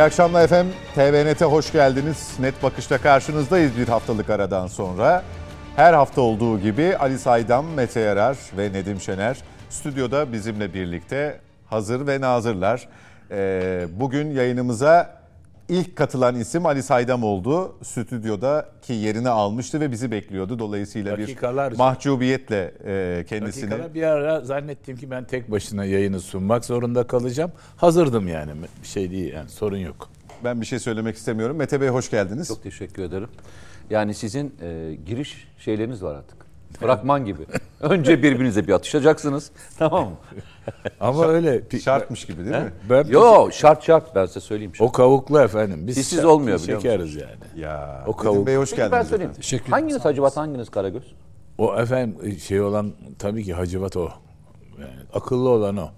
İyi akşamlar efendim. TVNet'e hoş geldiniz. Net Bakış'ta karşınızdayız bir haftalık aradan sonra. Her hafta olduğu gibi Ali Saydam, Mete Yarar ve Nedim Şener stüdyoda bizimle birlikte hazır ve nazırlar. Ee, bugün yayınımıza ilk katılan isim Ali Saydam oldu. Stüdyodaki yerini almıştı ve bizi bekliyordu. Dolayısıyla Dakikalarca. bir mahcubiyetle e, kendisini... Dakikada bir ara zannettim ki ben tek başına yayını sunmak zorunda kalacağım. Hazırdım yani bir şey değil yani sorun yok. Ben bir şey söylemek istemiyorum. Mete Bey hoş geldiniz. Çok teşekkür ederim. Yani sizin e, giriş şeyleriniz var artık. Fragman gibi. Önce birbirinize bir atışacaksınız. Tamam mı? Ama öyle Şartmış gibi değil mi? ben Yo şart şart ben size söyleyeyim. o kavuklu efendim. Biz Sizsiz şart- olmuyor biliyor Şekeriz yani. Ya. O Nedim kavuk- Bey hoş Peki ben geldiniz. söyleyeyim. efendim. Teşekkür Hanginiz Hacivat hanginiz Karagöz? O efendim şey olan tabii ki Hacivat o. Yani akıllı olan o.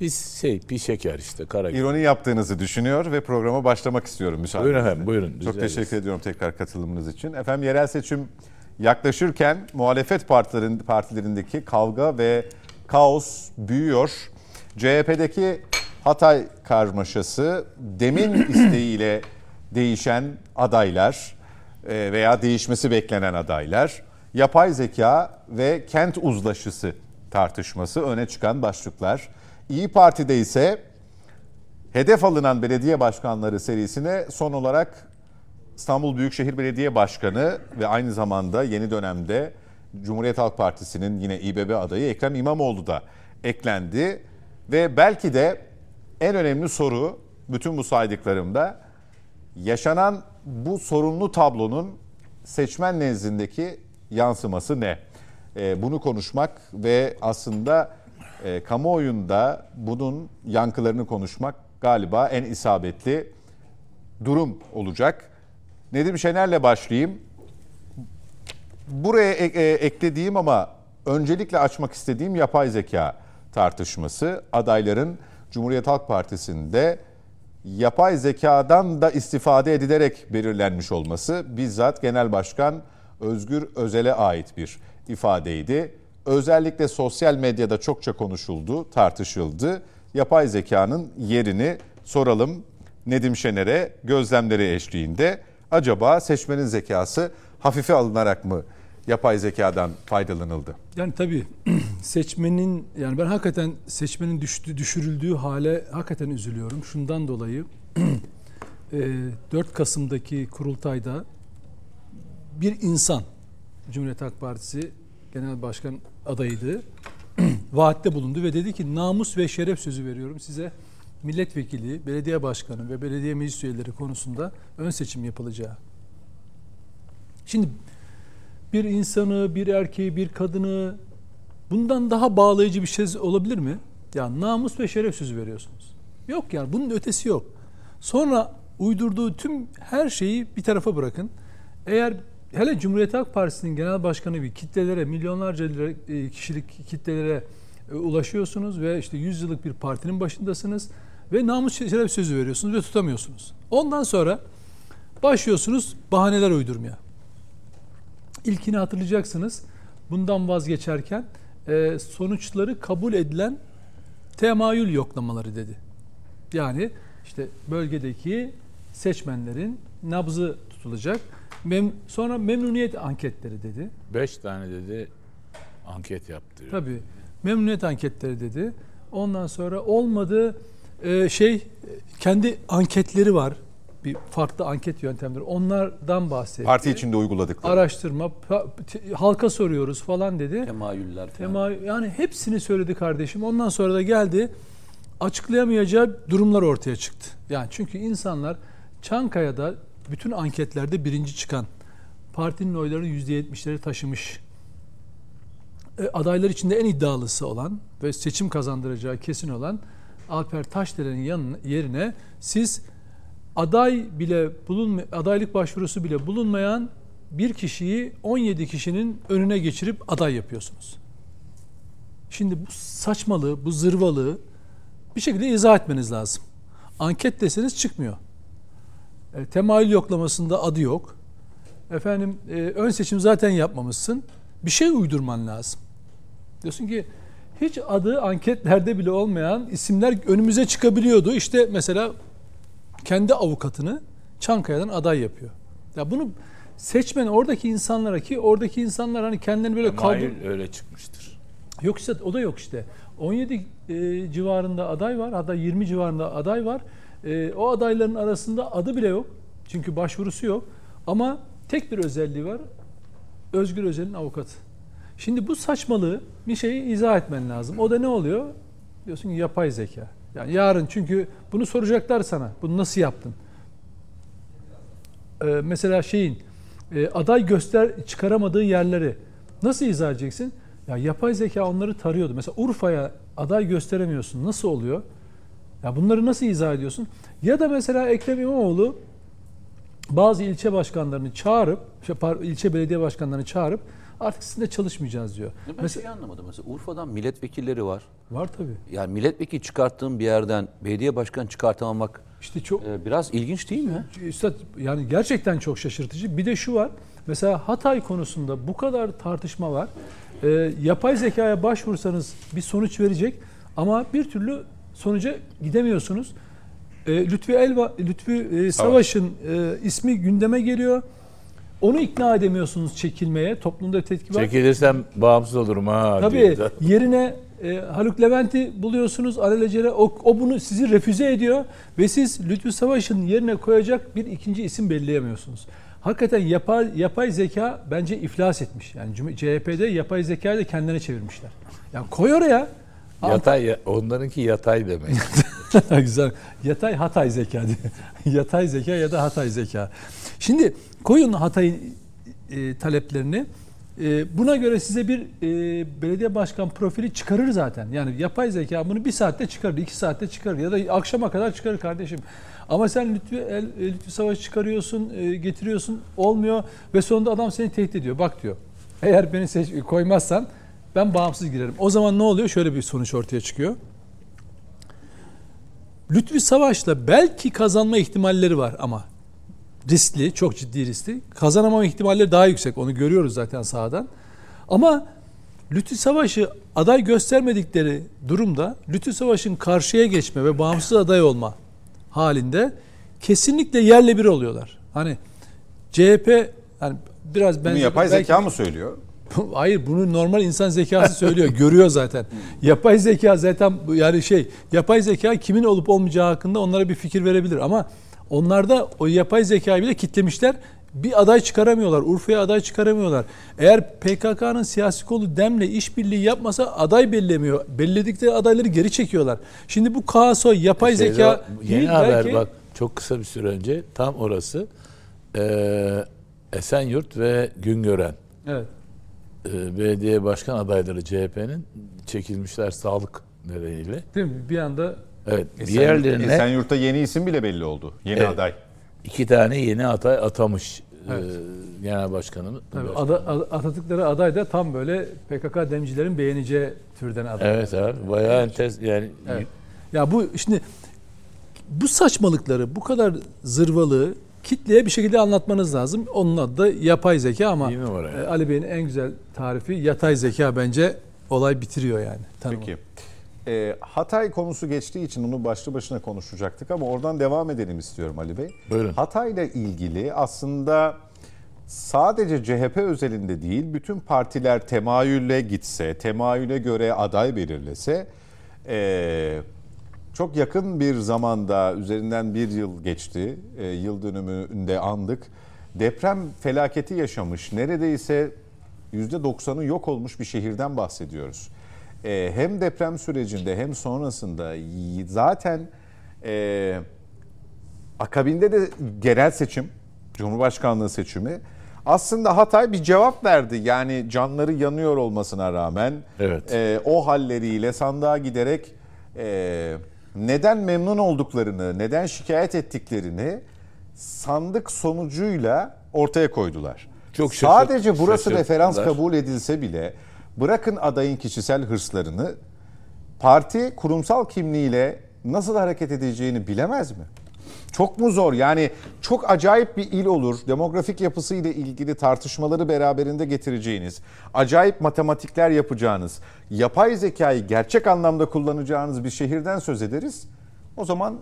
Biz şey bir şeker işte kara. İroni yaptığınızı düşünüyor ve programa başlamak istiyorum müsaadenizle. Buyurun efendim buyurun. Çok Rica teşekkür ediyorum tekrar katılımınız için. Efendim yerel seçim yaklaşırken muhalefet partilerin partilerindeki kavga ve kaos büyüyor. CHP'deki Hatay karmaşası demin isteğiyle değişen adaylar e, veya değişmesi beklenen adaylar, yapay zeka ve kent uzlaşısı tartışması öne çıkan başlıklar. İyi Parti'de ise hedef alınan belediye başkanları serisine son olarak İstanbul Büyükşehir Belediye Başkanı ve aynı zamanda yeni dönemde Cumhuriyet Halk Partisi'nin yine İBB adayı Ekrem İmamoğlu da eklendi. Ve belki de en önemli soru bütün bu saydıklarımda yaşanan bu sorunlu tablonun seçmen nezdindeki yansıması ne? Ee, bunu konuşmak ve aslında e, kamuoyunda bunun yankılarını konuşmak galiba en isabetli durum olacak. Nedim Şener'le başlayayım. Buraya ek- e, eklediğim ama öncelikle açmak istediğim yapay zeka tartışması. Adayların Cumhuriyet Halk Partisi'nde yapay zekadan da istifade edilerek belirlenmiş olması bizzat Genel Başkan Özgür Özel'e ait bir ifadeydi. Özellikle sosyal medyada çokça konuşuldu, tartışıldı. Yapay zekanın yerini soralım Nedim Şener'e gözlemleri eşliğinde. Acaba seçmenin zekası hafife alınarak mı yapay zekadan faydalanıldı? Yani tabii seçmenin yani ben hakikaten seçmenin düştü, düşürüldüğü hale hakikaten üzülüyorum. Şundan dolayı e, 4 Kasım'daki kurultayda bir insan Cumhuriyet Halk Partisi Genel Başkan adayıydı. Vaatte bulundu ve dedi ki namus ve şeref sözü veriyorum size. Milletvekili, belediye başkanı ve belediye meclis üyeleri konusunda ön seçim yapılacağı. Şimdi bir insanı, bir erkeği, bir kadını bundan daha bağlayıcı bir şey olabilir mi? Ya namus ve şeref sözü veriyorsunuz. Yok yani bunun ötesi yok. Sonra uydurduğu tüm her şeyi bir tarafa bırakın. Eğer hele Cumhuriyet Halk Partisi'nin genel başkanı bir kitlelere, milyonlarca e, kişilik kitlelere e, ulaşıyorsunuz ve işte 100 yıllık bir partinin başındasınız ve namus şeref sözü veriyorsunuz ve tutamıyorsunuz. Ondan sonra başlıyorsunuz bahaneler uydurmaya. İlkini hatırlayacaksınız. Bundan vazgeçerken e, sonuçları kabul edilen temayül yoklamaları dedi. Yani işte bölgedeki seçmenlerin nabzı tutulacak. Mem- sonra memnuniyet anketleri dedi. Beş tane dedi anket yaptı. Tabii memnuniyet anketleri dedi. Ondan sonra olmadı e, şey kendi anketleri var. Bir farklı anket yöntemleri. Onlardan bahsetti. Parti içinde uyguladıkları. araştırma, halka soruyoruz falan dedi. Temayüller falan. Tema yani hepsini söyledi kardeşim. Ondan sonra da geldi açıklayamayacağı durumlar ortaya çıktı. Yani çünkü insanlar Çankaya'da bütün anketlerde birinci çıkan partinin oylarını %70'leri taşımış. E, adaylar içinde en iddialısı olan ve seçim kazandıracağı kesin olan Alper Taşdelen'in yanına, yerine siz aday bile bulunma, adaylık başvurusu bile bulunmayan bir kişiyi 17 kişinin önüne geçirip aday yapıyorsunuz. Şimdi bu saçmalığı, bu zırvalığı bir şekilde izah etmeniz lazım. Anket deseniz çıkmıyor. E, temayül yoklamasında adı yok. Efendim e, ön seçim zaten yapmamışsın. Bir şey uydurman lazım. Diyorsun ki hiç adı anketlerde bile olmayan isimler önümüze çıkabiliyordu. İşte mesela kendi avukatını Çankaya'dan aday yapıyor. Ya bunu seçmen oradaki insanlara ki oradaki insanlar hani kendilerini böyle kaldır öyle çıkmıştır. Yok işte o da yok işte. 17 e, civarında aday var. Hatta 20 civarında aday var. E, o adayların arasında adı bile yok. Çünkü başvurusu yok. Ama tek bir özelliği var. Özgür Özel'in avukatı. Şimdi bu saçmalığı bir şeyi izah etmen lazım. O da ne oluyor? Diyorsun ki yapay zeka. Yani yarın çünkü bunu soracaklar sana. Bunu nasıl yaptın? Ee, mesela şeyin e, aday göster çıkaramadığı yerleri nasıl izah edeceksin? Ya yapay zeka onları tarıyordu. Mesela Urfa'ya aday gösteremiyorsun. Nasıl oluyor? Ya bunları nasıl izah ediyorsun? Ya da mesela Ekrem İmamoğlu bazı ilçe başkanlarını çağırıp, şey, ilçe belediye başkanlarını çağırıp artık sizinle çalışmayacağız diyor. Ben Mesela şeyi anlamadım. Mesela Urfa'dan milletvekilleri var. var tabii. Yani milletvekili çıkarttığın bir yerden belediye başkanı çıkartamamak İşte çok e, biraz ilginç değil mi? Üstad yani gerçekten çok şaşırtıcı. Bir de şu var. Mesela Hatay konusunda bu kadar tartışma var. Ee, yapay zekaya başvursanız bir sonuç verecek ama bir türlü sonuca gidemiyorsunuz. Ee, Lütfi Elva, Lütfi e, Savaş'ın e, ismi gündeme geliyor. Onu ikna edemiyorsunuz çekilmeye. Toplumda tepki var. Çekilirsem bağımsız olurum ha. Tabii diyor. yerine e, Haluk Levent'i buluyorsunuz alelacele o, o bunu sizi refüze ediyor ve siz Lütfü Savaş'ın yerine koyacak bir ikinci isim belleyemiyorsunuz. Hakikaten yapay, yapay zeka bence iflas etmiş. Yani CHP'de yapay zekayı da kendine çevirmişler. Yani koy oraya. Yatay, ya- onlarınki yatay demek. Güzel. Yatay Hatay zeka diye. Yatay zeka ya da Hatay zeka. Şimdi koyun Hatay'ın e, taleplerini. E, buna göre size bir e, belediye başkan profili çıkarır zaten. Yani yapay zeka bunu bir saatte çıkarır, iki saatte çıkarır ya da akşama kadar çıkarır kardeşim. Ama sen Lütfü, El, Lütfü Savaş çıkarıyorsun, e, getiriyorsun, olmuyor ve sonunda adam seni tehdit ediyor. Bak diyor, eğer beni seç, koymazsan ben bağımsız girerim. O zaman ne oluyor? Şöyle bir sonuç ortaya çıkıyor. Lütfi Savaş'la belki kazanma ihtimalleri var ama riskli, çok ciddi riskli. Kazanamama ihtimalleri daha yüksek. Onu görüyoruz zaten sahadan. Ama Lütfi Savaş'ı aday göstermedikleri durumda Lütfi Savaş'ın karşıya geçme ve bağımsız aday olma halinde kesinlikle yerle bir oluyorlar. Hani CHP yani biraz ben Bunu yapay belki- zeka mı söylüyor? Hayır bunu normal insan zekası söylüyor. görüyor zaten. Yapay zeka zaten yani şey yapay zeka kimin olup olmayacağı hakkında onlara bir fikir verebilir ama onlarda o yapay zekayı bile kitlemişler. Bir aday çıkaramıyorlar. Urfa'ya aday çıkaramıyorlar. Eğer PKK'nın siyasi kolu DEM'le işbirliği yapmasa aday bellemiyor. Belirledikleri adayları geri çekiyorlar. Şimdi bu kaoso yapay Şeyde zeka yeni değil haber belki- bak çok kısa bir süre önce tam orası eee Esenyurt ve Güngören Evet. eee, belediye başkan adayları CHP'nin çekilmişler sağlık nedeniyle. Değil mi? Bir anda Evet. Esen- Diğerlerine Esenyurt'ta yeni isim bile belli oldu. Yeni Evet. aday. iki tane yeni atay atamış Evet. eee, genel başkanımız. tabii ada, ada- atadıkları aday da tam böyle PKK demcilerin beğeneceği türden aday. Evet abi bayağı entes yani Evet. Ya bu şimdi bu saçmalıkları, bu kadar zırvalığı kitleye bir şekilde anlatmanız lazım. Onun adı da yapay zeka ama e, Ali Bey'in en güzel tarifi yatay zeka bence olay bitiriyor yani. Tanımı. Peki. Ee, Hatay konusu geçtiği için onu başlı başına konuşacaktık ama oradan devam edelim istiyorum Ali Bey. Buyurun. Hatay'la ilgili aslında sadece CHP özelinde değil bütün partiler temayülle gitse, temayüle göre aday belirlese ee, çok yakın bir zamanda üzerinden bir yıl geçti. Ee, yıl dönümünde andık. Deprem felaketi yaşamış. Neredeyse %90'ı yok olmuş bir şehirden bahsediyoruz. Ee, hem deprem sürecinde hem sonrasında zaten e, akabinde de genel seçim, Cumhurbaşkanlığı seçimi. Aslında Hatay bir cevap verdi. Yani canları yanıyor olmasına rağmen Evet. e, o halleriyle sandığa giderek e, neden memnun olduklarını, neden şikayet ettiklerini sandık sonucuyla ortaya koydular. Çok Sadece burası referans kabul edilse bile bırakın adayın kişisel hırslarını parti kurumsal kimliğiyle nasıl hareket edeceğini bilemez mi? Çok mu zor? Yani çok acayip bir il olur. Demografik yapısı ile ilgili tartışmaları beraberinde getireceğiniz, acayip matematikler yapacağınız, yapay zekayı gerçek anlamda kullanacağınız bir şehirden söz ederiz. O zaman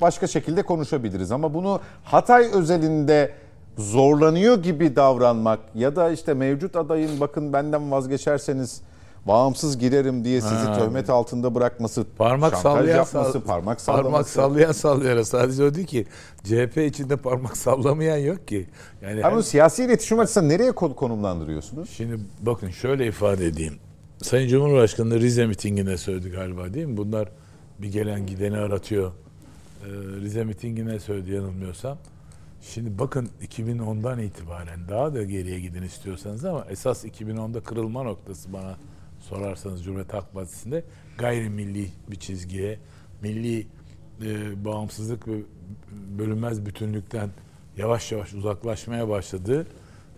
başka şekilde konuşabiliriz. Ama bunu Hatay özelinde zorlanıyor gibi davranmak ya da işte mevcut adayın bakın benden vazgeçerseniz bağımsız girerim diye sizi Ha. töhmet altında bırakması, Parmak sallayan yapması, sall- parmak sallaması. Parmak sallayan sallıyor. Sadece o değil ki. CHP içinde parmak sallamayan yok ki. Yani Ama hem- siyasi iletişim açısından nereye kon- konumlandırıyorsunuz? Şimdi bakın şöyle ifade edeyim. Sayın Cumhurbaşkanı Rize mitingine söyledi galiba değil mi? Bunlar bir gelen gideni aratıyor. Ee, Rize mitingine söyledi yanılmıyorsam. Şimdi bakın 2010'dan itibaren daha da geriye gidin istiyorsanız ama esas 2010'da kırılma noktası bana sorarsanız Cumhuriyet Halk Partisi'nde gayrimilli bir çizgiye, milli e, bağımsızlık ve bölünmez bütünlükten yavaş yavaş uzaklaşmaya başladığı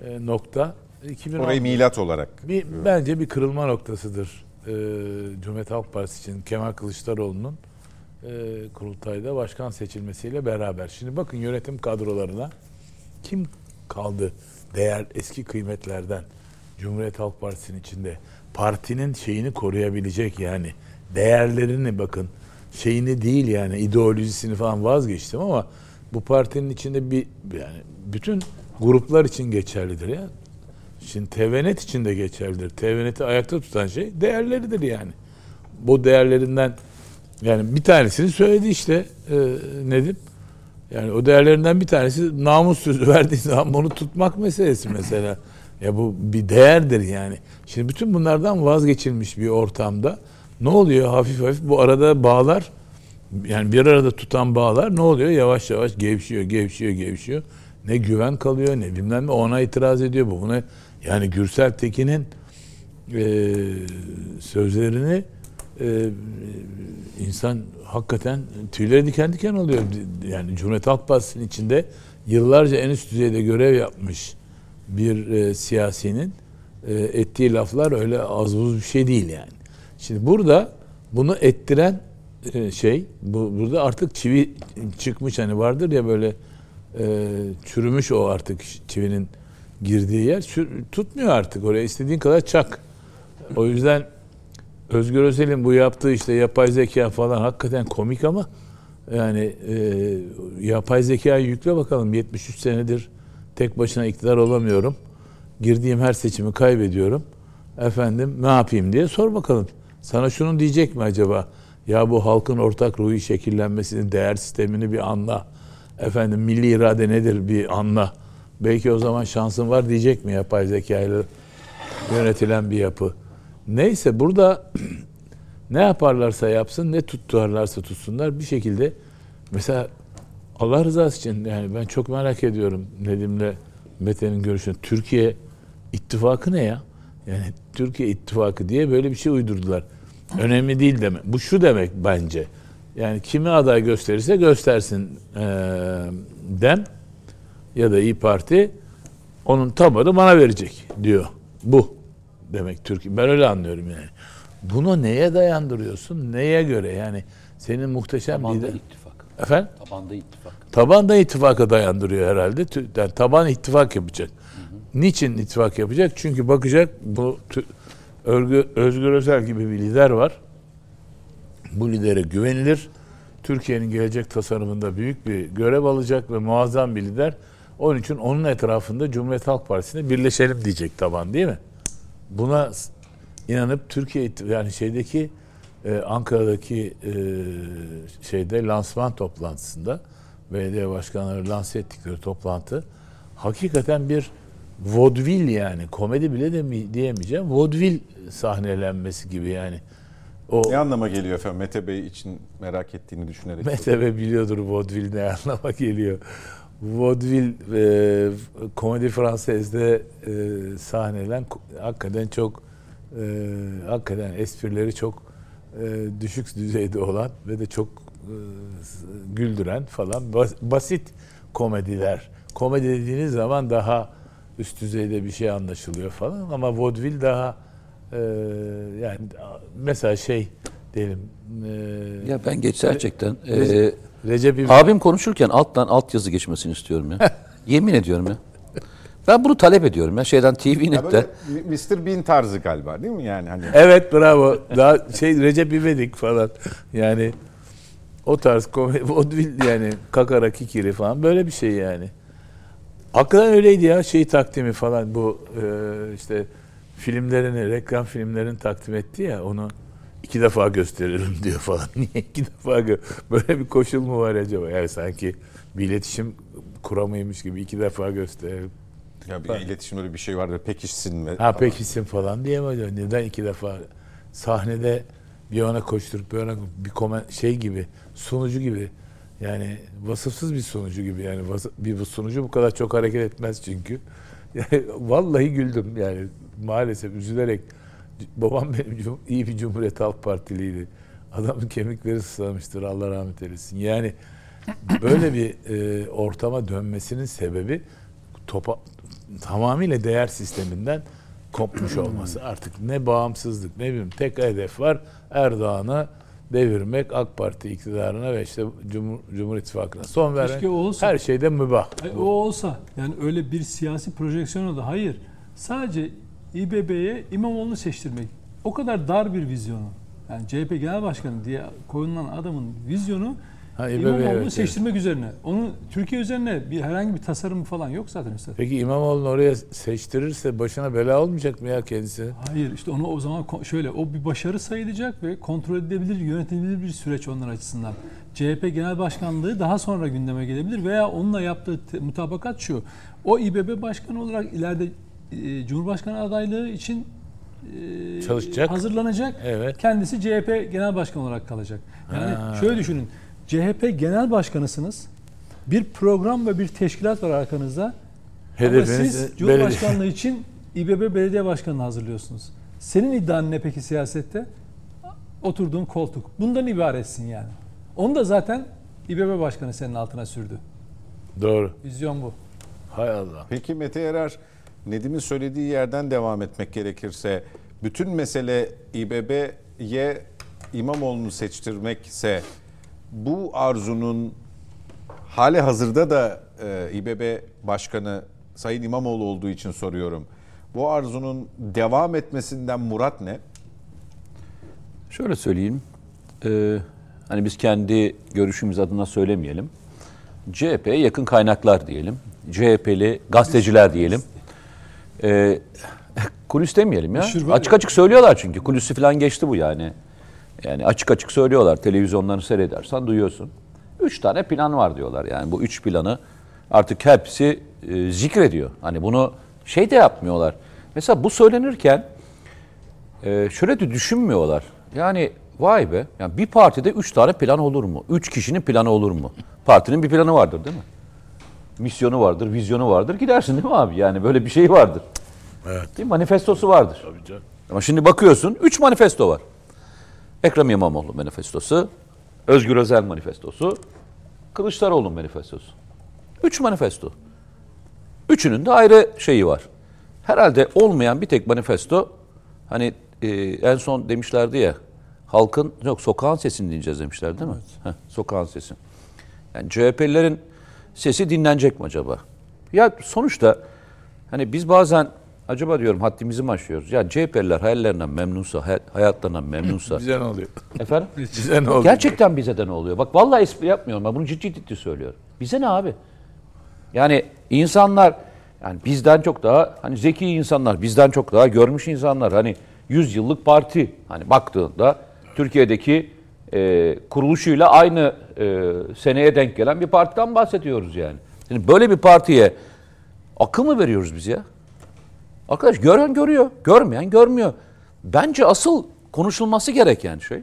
e, nokta 2010. Orayı milat olarak. Bir, bence bir kırılma noktasıdır e, Cumhuriyet Halk Partisi için Kemal Kılıçdaroğlu'nun e, kurultayda başkan seçilmesiyle beraber. Şimdi bakın yönetim kadrolarına kim kaldı değer eski kıymetlerden Cumhuriyet Halk Partisi'nin içinde partinin şeyini koruyabilecek yani değerlerini bakın şeyini değil yani ideolojisini falan vazgeçtim ama bu partinin içinde bir yani bütün gruplar için geçerlidir ya. Şimdi TVNet için de geçerlidir. TVNet'i ayakta tutan şey değerleridir yani. Bu değerlerinden yani bir tanesini söyledi işte e, Nedim. Yani o değerlerinden bir tanesi namus sözü verdiği zaman bunu tutmak meselesi mesela. Ya bu bir değerdir yani. Şimdi bütün bunlardan vazgeçilmiş bir ortamda ne oluyor hafif hafif bu arada bağlar yani bir arada tutan bağlar ne oluyor? Yavaş yavaş gevşiyor, gevşiyor, gevşiyor. Ne güven kalıyor ne bilmem ne ona itiraz ediyor bu. Buna yani Gürsel Tekin'in e, sözlerini e, insan hakikaten tüyleri diken diken oluyor. Yani Cumhuriyet Halk Partisi'nin içinde yıllarca en üst düzeyde görev yapmış bir e, siyasinin e, ettiği laflar öyle az buz bir şey değil yani. Şimdi burada bunu ettiren e, şey bu burada artık çivi çıkmış hani vardır ya böyle e, çürümüş o artık çivinin girdiği yer tutmuyor artık oraya istediğin kadar çak. O yüzden Özgür Özel'in bu yaptığı işte yapay zeka falan hakikaten komik ama yani e, yapay zekayı yükle bakalım 73 senedir tek başına iktidar olamıyorum. Girdiğim her seçimi kaybediyorum. Efendim ne yapayım diye sor bakalım. Sana şunu diyecek mi acaba? Ya bu halkın ortak ruhu şekillenmesinin değer sistemini bir anla. Efendim milli irade nedir bir anla. Belki o zaman şansın var diyecek mi yapay zekayla yönetilen bir yapı. Neyse burada ne yaparlarsa yapsın, ne tutarlarsa tutsunlar bir şekilde mesela Allah rızası için yani ben çok merak ediyorum Nedim'le Mete'nin görüşünü. Türkiye ittifakı ne ya? Yani Türkiye ittifakı diye böyle bir şey uydurdular. Önemli değil demek. Bu şu demek bence. Yani kimi aday gösterirse göstersin eee, dem ya da İyi Parti onun tabanı bana verecek diyor. Bu demek Türkiye. Ben öyle anlıyorum yani. Bunu neye dayandırıyorsun? Neye göre? Yani senin muhteşem Tabanda lider... ittifak. Efendim? Tabanda ittifak. Taban da ittifaka dayandırıyor herhalde. Yani taban ittifak yapacak. Niçin ittifak yapacak? Çünkü bakacak bu Örgü, Özgür Özel gibi bir lider var. Bu lidere güvenilir. Türkiye'nin gelecek tasarımında büyük bir görev alacak ve muazzam bir lider. Onun için onun etrafında Cumhuriyet Halk Partisi'ne birleşelim diyecek taban değil mi? Buna inanıp Türkiye yani şeydeki e, Ankara'daki e, şeyde lansman toplantısında belediye başkanları lanse ettikleri toplantı hakikaten bir vodvil yani komedi bile de mi, diyemeyeceğim vodvil sahnelenmesi gibi yani. O Ne anlama geliyor efendim Mete Bey için merak ettiğini düşünerek. Mete biliyordur vodvil ne anlama geliyor. Vodvil e, komedi Fransız'da e, sahnelen hakikaten çok e, hakikaten esprileri çok e, düşük düzeyde olan ve de çok e, güldüren falan bas- basit komediler. Komedi dediğiniz zaman daha üst düzeyde bir şey anlaşılıyor falan ama vodvil daha e, yani mesela şey diyelim e, Ya ben geç gerçekten e, Recep İvedik abim konuşurken alttan altyazı geçmesini istiyorum ya. Yemin ediyorum ya. Ben bunu talep ediyorum ya şeyden böyle Mr. Bean tarzı galiba değil mi yani hani? Evet bravo. Daha şey Recep İvedik falan. Yani O tarz komedi, vodvil yani kakara kikiri falan böyle bir şey yani. Hakikaten öyleydi ya şey takdimi falan bu e, işte filmlerini, reklam filmlerini takdim etti ya onu iki defa gösteririm diyor falan. Niye iki defa gö- Böyle bir koşul mu var acaba? Yani sanki bir iletişim kuramıymış gibi iki defa gösteririm. Ya bir iletişimde öyle bir şey vardır. Pekişsin mi? Ha pekişsin falan diyemedi. Neden iki defa sahnede bir ona koşturup bir ona bir komen şey gibi sunucu gibi yani vasıfsız bir sunucu gibi yani vasıf, bir bu sunucu bu kadar çok hareket etmez çünkü. Yani vallahi güldüm yani maalesef üzülerek babam benim iyi bir Cumhuriyet Halk Partiliydi. Adamın kemikleri sızlamıştır Allah rahmet eylesin. Yani böyle bir e, ortama dönmesinin sebebi topa, tamamıyla değer sisteminden kopmuş olması. Artık ne bağımsızlık ne bileyim tek hedef var Erdoğan'ı devirmek AK Parti iktidarına ve işte Cumhur, Cumhur İttifakı'na son veren olsa. her şeyde mübah. Ay, o olsa yani öyle bir siyasi projeksiyon da hayır. Sadece İBB'ye İmamoğlu'nu seçtirmek. O kadar dar bir vizyonu. Yani CHP Genel Başkanı diye koyulan adamın vizyonu Ha, İBB, İmamoğlu'nu evet, evet. seçtirmek üzerine. Onun Türkiye üzerine bir herhangi bir tasarım falan yok zaten üstad. Peki İmamoğlu'nu oraya seçtirirse başına bela olmayacak mı ya kendisi? Hayır işte onu o zaman şöyle o bir başarı sayılacak ve kontrol edilebilir, yönetilebilir bir süreç onlar açısından. CHP Genel Başkanlığı daha sonra gündeme gelebilir veya onunla yaptığı mutabakat şu. O İBB Başkanı olarak ileride e, Cumhurbaşkanı adaylığı için e, Çalışacak. hazırlanacak. Evet. Kendisi CHP Genel Başkanı olarak kalacak. Yani Ha. şöyle düşünün. CHP Genel Başkanısınız. Bir program ve bir teşkilat var arkanızda. Ama Hedefiniz siz belediye. Cumhurbaşkanlığı için İBB Belediye Başkanı'nı hazırlıyorsunuz. Senin iddian ne peki siyasette? Oturduğun koltuk. Bundan ibaretsin yani. Onu da zaten İBB Başkanı senin altına sürdü. Doğru. Vizyon bu. Hay Allah. Peki Mete Yarar, Nedim'in söylediği yerden devam etmek gerekirse bütün mesele İBB'ye İmamoğlu'nu seçtirmekse bu arzunun hali hazırda da e, İBB Başkanı Sayın İmamoğlu olduğu için soruyorum. Bu arzunun devam etmesinden murat ne? Şöyle söyleyeyim. Ee, hani biz kendi görüşümüz adına söylemeyelim. CHP'ye yakın kaynaklar diyelim. CHP'li gazeteciler diyelim. Ee, kulis demeyelim ya. Var Açık ya. açık söylüyorlar çünkü. Kulisi falan geçti bu yani. Yani açık açık söylüyorlar. Televizyonlarını seyredersen duyuyorsun. Üç tane plan var diyorlar. Yani bu üç planı artık hepsi e, zikrediyor. Hani bunu şey de yapmıyorlar. Mesela bu söylenirken ee, şöyle de düşünmüyorlar. Yani vay be. Yani bir partide üç tane plan olur mu? Üç kişinin planı olur mu? Partinin bir planı vardır değil mi? Misyonu vardır, vizyonu vardır. Gidersin değil mi abi? Yani böyle bir şey vardır. Evet. Değil mi? Manifestosu vardır. Tabii canım. Ama şimdi bakıyorsun üç manifesto var. Ekrem İmamoğlu manifestosu, Özgür Özel manifestosu, Kılıçdaroğlu manifestosu. Üç manifesto. Üçünün de ayrı şeyi var. Herhalde olmayan bir tek manifesto hani e, en son demişlerdi ya halkın yok sokağın sesini dinleyeceğiz demişler değil mi? Heh, sokağın sesi. Yani CHP'lilerin sesi dinlenecek mi acaba? Ya sonuçta hani biz bazen acaba diyorum haddimizi mi aşıyoruz? Ya CHP'liler hayallerinden memnunsa, hay- hayatlarından memnunsa. Bize ne oluyor? Efendim? Bize ne oluyor? Gerçekten bize de ne oluyor? Bak vallahi espri yapmıyorum ben bunu ciddi ciddi söylüyorum. Bize ne abi? Yani insanlar yani bizden çok daha hani zeki insanlar, bizden çok daha görmüş insanlar. Hani 100 yıllık parti hani baktığında Türkiye'deki e, kuruluşuyla aynı e, seneye denk gelen bir partiden bahsediyoruz yani. Şimdi böyle bir partiye akıl mı veriyoruz biz ya? Arkadaş gören görüyor, görmeyen görmüyor. Bence asıl konuşulması gereken şey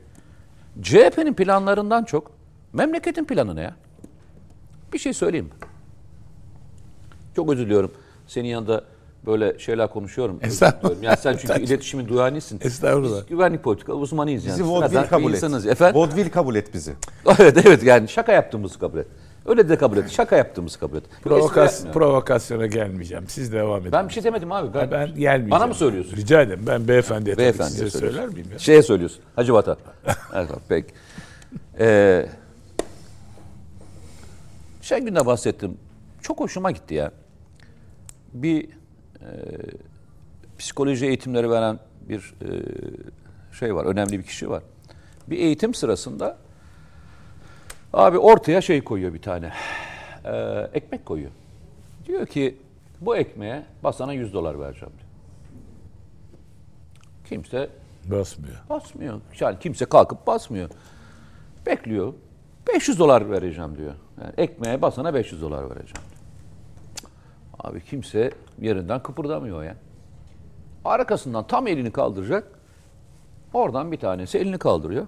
CHP'nin planlarından çok memleketin planı ne ya? Bir şey söyleyeyim? Çok özür diliyorum. Senin yanında böyle şeyler konuşuyorum. Estağfurullah. Yani sen çünkü iletişimin duyanısın. Estağfurullah. Biz güvenlik politika uzmanıyız yani. Bizi vodvil kabul et. Efendim? Vodvil kabul et bizi. evet evet yani şaka yaptığımızı kabul et. Öyle de kabul et. Şaka yaptığımızı kabul et. Provokas, provokasyona gelmeyeceğim. Siz devam edin. Ben bir şey demedim abi. Ben, ben gelmeyeceğim. Bana mı söylüyorsun? Rica ederim. Ben beyefendiye tabii Beyefendi size söyler miyim ya? Şeye söylüyorsun. Hacı Vatan. evet, peki. Ee, Şengün'de bahsettim. Çok hoşuma gitti ya. Bir e, psikoloji eğitimleri veren bir e, şey var. Önemli bir kişi var. Bir eğitim sırasında Abi ortaya şey koyuyor bir tane. Ee, ekmek koyuyor. Diyor ki bu ekmeğe basana 100 dolar vereceğim diyor. Kimse Basmıyor. basmıyor. Yani kimse kalkıp basmıyor. Bekliyor. 500 dolar vereceğim diyor. Yani ekmeğe basana 500 dolar vereceğim. Abi kimse yerinden kıpırdamıyor ya. Arkasından tam elini kaldıracak. Oradan bir tanesi elini kaldırıyor.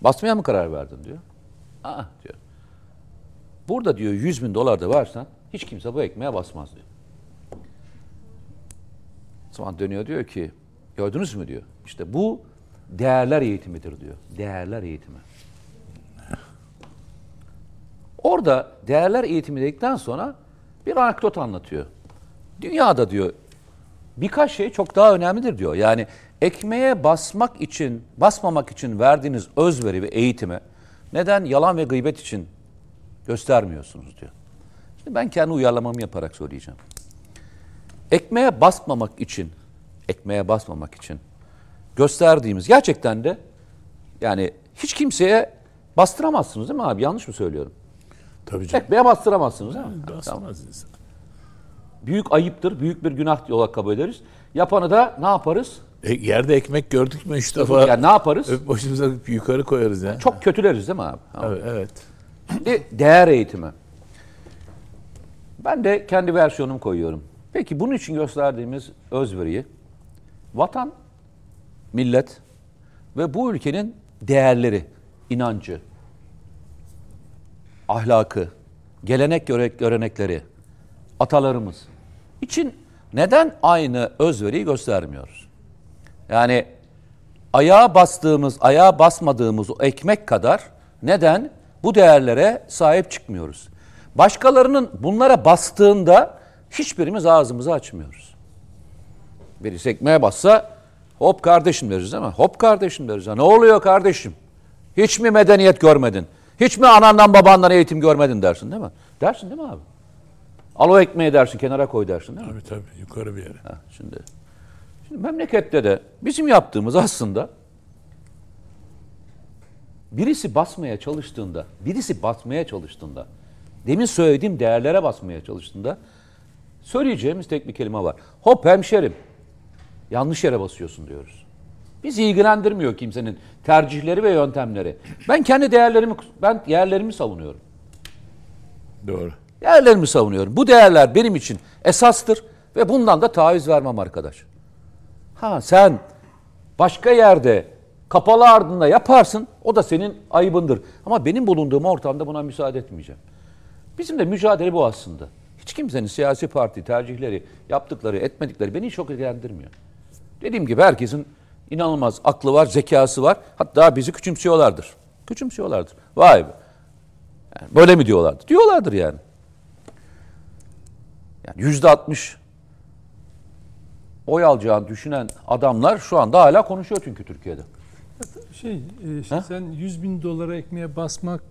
Basmaya mı karar verdin diyor. Aa diyor. Burada diyor 100 bin dolar da versen hiç kimse bu ekmeğe basmaz diyor. O zaman dönüyor diyor ki gördünüz mü diyor. İşte bu değerler eğitimidir diyor. Değerler eğitimi. Orada değerler eğitimi dedikten sonra bir anekdot anlatıyor. Dünyada diyor birkaç şey çok daha önemlidir diyor. Yani ekmeğe basmak için, basmamak için verdiğiniz özveri ve eğitime neden yalan ve gıybet için göstermiyorsunuz diyor. Şimdi ben kendi uyarlamamı yaparak söyleyeceğim. Ekmeğe basmamak için, ekmeğe basmamak için gösterdiğimiz gerçekten de yani hiç kimseye bastıramazsınız değil mi abi? Yanlış mı söylüyorum? Tabii canım. Ekmeğe bastıramazsınız değil mi? Tamam. İnsan. Büyük ayıptır, büyük bir günah olarak kabul ederiz. Yapanı da ne yaparız? E, yerde ekmek gördük mü üç defa Yani ne yaparız? öp başımıza yukarı koyarız ya. Çok kötüleriz değil mi abi? Tamam. Evet, evet. Şimdi değer eğitimi. Ben de kendi versiyonumu koyuyorum. Peki bunun için gösterdiğimiz özveriyi vatan, millet ve bu ülkenin değerleri, inancı, ahlakı, gelenek göre- görenekleri, atalarımız için neden aynı özveriyi göstermiyoruz? Yani ayağa bastığımız, ayağa basmadığımız o ekmek kadar neden bu değerlere sahip çıkmıyoruz? Başkalarının bunlara bastığında hiçbirimiz ağzımızı açmıyoruz. Birisi ekmeğe bassa hop kardeşim deriz mi? Hop kardeşim deriz. Ne oluyor kardeşim? Hiç mi medeniyet görmedin? Hiç mi anandan babandan eğitim görmedin dersin değil mi? Dersin değil mi abi? Al o ekmeği dersin kenara koy dersin değil mi? Tabii tabii yukarı bir yere. Ha, şimdi, şimdi memlekette de bizim yaptığımız aslında birisi basmaya çalıştığında, birisi basmaya çalıştığında, demin söylediğim değerlere basmaya çalıştığında söyleyeceğimiz tek bir kelime var. Hop hemşerim, yanlış yere basıyorsun diyoruz. Bizi ilgilendirmiyor kimsenin tercihleri ve yöntemleri. Ben kendi değerlerimi ben değerlerimi savunuyorum. Doğru. Değerlerimi savunuyorum. Bu değerler benim için esastır ve bundan da taviz vermem arkadaş. Ha sen başka yerde kapalı ardında yaparsın o da senin ayıbındır. Ama benim bulunduğum ortamda buna müsaade etmeyeceğim. Bizim de mücadele bu aslında. Hiç kimsenin siyasi parti tercihleri, yaptıkları, etmedikleri beni çok ilgilendirmiyor. Dediğim gibi herkesin inanılmaz aklı var, zekası var. Hatta bizi küçümsüyorlardır. Küçümsüyorlardır. Vay be. Yani böyle mi diyorlardı? Diyorlardır yani. Yani yüzde altmış oy alacağını düşünen adamlar şu anda hala konuşuyor çünkü Türkiye'de. Şey, işte sen 100 bin dolara ekmeğe basmak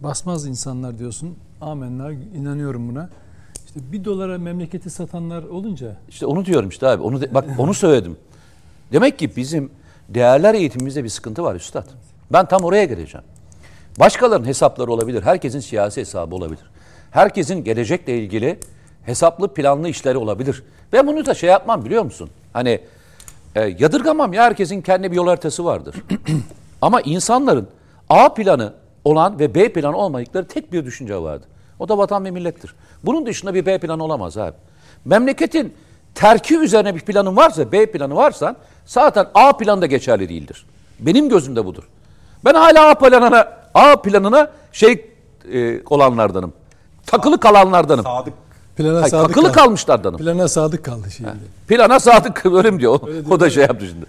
basmaz insanlar diyorsun. Amenna inanıyorum buna. İşte bir dolara memleketi satanlar olunca İşte onu diyorum işte abi. Onu de- bak onu söyledim. Demek ki bizim değerler eğitimimizde bir sıkıntı var üstad. Ben tam oraya geleceğim. Başkalarının hesapları olabilir. Herkesin siyasi hesabı olabilir. Herkesin gelecekle ilgili hesaplı planlı işleri olabilir. Ben bunu da şey yapmam biliyor musun? Hani e, yadırgamam ya herkesin kendi bir yol haritası vardır. Ama insanların A planı olan ve B planı olmadıkları tek bir düşünce vardı. O da vatan ve millettir. Bunun dışında bir B planı olamaz abi. Memleketin terki üzerine bir planın varsa, B planı varsa zaten A planı da geçerli değildir. Benim gözümde budur. Ben hala A planına, A planına şey e, olanlardanım. Takılı kalanlardanım. Sadık plana Hayır, sadık takılı kal- kalmışlardanım. Plana sadık kaldı şimdi. Plana sadık öyle mi diyor? O, o da şey yaptı şimdi.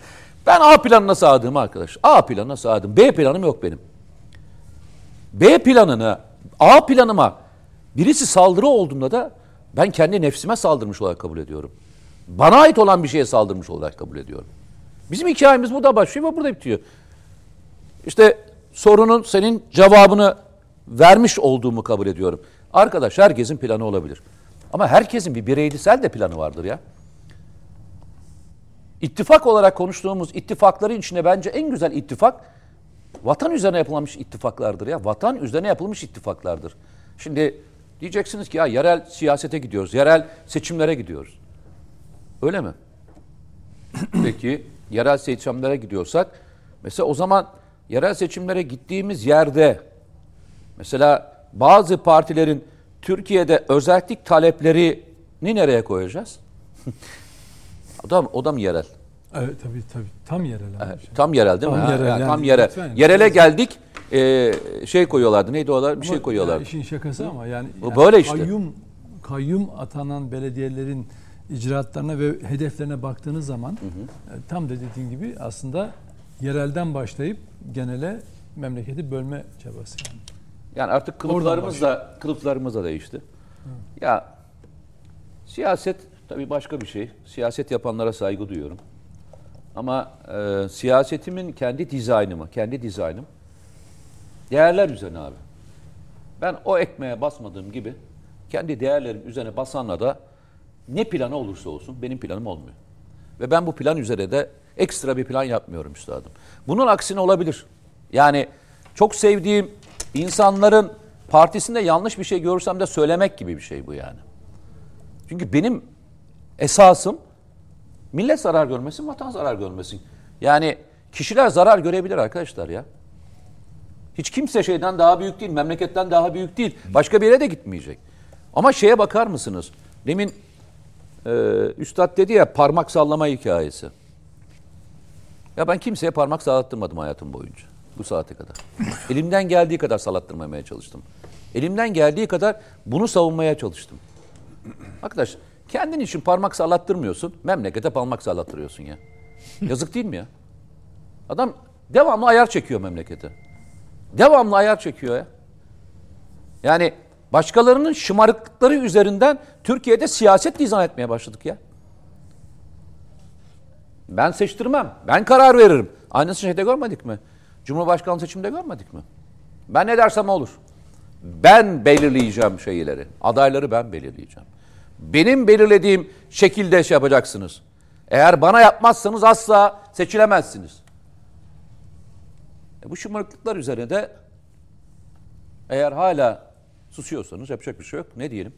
Ben A planına sadığım arkadaş. A planına sadığım. B planım yok benim. B planına, A planıma birisi saldırı olduğunda da ben kendi nefsime saldırmış olarak kabul ediyorum. Bana ait olan bir şeye saldırmış olarak kabul ediyorum. Bizim hikayemiz burada başlıyor ve burada bitiyor. İşte sorunun senin cevabını vermiş olduğumu kabul ediyorum. Arkadaş herkesin planı olabilir. Ama herkesin bir bireysel de planı vardır ya. İttifak olarak konuştuğumuz ittifakların içinde bence en güzel ittifak vatan üzerine yapılmış ittifaklardır ya. Vatan üzerine yapılmış ittifaklardır. Şimdi diyeceksiniz ki ya yerel siyasete gidiyoruz. Yerel seçimlere gidiyoruz. Öyle mi? Peki yerel seçimlere gidiyorsak mesela o zaman yerel seçimlere gittiğimiz yerde mesela bazı partilerin Türkiye'de özellik taleplerini nereye koyacağız? o da, o da mı yerel? Evet tabii tabii tam yerel. Evet, Tam yerel değil mi? Tam Ha, yerel yani yani. tam yerel. Lütfen. Yerele geldik. e, şey koyuyorlardı. Neydi o? Bir şey koyuyorlardı. ya işin şakası ama yani, yani böyle işte. Kayyum, kayyum atanan belediyelerin icraatlarına ve hedeflerine baktığınız zaman e, tam da dediğin gibi aslında yerelden başlayıp genele memleketi bölme çabası yani. Yani artık kılıflarımız da kılıflarımız da değişti. Ya siyaset tabii başka bir şey. Siyaset yapanlara saygı duyuyorum. Ama e, siyasetimin kendi dizaynımı, kendi dizaynım değerler üzerine abi. Ben o ekmeğe basmadığım gibi kendi değerlerim üzerine basanla da ne planı olursa olsun benim planım olmuyor. Ve ben bu plan üzerine de ekstra bir plan yapmıyorum üstadım. Bunun aksine olabilir. Yani çok sevdiğim insanların partisinde yanlış bir şey görürsem de söylemek gibi bir şey bu yani. Çünkü benim esasım millet zarar görmesin, vatan zarar görmesin. Yani kişiler zarar görebilir arkadaşlar ya. Hiç kimse şeyden daha büyük değil, memleketten daha büyük değil. Başka bir yere de gitmeyecek. Ama şeye bakar mısınız? Demin e, Üstad dedi ya parmak sallama hikayesi. Ya ben kimseye parmak sallattırmadım hayatım boyunca. Bu saate kadar. Elimden geldiği kadar sallattırmamaya çalıştım. Elimden geldiği kadar bunu savunmaya çalıştım. Arkadaş kendin için parmak sallattırmıyorsun. Memlekete parmak sallattırıyorsun ya. Yazık değil mi ya? Adam devamlı ayar çekiyor memlekete. Devamlı ayar çekiyor ya. Yani başkalarının şımarıklıkları üzerinden Türkiye'de siyaset dizayn etmeye başladık ya. Ben seçtirmem. Ben karar veririm. Aynısını şeyde görmedik mi? Cumhurbaşkanlığı seçiminde görmedik mi? Ben ne dersem olur. Ben belirleyeceğim şeyleri. Adayları ben belirleyeceğim. Benim belirlediğim şekilde şey yapacaksınız. Eğer bana yapmazsanız asla seçilemezsiniz. E bu şımarıklıklar üzerine de eğer hala susuyorsanız yapacak bir şey yok. Ne diyelim?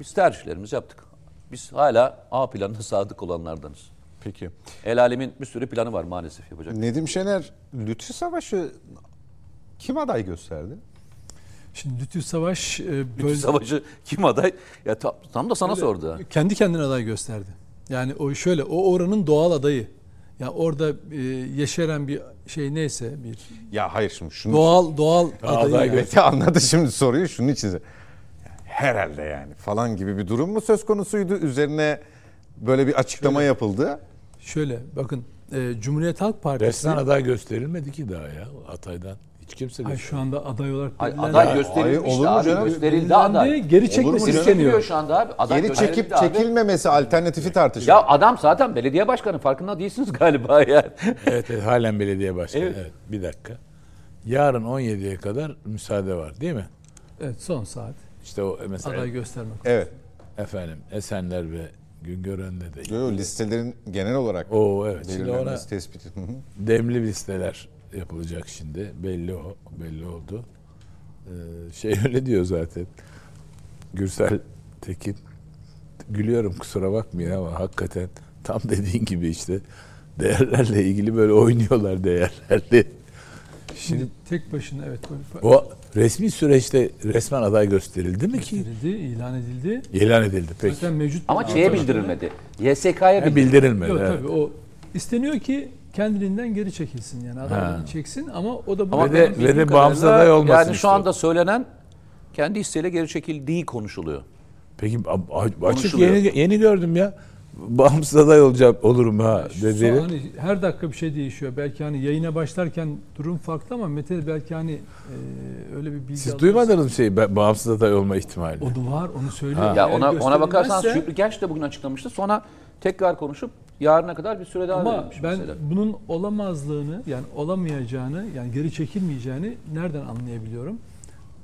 Biz tercihlerimizi yaptık. Biz hala A planına sadık olanlardanız. Peki. El alemin bir sürü planı var maalesef yapacak. Nedim Şener Lütfü Savaş'ı kim aday gösterdi? Şimdi Lütfü Savaş e, böyle- savaşı kim aday? Ya tam, tam da sana sordu. ha. kendi kendine aday gösterdi. Yani o şöyle o oranın doğal adayı. Ya orada e, yeşeren bir şey neyse bir Ya hayır şimdi şunu doğal doğal aday adayı. yani. Anladı şimdi soruyu şunun için. Herhalde yani falan gibi bir durum mu söz konusuydu? Üzerine böyle bir açıklama yapıldı. Şöyle bakın e, Cumhuriyet Halk Partisi Resmen aday gösterilmedi ki daha ya Hatay'dan. Hiç kimse Ay, şu anda aday olarak Ay, belirlendi. aday gösterilmişti olur mu abi. canım? Gösterildi aday. Geri Olur mu çekmesi canım? İsteniyor. şu anda abi. Aday Geri gösterildi çekip abi. çekilmemesi alternatifi tartışılıyor. Ya adam zaten belediye başkanı farkında değilsiniz galiba yani. Evet, evet halen belediye başkanı. Evet. Bir dakika. Yarın 17'ye kadar müsaade var değil mi? Evet son saat İşte o mesela aday göstermek. Evet. efendim Esenler ve Güngören'de de. Yo, yo, listelerin genel olarak Oo evet. Şimdi ona belirlenmesi tespiti. Hı hı. demli listeler yapılacak şimdi. Belli o. Belli oldu. Ee, şey öyle diyor zaten. Gürsel Tekin. Gülüyorum kusura bakmayın ama hakikaten tam dediğin gibi işte değerlerle ilgili böyle oynuyorlar değerlerle. Şimdi tek başına evet O resmi süreçte resmen aday gösterildi mi ki? gösterildi, ilan edildi. İlan edildi peki. Zaten mevcut Ama şeye bildirilmedi. YSK'ya Ha, bildirilmedi. bildirilmedi. Yok evet. tabii o isteniyor ki kendiliğinden geri çekilsin yani Ha. çeksin ama o da bu Ama ve de- ve de bağımsız aday olmasın Yani şu istiyor. anda söylenen kendi isteğiyle geri çekildiği konuşuluyor. Peki a- a- açık yeni, yeni gördüm ya. Bağımsız aday olacağım olurum ha dedi. hani her dakika bir şey değişiyor. Belki hani yayına başlarken durum farklı ama Mete belki hani e, öyle bir bilgi Siz duymadınız mı şey ba- bağımsız aday olma ihtimali? O da var onu söylüyor. Ha. Ya ona ona bakarsan gösterilmezse- Şükrü Genç de bugün açıklamıştı. Sonra tekrar konuşup yarına kadar bir süre daha Ama verilmiş ben mesela. bunun olamazlığını yani olamayacağını yani geri çekilmeyeceğini nereden anlayabiliyorum?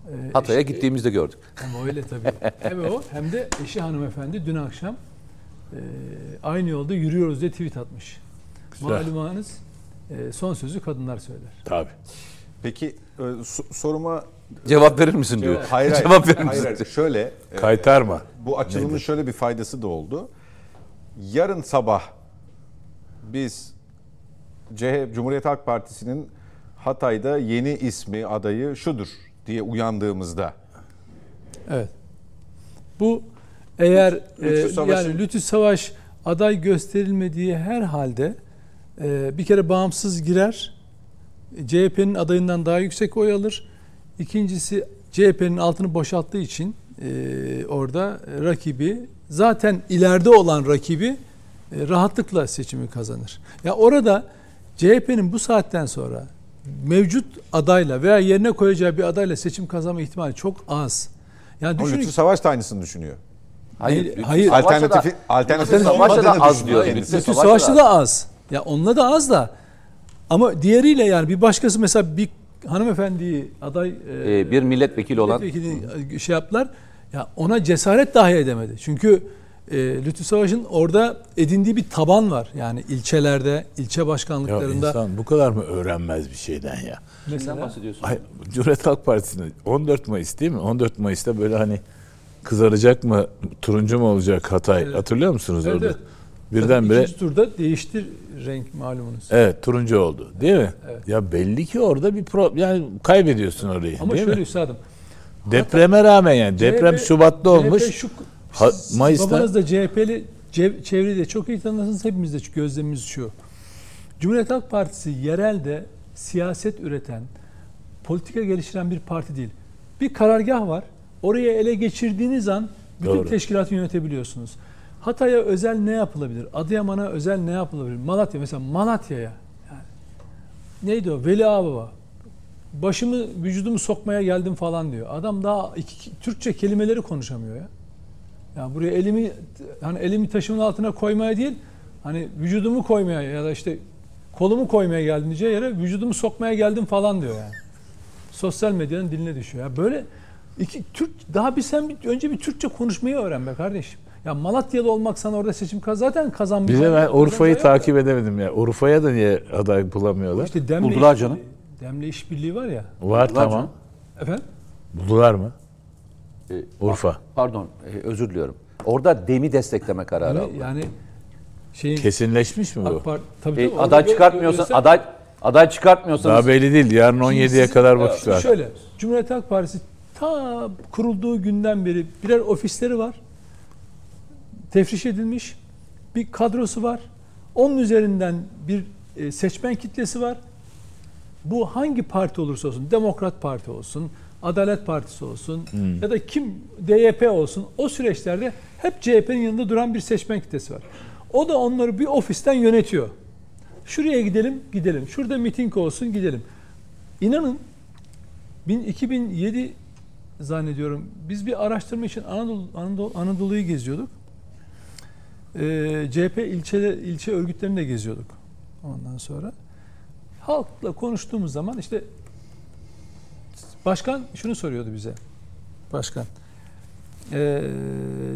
Ee, Hatay'a işte- gittiğimizde gördük. Ama öyle tabii. hem o hem de eşi hanımefendi dün akşam e, aynı yolda yürüyoruz diye tweet atmış. Güzel. Malumunuz e, son sözü kadınlar söyler. Tabii. Peki e, so- soruma Cevap verir misin diyor. hayır, hayır, Cevap verir hayır, misin? hayır. şöyle e, Kaytarma. bu açılımın Nedir? şöyle bir faydası da oldu. Yarın sabah biz CHP, Cumhuriyet Halk Partisi'nin Hatay'da yeni ismi adayı şudur diye uyandığımızda Evet. Bu eğer Lütfü e, Savaş'ın- yani Lütfü Savaş aday gösterilmediği her halde e, bir kere bağımsız girer. CHP'nin adayından daha yüksek oy alır. İkincisi CHP'nin altını boşalttığı için e, orada rakibi zaten ileride olan rakibi rahatlıkla seçimi kazanır. Ya orada CHP'nin bu saatten sonra mevcut adayla veya yerine koyacağı bir adayla seçim kazanma ihtimali çok az. Yani düşünün Lütfü Savaş da aynısını düşünüyor. Hayır. Hayır, Alternatifi, Lütfü Savaş'ta da az diyor. Lütfü Savaş'ta da az. Ya onunla da az da. Ama diğeriyle yani bir başkası mesela bir hanımefendiyi aday e, Ee, bir milletvekili olan milletvekili şey yaptılar. Ya ona cesaret dahi edemedi. Çünkü e, Lütfü Savaş'ın orada edindiği bir taban var. Yani ilçelerde, ilçe Ya başkanlıklarında insan bu kadar mı öğrenmez bir şeyden ya? Mesela bahsediyorsun? Ay, Cumhuriyet Halk Partisi'nin 14 Mayıs değil mi? 14 Mayıs'ta böyle hani kızaracak mı, turuncu mu olacak Hatay? Evet. Hatırlıyor musunuz Evet, orada? evet. Birdenbire ikinci turda değişti renk malumunuz. evet turuncu oldu değil mi? Evet. Ya belli ki orada bir pro yani kaybediyorsun orayı Ama değil şöyle mi? üstadım. Depreme rağmen yani deprem CHP Şubat'ta olmuş. CHP şu, Ha- Mayıs'ta- Babanız da CHP'li çevreyi de çok iyi tanırsınız. Hepimiz de gözlemimiz şu. Cumhuriyet Halk Partisi yerelde siyaset üreten, politika geliştiren bir parti değil. Bir karargah var. Oraya ele geçirdiğiniz an bütün Doğru. teşkilatı yönetebiliyorsunuz. Hatay'a özel ne yapılabilir? Adıyaman'a özel ne yapılabilir? Malatya mesela Malatya'ya yani neydi o? Veli Ağababa. Başımı vücudumu sokmaya geldim falan diyor. Adam daha iki, Türkçe kelimeleri konuşamıyor ya. Ya buraya elimi hani elimi taşımın altına koymaya değil, hani vücudumu koymaya ya da işte kolumu koymaya geldim diyeceği yere vücudumu sokmaya geldim falan diyor yani. Sosyal medyanın diline düşüyor. Ya böyle iki Türk daha bir sen bir, önce bir Türkçe konuşmayı öğren be kardeşim. Ya Malatyalı olmak sana orada seçim kaz zaten kazanmış. Bir de ben Urfa'yı takip edemedim ya. Urfa'ya da niye aday bulamıyorlar? İşte demle Buldular canım. Demle işbirliği var ya. Var Buldular tamam. canım. Efendim? Buldular mı? Ee, Urfa. Pardon, e, özür diliyorum. Orada demi destekleme kararı Yani, aldı. yani şeyin Kesinleşmiş mi bu? AK Parti tabii E, aday çıkartmıyorsan, göster- aday aday çıkartmıyorsanız Daha belli değil. Yarın 17'ye Sizin- kadar vakit var. Şöyle, Cumhuriyet Halk Partisi ta kurulduğu günden beri birer ofisleri var. Tefriş edilmiş. Bir kadrosu var. Onun üzerinden bir e, seçmen kitlesi var. Bu hangi parti olursa olsun, Demokrat Parti olsun, Adalet Partisi olsun Hmm. ya da kim DYP olsun o süreçlerde hep CHP'nin yanında duran bir seçmen kitlesi var. O da onları bir ofisten yönetiyor. Şuraya gidelim, gidelim. Şurada miting olsun, gidelim. İnanın bin- 2007 zannediyorum biz bir araştırma için Anadolu, Anadolu Anadolu'yu geziyorduk. Ee, CHP ilçe ilçe örgütlerini de geziyorduk. Ondan sonra halkla konuştuğumuz zaman işte başkan şunu soruyordu bize. Başkan. Ee,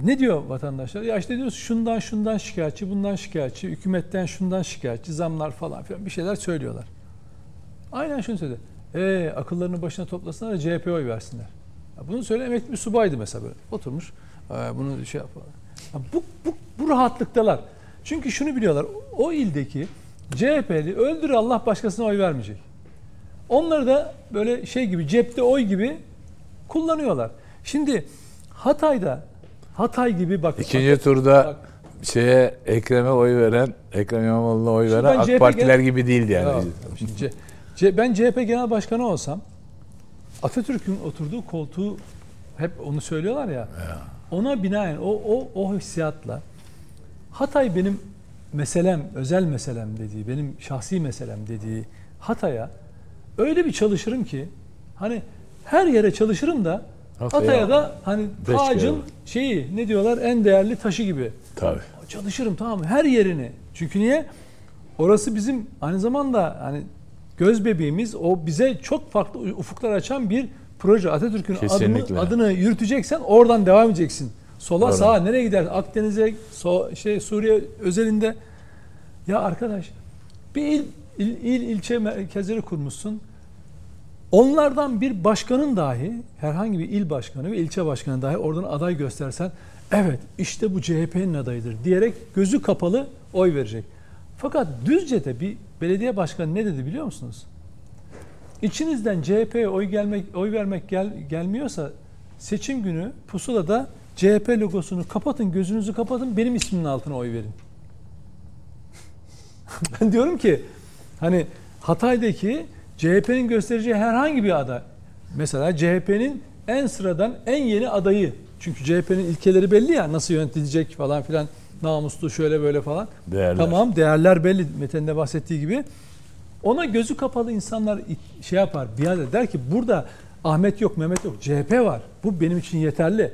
ne diyor vatandaşlar? Ya işte diyoruz şundan şundan şikayetçi, bundan şikayetçi, hükümetten şundan şikayetçi, zamlar falan filan bir şeyler söylüyorlar. Aynen şunu söyledi. E akıllarını başına toplasınlar da CHP oy versinler. Ya bunu söyleyen emekli bir subaydı mesela böyle. Oturmuş. "Ee, bunu şey yapar. Ya bu, bu, bu rahatlıktalar. Çünkü şunu biliyorlar. O ildeki CHP'li öldür Allah başkasına oy vermeyecek. Onları da böyle şey gibi cepte oy gibi kullanıyorlar. Şimdi Hatay'da Hatay gibi bak İkinci turda Bak. şeye Ekrem'e oy veren, Ekrem İmamoğlu'na oy veren AK CHP Partiler genel- gibi değildi yani. Ya, şimdi C- ben CHP Genel Başkanı olsam Atatürk'ün oturduğu koltuğu hep onu söylüyorlar ya. Ona binaen o o o hissiyatla Hatay benim meselem, özel meselem dediği, benim şahsi meselem dediği Hatay'a öyle bir çalışırım ki hani her yere çalışırım da Hatay'a Hatay'a da hani beş şeyi ne diyorlar en değerli taşı gibi. Tabii. Çalışırım tamam mı? Her yerini. Çünkü niye? Orası bizim aynı zamanda hani göz bebeğimiz. O bize çok farklı ufuklar açan bir proje. Atatürk'ün adını, adını yürüteceksen oradan devam edeceksin. Sola Doğru. sağa nereye gider? Akdeniz'e, so, şey Suriye özelinde. Ya arkadaş bir il il, il ilçe merkezleri kurmuşsun. Onlardan bir başkanın dahi herhangi bir il başkanı ve ilçe başkanı dahi oradan aday göstersen evet işte bu CHP'nin adayıdır diyerek gözü kapalı oy verecek. Fakat Düzce'de bir belediye başkanı ne dedi biliyor musunuz? İçinizden CHP'ye oy gelmek oy vermek gel, gelmiyorsa seçim günü pusulada CHP logosunu kapatın, gözünüzü kapatın, benim ismimin altına oy verin. ben diyorum ki hani Hatay'daki CHP'nin göstereceği herhangi bir aday. Mesela CHP'nin en sıradan en yeni adayı. Çünkü CHP'nin ilkeleri belli ya nasıl yönetilecek falan filan namuslu şöyle böyle falan. Değerler. Tamam değerler belli Mete'nin de bahsettiği gibi. Ona gözü kapalı insanlar şey yapar biat eder der ki burada Ahmet yok Mehmet yok CHP var. Bu benim için yeterli.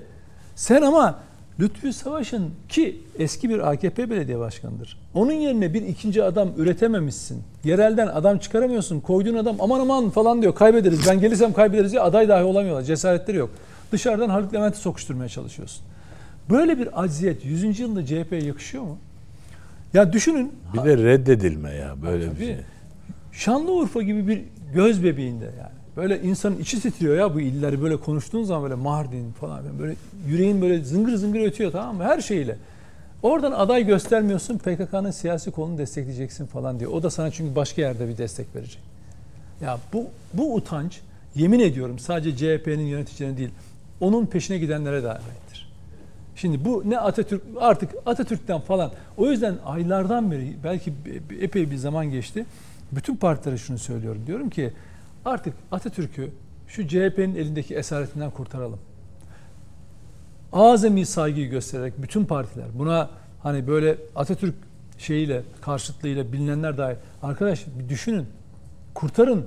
Sen ama Lütfü Savaş'ın ki eski bir AKP belediye başkanıdır. Onun yerine bir ikinci adam üretememişsin. Yerelden adam çıkaramıyorsun. Koyduğun adam aman aman falan diyor kaybederiz. Ben gelirsem kaybederiz diye aday dahi olamıyorlar. Cesaretleri yok. Dışarıdan Haluk Levent'i sokuşturmaya çalışıyorsun. Böyle bir acziyet 100. yılında CHP'ye yakışıyor mu? Ya düşünün. Bir de reddedilme ya böyle bir şey. Şanlıurfa gibi bir göz bebeğinde yani. Böyle insanın içi titriyor ya bu illeri böyle konuştuğun zaman böyle Mardin falan böyle yüreğin böyle zıngır zıngır ötüyor tamam mı her şeyle. Oradan aday göstermiyorsun PKK'nın siyasi kolunu destekleyeceksin falan diyor. O da sana çünkü başka yerde bir destek verecek. Ya bu bu utanç yemin ediyorum sadece CHP'nin yöneticilerine değil onun peşine gidenlere de aittir. Şimdi bu ne Atatürk artık Atatürk'ten falan o yüzden aylardan beri belki epey bir zaman geçti. Bütün partilere şunu söylüyorum. Diyorum ki artık Atatürk'ü şu CHP'nin elindeki esaretinden kurtaralım. Azami saygıyı göstererek bütün partiler buna hani böyle Atatürk şeyiyle karşıtlığıyla bilinenler dair arkadaş bir düşünün. Kurtarın.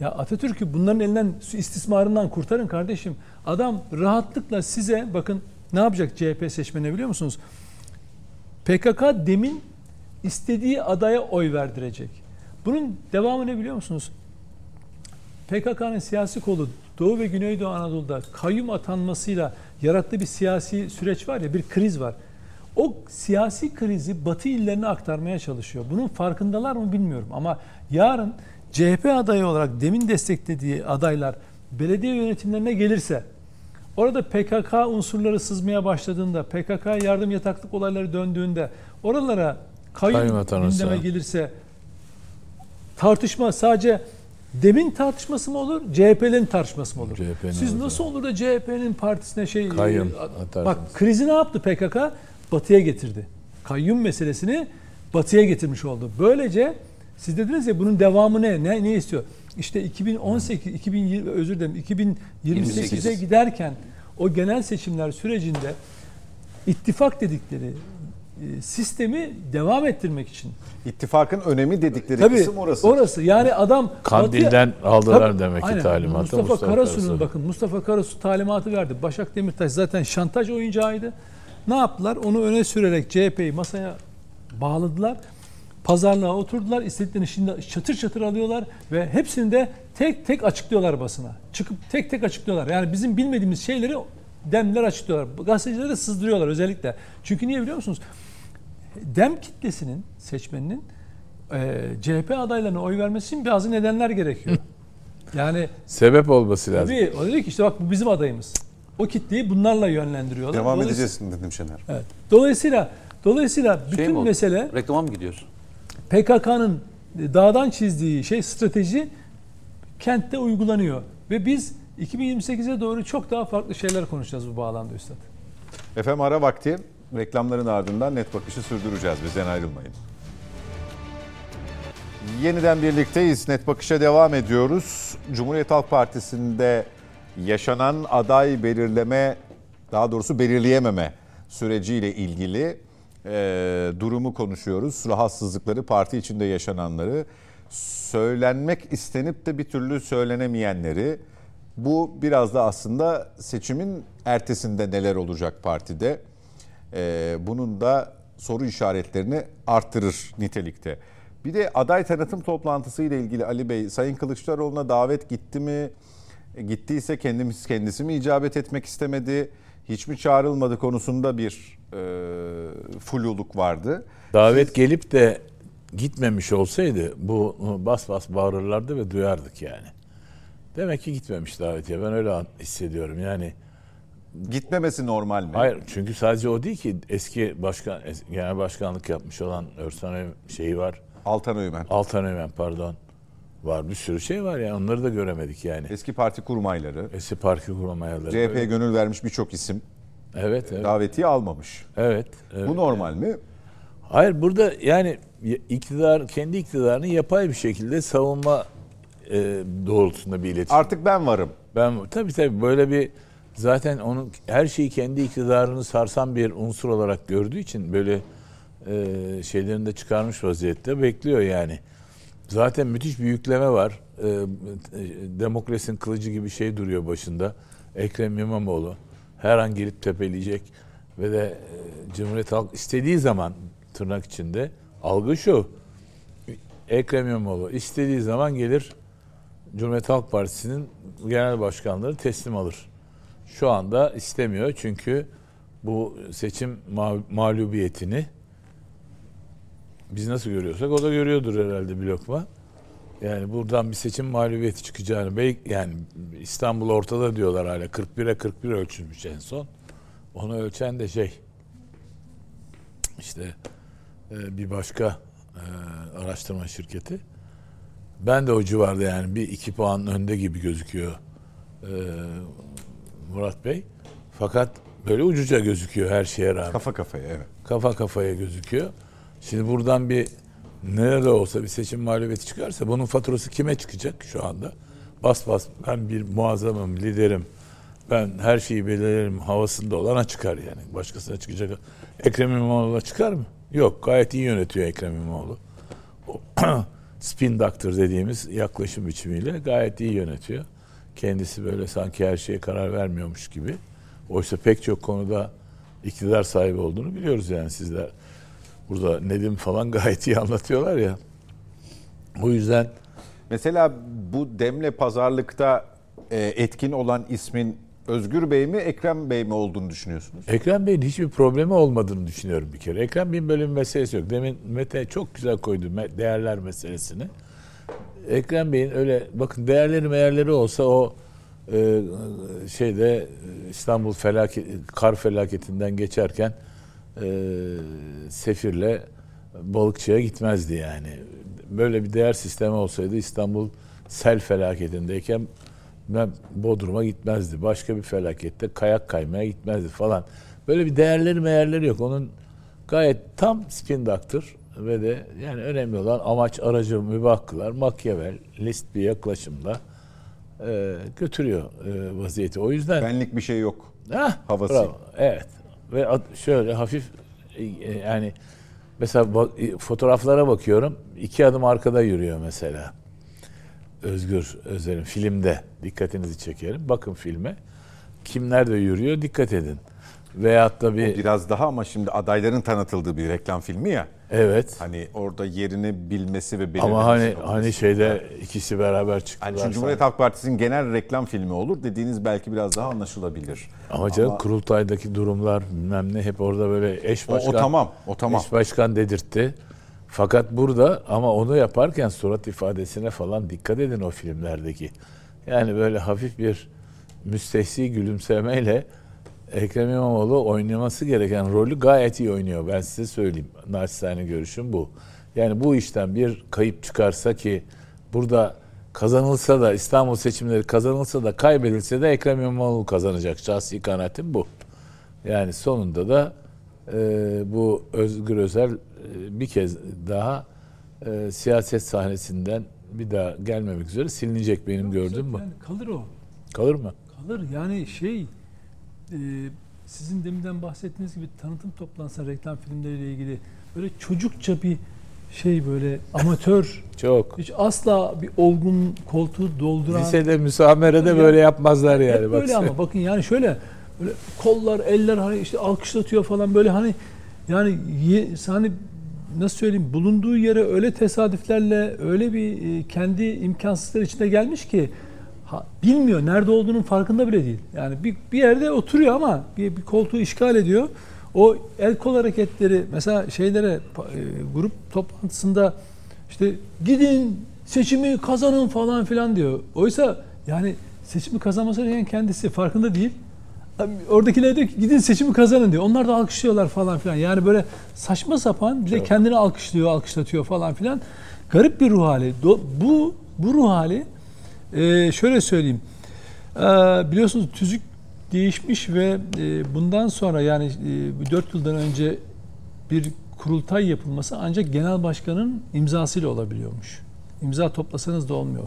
Ya Atatürk'ü bunların elinden istismarından kurtarın kardeşim. Adam rahatlıkla size bakın ne yapacak CHP seçmeni biliyor musunuz? PKK demin istediği adaya oy verdirecek. Bunun devamı ne biliyor musunuz? PKK'nın siyasi kolu Doğu ve Güneydoğu Anadolu'da kayyum atanmasıyla yarattığı bir siyasi süreç var ya bir kriz var. O siyasi krizi Batı illerine aktarmaya çalışıyor. Bunun farkındalar mı bilmiyorum ama yarın CHP adayı olarak demin desteklediği adaylar belediye yönetimlerine gelirse orada PKK unsurları sızmaya başladığında, PKK yardım yataklık olayları döndüğünde oralara kayyum gündeme gelirse tartışma sadece demin tartışması mı olur, CHP'lerin tartışması mı olur? CHP'nin Siz nasıl olur da CHP'nin partisine şey Kayyum e, atarsınız. bak krizi ne yaptı PKK? Batıya getirdi. Kayyum meselesini batıya getirmiş oldu. Böylece siz dediniz ya bunun devamı ne? Ne ne istiyor? İşte 2018 2020 özür dilerim 2028'e 28. giderken o genel seçimler sürecinde ittifak dedikleri sistemi devam ettirmek için. İttifakın önemi dedikleri Tabii kısım orası. orası. Yani adam Kandil'den Batı'ya- aldılar Tabii, demek ki talimatı. Mustafa, Mustafa Karasu'nun Karasu. bakın Mustafa Karasu talimatı verdi. Başak Demirtaş zaten şantaj oyuncağıydı. Ne yaptılar? Onu öne sürerek CHP'yi masaya bağladılar. Pazarlığa oturdular. İstediklerini şimdi çatır çatır alıyorlar ve hepsini de tek tek açıklıyorlar basına. Çıkıp tek tek açıklıyorlar. Yani bizim bilmediğimiz şeyleri demler açıklıyorlar. Gazetecilere de sızdırıyorlar özellikle. Çünkü niye biliyor musunuz? Dem kitlesinin, seçmeninin e, CHP adaylarına oy vermesi için bazı nedenler gerekiyor. Yani Sebep olması lazım. tabii o dedi ki işte bak bu bizim adayımız. O kitleyi bunlarla yönlendiriyorlar. Devam Dolayısıyla- edeceğiz dedim Şener. Evet. Dolayısıyla dolayısıyla bütün Şey mi oldu? mesele Reklama mı gidiyorsun? PKK'nın dağdan çizdiği şey strateji kentte uygulanıyor ve biz 2028'e doğru çok daha farklı şeyler konuşacağız bu bağlamda Üstad. Efendim ara vakti. Reklamların ardından net bakışı sürdüreceğiz. Bizden ayrılmayın. Yeniden birlikteyiz. Net bakışa devam ediyoruz. Cumhuriyet Halk Partisi'nde yaşanan aday belirleme, daha doğrusu belirleyememe süreciyle ilgili e, durumu konuşuyoruz. Rahatsızlıkları, parti içinde yaşananları, söylenmek istenip de bir türlü söylenemeyenleri. Bu biraz da aslında seçimin ertesinde neler olacak partide. E, bunun da soru işaretlerini arttırır nitelikte. Bir de aday tanıtım toplantısı ile ilgili Ali Bey, Sayın Kılıçdaroğlu'na davet gitti mi? E, Gittiyse kendimiz kendisi mi icabet etmek istemedi? Hiç mi çağrılmadı konusunda bir e, fluluk vardı. Davet gelip de gitmemiş olsaydı bu bas bas bağırırlardı ve duyardık yani. Demek ki gitmemiş davetiye. Ben öyle hissediyorum. Yani Gitmemesi normal mi? hayır çünkü sadece o değil ki eski başkan es- genel başkanlık yapmış olan Örsan şeyi var. Altan Öğmen. Altan Ömen pardon. Var bir sürü şey var ya onları da göremedik yani. Eski parti kurmayları. Eski parti kuramayaları. CHP'ye gönül vermiş birçok isim Evet, evet. davetiye almamış. Evet. evet. Bu normal mi? Hayır burada yani iktidar kendi iktidarını yapay bir şekilde savunma e, doğrultusunda bir iletişim. Artık ben varım. Ben tabii tabii böyle bir zaten onun her şeyi kendi iktidarını sarsan bir unsur olarak gördüğü için böyle e, şeylerini de çıkarmış vaziyette bekliyor yani. Zaten müthiş bir yükleme var. E, demokrasinin kılıcı gibi şey duruyor başında. Ekrem İmamoğlu her an gelip tepeleyecek ve de e, Cumhuriyet Halk istediği zaman tırnak içinde algı şu. Ekrem İmamoğlu istediği zaman gelir Cumhuriyet Halk Partisi'nin genel başkanları teslim alır. Şu anda istemiyor çünkü bu seçim ma- mağlubiyetini biz nasıl görüyorsak o da görüyordur herhalde bir lokma. Yani buradan bir seçim mağlubiyeti çıkacağını bey yani İstanbul ortada diyorlar hala 41'e 41 ölçülmüş en son. Onu ölçen de şey işte e, bir başka e, araştırma şirketi. Ben de o civarda yani bir iki puan önde gibi gözüküyor e, Murat Bey. Fakat böyle ucuca gözüküyor her şeye rağmen. Kafa kafaya evet. Kafa kafaya gözüküyor. Şimdi buradan bir nerede olsa bir seçim mağlubiyeti çıkarsa bunun faturası kime çıkacak şu anda? Bas bas ben bir muazzamım, liderim. Ben her şeyi belirlerim havasında olana çıkar yani. Başkasına çıkacak. Ekrem İmamoğlu'na çıkar mı? Yok. Gayet iyi yönetiyor Ekrem İmamoğlu. O spin doctor dediğimiz yaklaşım biçimiyle gayet iyi yönetiyor. Kendisi böyle sanki her şeye karar vermiyormuş gibi. Oysa pek çok konuda iktidar sahibi olduğunu biliyoruz yani sizler. Burada Nedim falan gayet iyi anlatıyorlar ya. O yüzden Mesela bu demle pazarlıkta e, etkin olan ismin Özgür Bey mi Ekrem Bey mi olduğunu düşünüyorsunuz? Ekrem Bey'in hiçbir problemi olmadığını düşünüyorum bir kere. Ekrem Bey'in böyle bir meselesi yok. Demin Mete çok güzel koydu değerler meselesini. Ekrem Bey'in öyle bakın değerleri meğerleri olsa o e, şeyde İstanbul felaket kar felaketinden geçerken e, Sefir'le balıkçıya gitmezdi yani. Böyle bir değer sistemi olsaydı İstanbul sel felaketindeyken ben Bodrum'a gitmezdi. Başka bir felakette kayak kaymaya gitmezdi falan. Böyle bir değerleri meğerleri yok. Onun gayet tam spin doctor ve de yani önemli olan amaç aracı mübah kılar. Machiavelli list bir yaklaşımla e, götürüyor e, vaziyeti. O yüzden Benlik bir şey yok. Hah, havası. bravo. Evet. Ve şöyle hafif e, yani mesela bak- e, fotoğraflara bakıyorum. iki adım arkada yürüyor mesela. Özgür Özel'in filmde dikkatinizi çekerim. Bakın filme. Kim nerede yürüyor dikkat edin. Veyahut da bir Biraz daha ama şimdi adayların tanıtıldığı bir reklam filmi ya. Evet. Hani orada yerini bilmesi ve belirlemesi. Ama hani olması. hani şeyde ikisi beraber çıktılar. Hani çünkü Cumhuriyet Halk Partisi'nin genel reklam filmi olur dediğiniz belki biraz daha anlaşılabilir. Ama canım Ama- kurultaydaki durumlar bilmem ne hep orada böyle eş O, başkan. o tamam, o tamam. Eş başkan dedirtti. Fakat burada ama onu yaparken surat ifadesine falan dikkat edin o filmlerdeki. Yani böyle hafif bir müstehsi gülümsemeyle Ekrem İmamoğlu oynaması gereken rolü gayet iyi oynuyor. Ben size söyleyeyim. Naçizane görüşüm bu. Yani bu işten bir kayıp çıkarsa ki burada kazanılsa da İstanbul seçimleri kazanılsa da kaybedilse de Ekrem İmamoğlu kazanacak. Şahsi kanaatim bu. Yani sonunda da e, bu Özgür Özel e, bir kez daha e, siyaset sahnesinden bir daha gelmemek üzere silinecek benim gördüğüm bu. Yani kalır o. Kalır mı? Kalır yani şey e, sizin deminden bahsettiğiniz gibi tanıtım toplantısı reklam filmleriyle ilgili böyle çocukça bir şey böyle amatör Çok. hiç asla bir olgun koltuğu dolduran Lisede müsamerede Ya- böyle yapmazlar yani. Hep böyle ama bakın yani şöyle böyle kollar, eller hani işte alkışlatıyor falan böyle hani yani hani nasıl söyleyeyim bulunduğu yere öyle tesadüflerle öyle bir e, kendi imkansızlıklar içinde gelmiş ki ha, bilmiyor nerede olduğunun farkında bile değil. Yani bir, bir yerde oturuyor ama bir, bir koltuğu işgal ediyor. O el kol hareketleri mesela şeylere e, grup toplantısında işte gidin seçimi kazanın falan filan diyor. Oysa yani seçimi kazanması gereken kendisi farkında değil. Oradakiler diyor ki gidin seçimi kazanın diyor. Onlar da alkışlıyorlar falan filan. Yani böyle saçma sapan bir de kendini alkışlıyor, alkışlatıyor falan filan. Garip bir ruh hali. Do- Bu bu ruh hali e, şöyle söyleyeyim. E, biliyorsunuz tüzük değişmiş ve e, bundan sonra yani e, 4 yıldan önce bir kurultay yapılması ancak genel başkanın imzasıyla olabiliyormuş. İmza toplasanız da olmuyor.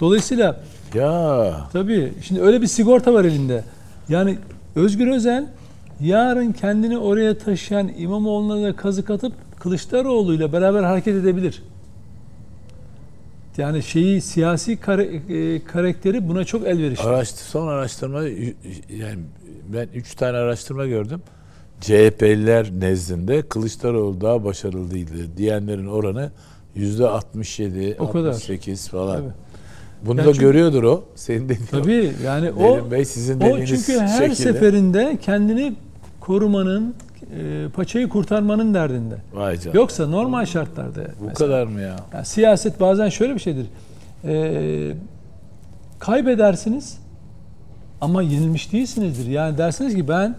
Dolayısıyla Ya Tabii. Şimdi öyle bir sigorta var elinde. Yani Özgür Özel yarın kendini oraya taşıyan İmamoğlu'na da kazık atıp Kılıçdaroğlu'yla beraber hareket edebilir. Yani şeyi siyasi kare- e, karakteri buna çok elverişli. araştır, son araştırma yani ben üç tane araştırma gördüm. CHP'liler nezdinde Kılıçdaroğlu daha başarılıydı diyenlerin oranı yüzde 67, O kadar. 68 falan. Tabii. Bunu Yani da çünkü- görüyordur o. Senin dediğin o. Tabii yani o Bey sizin o çünkü her şekilde. seferinde kendini korumanın, e, paçayı kurtarmanın derdinde. Vay canına. Yoksa normal şartlarda Bu mesela- kadar mı ya? Yani siyaset bazen şöyle bir şeydir. Ee, kaybedersiniz ama yenilmiş değilsinizdir. Yani dersiniz ki ben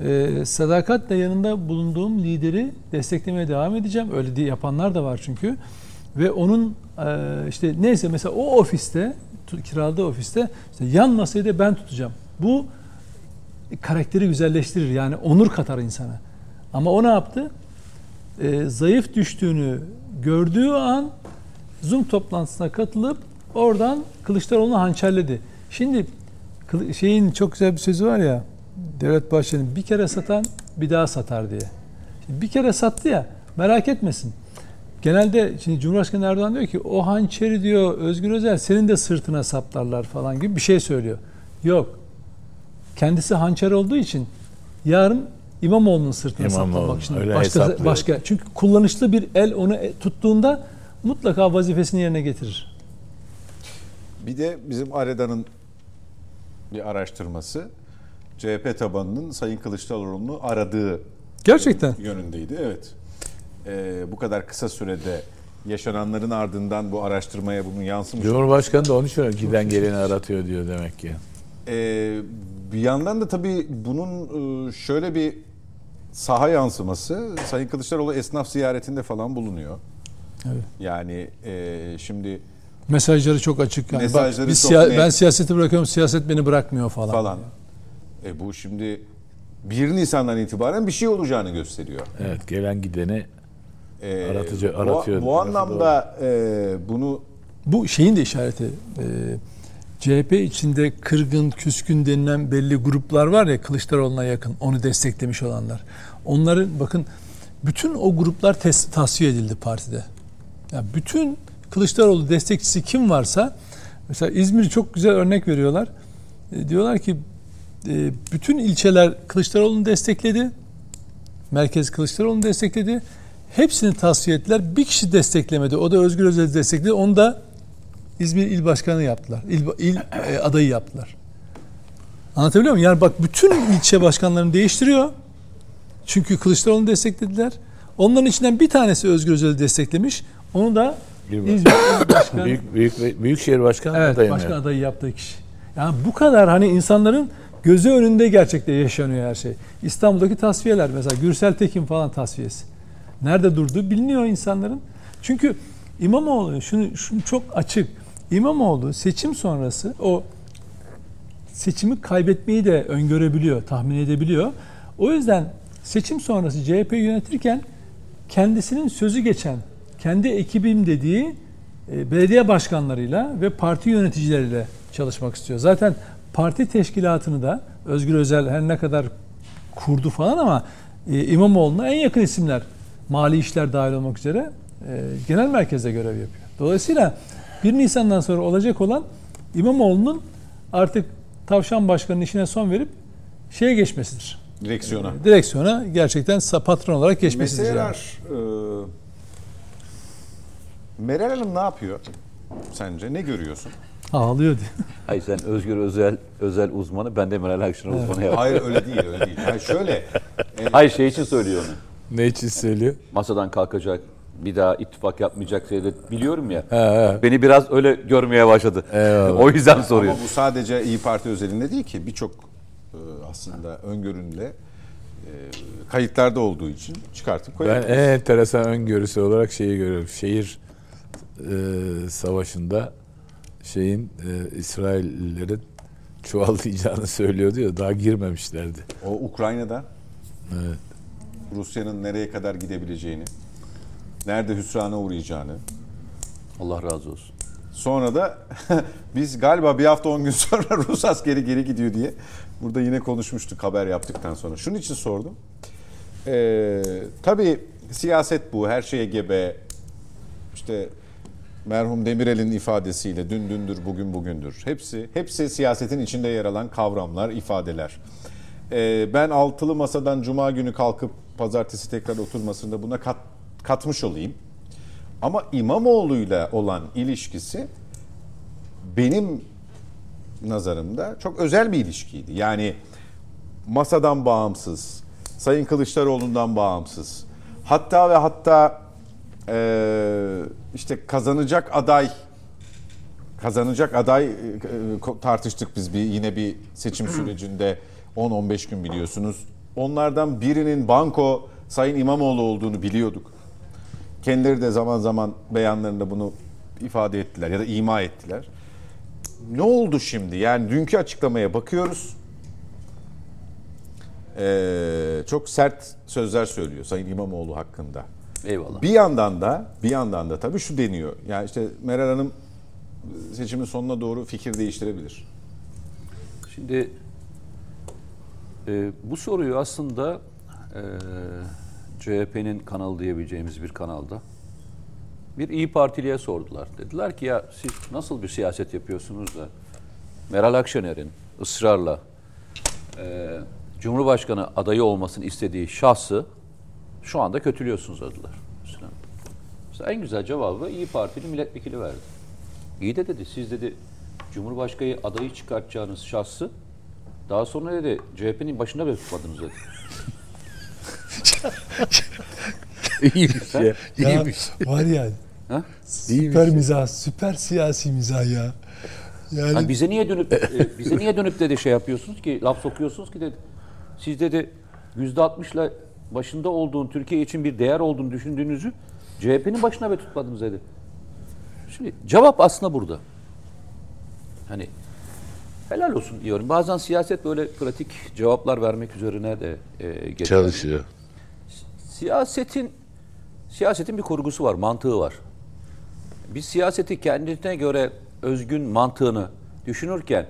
e, sadakatle yanında bulunduğum lideri desteklemeye devam edeceğim. Öyle diye yapanlar da var çünkü. Ve onun e, işte neyse mesela o ofiste kiraladığı ofiste işte yan masayı da ben tutacağım. Bu karakteri güzelleştirir. Yani onur katar insana. Ama o ne yaptı? e, zayıf düştüğünü gördüğü an Zoom toplantısına katılıp oradan Kılıçdaroğlu'nu hançerledi. Şimdi şeyin çok güzel bir sözü var ya Devlet Bahçeli'nin bir kere satan bir daha satar diye. Şimdi bir kere sattı ya merak etmesin. Genelde şimdi Cumhurbaşkanı Erdoğan diyor ki o hançeri diyor Özgür Özel senin de sırtına saplarlar falan gibi bir şey söylüyor. Yok. Kendisi hançer olduğu için yarın İmamoğlu'nun sırtına İmamoğlu, saplamak için başka hesaplıyor. başka çünkü kullanışlı bir el onu e- tuttuğunda mutlaka vazifesini yerine getirir. Bir de bizim Areda'nın bir araştırması CHP tabanının Sayın Kılıçdaroğlu'nu aradığı Gerçekten. yönündeydi. Evet. Ee, bu kadar kısa sürede yaşananların ardından bu araştırmaya bunun yansımış. Cumhurbaşkanı da onun için giden geleni aratıyor diyor demek ki. Ee, bir yandan da tabii bunun e, şöyle bir saha yansıması Sayın Kılıçdaroğlu esnaf ziyaretinde falan bulunuyor. Evet. Yani e, şimdi Mesajları çok açık. Yani Mesajları bak, biz çok siya- net. ben siyaseti bırakıyorum, siyaset beni bırakmıyor falan. falan. E, bu şimdi 1 Nisan'dan itibaren bir şey olacağını gösteriyor. Evet gelen gideni Ee, Aratıcı- bu- aratıyor. Bu, anlamda e, bunu Bu şeyin de işareti. e, CHP içinde kırgın, küskün denilen belli gruplar var ya Kılıçdaroğlu'na yakın, onu desteklemiş olanlar. Onların bakın bütün o gruplar tes- tasfiye edildi partide. Yani bütün Kılıçdaroğlu destekçisi kim varsa mesela İzmir'i çok güzel örnek veriyorlar. E, diyorlar ki e, bütün ilçeler Kılıçdaroğlu'nu destekledi. Merkez Kılıçdaroğlu'nu destekledi. Hepsini tasfiye ettiler. Bir kişi desteklemedi. O da Özgür Özel'i destekledi. Onu da İzmir İl Başkanı yaptılar. İl, il e, adayı yaptılar. Anlatabiliyor muyum? Yani bak bütün ilçe başkanlarını değiştiriyor. Çünkü Kılıçdaroğlu'nu desteklediler. Onların içinden bir tanesi Özgür Özel'i desteklemiş. Onu da İzmir İl Başkanı büyük büyük Büyükşehir Başkanı Evet, adayı başkan adayı yaptığı kişi. Yani bu kadar hani insanların gözü önünde gerçekten yaşanıyor her şey. İstanbul'daki tasfiyeler mesela Gürsel Tekin falan tasfiyesi. Nerede durduğu biliniyor insanların. Çünkü İmamoğlu şunu, şunu çok açık. İmamoğlu seçim sonrası o seçimi kaybetmeyi de öngörebiliyor, tahmin edebiliyor. O yüzden seçim sonrası CHP yönetirken kendisinin sözü geçen, kendi ekibim dediği e, belediye başkanlarıyla ve parti yöneticileriyle çalışmak istiyor. Zaten parti teşkilatını da Özgür Özel her ne kadar kurdu falan ama e, İmamoğlu'na en yakın isimler mali işler dahil olmak üzere e, genel merkezde görev yapıyor. Dolayısıyla 1 Nisan'dan sonra olacak olan İmamoğlu'nun artık tavşan başkanının işine son verip şeye geçmesidir. direksiyona. Direksiyona gerçekten sa- patron olarak geçmesidir. yani. Meseleler e, Meral Hanım ne yapıyor sence? Ne görüyorsun? Ağlıyor diye. Hayır sen Özgür Özel özel uzmanı, ben de Meral Akşener uzmanı yaptım. Hayır öyle değil, öyle değil. Yani şöyle Hayır şey için söylüyor onu. Ne için söylüyor? Masadan kalkacak, bir daha ittifak yapmayacak diye de biliyorum ya. He, he. Beni biraz öyle görmeye başladı. Eyvallah. o yüzden soruyor. Ama bu sadece İyi Parti özelinde değil ki birçok e, aslında öngörünle e, kayıtlarda olduğu için çıkartıp Ben koyabiliriz. en enteresan öngörüsü olarak şeyi görüyorum. Şehir e, savaşında şeyin e, İsraillerin çuvallayacağını söylüyordu ya daha girmemişlerdi. O Ukrayna'da Evet. Rusya'nın nereye kadar gidebileceğini, nerede hüsrana uğrayacağını, Allah razı olsun. Sonra da biz galiba bir hafta 10 gün sonra Rus askeri geri gidiyor diye burada yine konuşmuştuk haber yaptıktan sonra. Şunun için sordum. Ee, tabii siyaset bu. Her şeye gebe. İşte merhum Demirel'in ifadesiyle dün dündür bugün bugündür. Hepsi hepsi siyasetin içinde yer alan kavramlar, ifadeler. Ee, ben altılı masadan cuma günü kalkıp pazartesi tekrar oturmasında buna kat, katmış olayım. Ama İmamoğlu'yla olan ilişkisi benim nazarımda çok özel bir ilişkiydi. Yani masadan bağımsız, Sayın Kılıçdaroğlu'ndan bağımsız. Hatta ve hatta eee, işte kazanacak aday kazanacak aday e, tartıştık biz bir yine bir seçim sürecinde 10-15 gün biliyorsunuz. Onlardan birinin banko Sayın İmamoğlu olduğunu biliyorduk. Kendileri de zaman zaman beyanlarında bunu ifade ettiler ya da ima ettiler. Ne oldu şimdi? Yani dünkü açıklamaya bakıyoruz. Ee, çok sert sözler söylüyor Sayın İmamoğlu hakkında. Eyvallah. Bir yandan da bir yandan da tabii şu deniyor. Yani işte Meral Hanım seçimin sonuna doğru fikir değiştirebilir. Şimdi e, bu soruyu aslında e, CHP'nin kanalı diyebileceğimiz bir kanalda bir İyi Partiliye sordular. Dediler ki ya siz nasıl bir siyaset yapıyorsunuz da Meral Akşener'in ısrarla e, Cumhurbaşkanı adayı olmasını istediği şahsı şu anda kötülüyorsunuz dediler. Mesela en güzel cevabı İyi Partili milletvekili verdi. İyi de dedi siz dedi Cumhurbaşkanı adayı çıkartacağınız şahsı daha sonra dedi CHP'nin başında bile tutmadınız dedi. İyiymiş ya. Ya, İyiymiş. var ya Ha? süper mizah, süper siyasi mizah ya. Yani Hani bize niye dönüp e, bize niye dönüp dedi şey yapıyorsunuz ki laf sokuyorsunuz ki dedi. Siz dedi yüzde altmışla başında olduğun Türkiye için bir değer olduğunu düşündüğünüzü CHP'nin başına bile tutmadınız dedi. Şimdi cevap aslında burada. Hani helal olsun diyorum. Bazen siyaset böyle pratik cevaplar vermek üzerine de e, geçer. Çalışıyor. Siyasetin siyasetin bir kurgusu var, mantığı var. Biz siyaseti kendine göre özgün mantığını düşünürken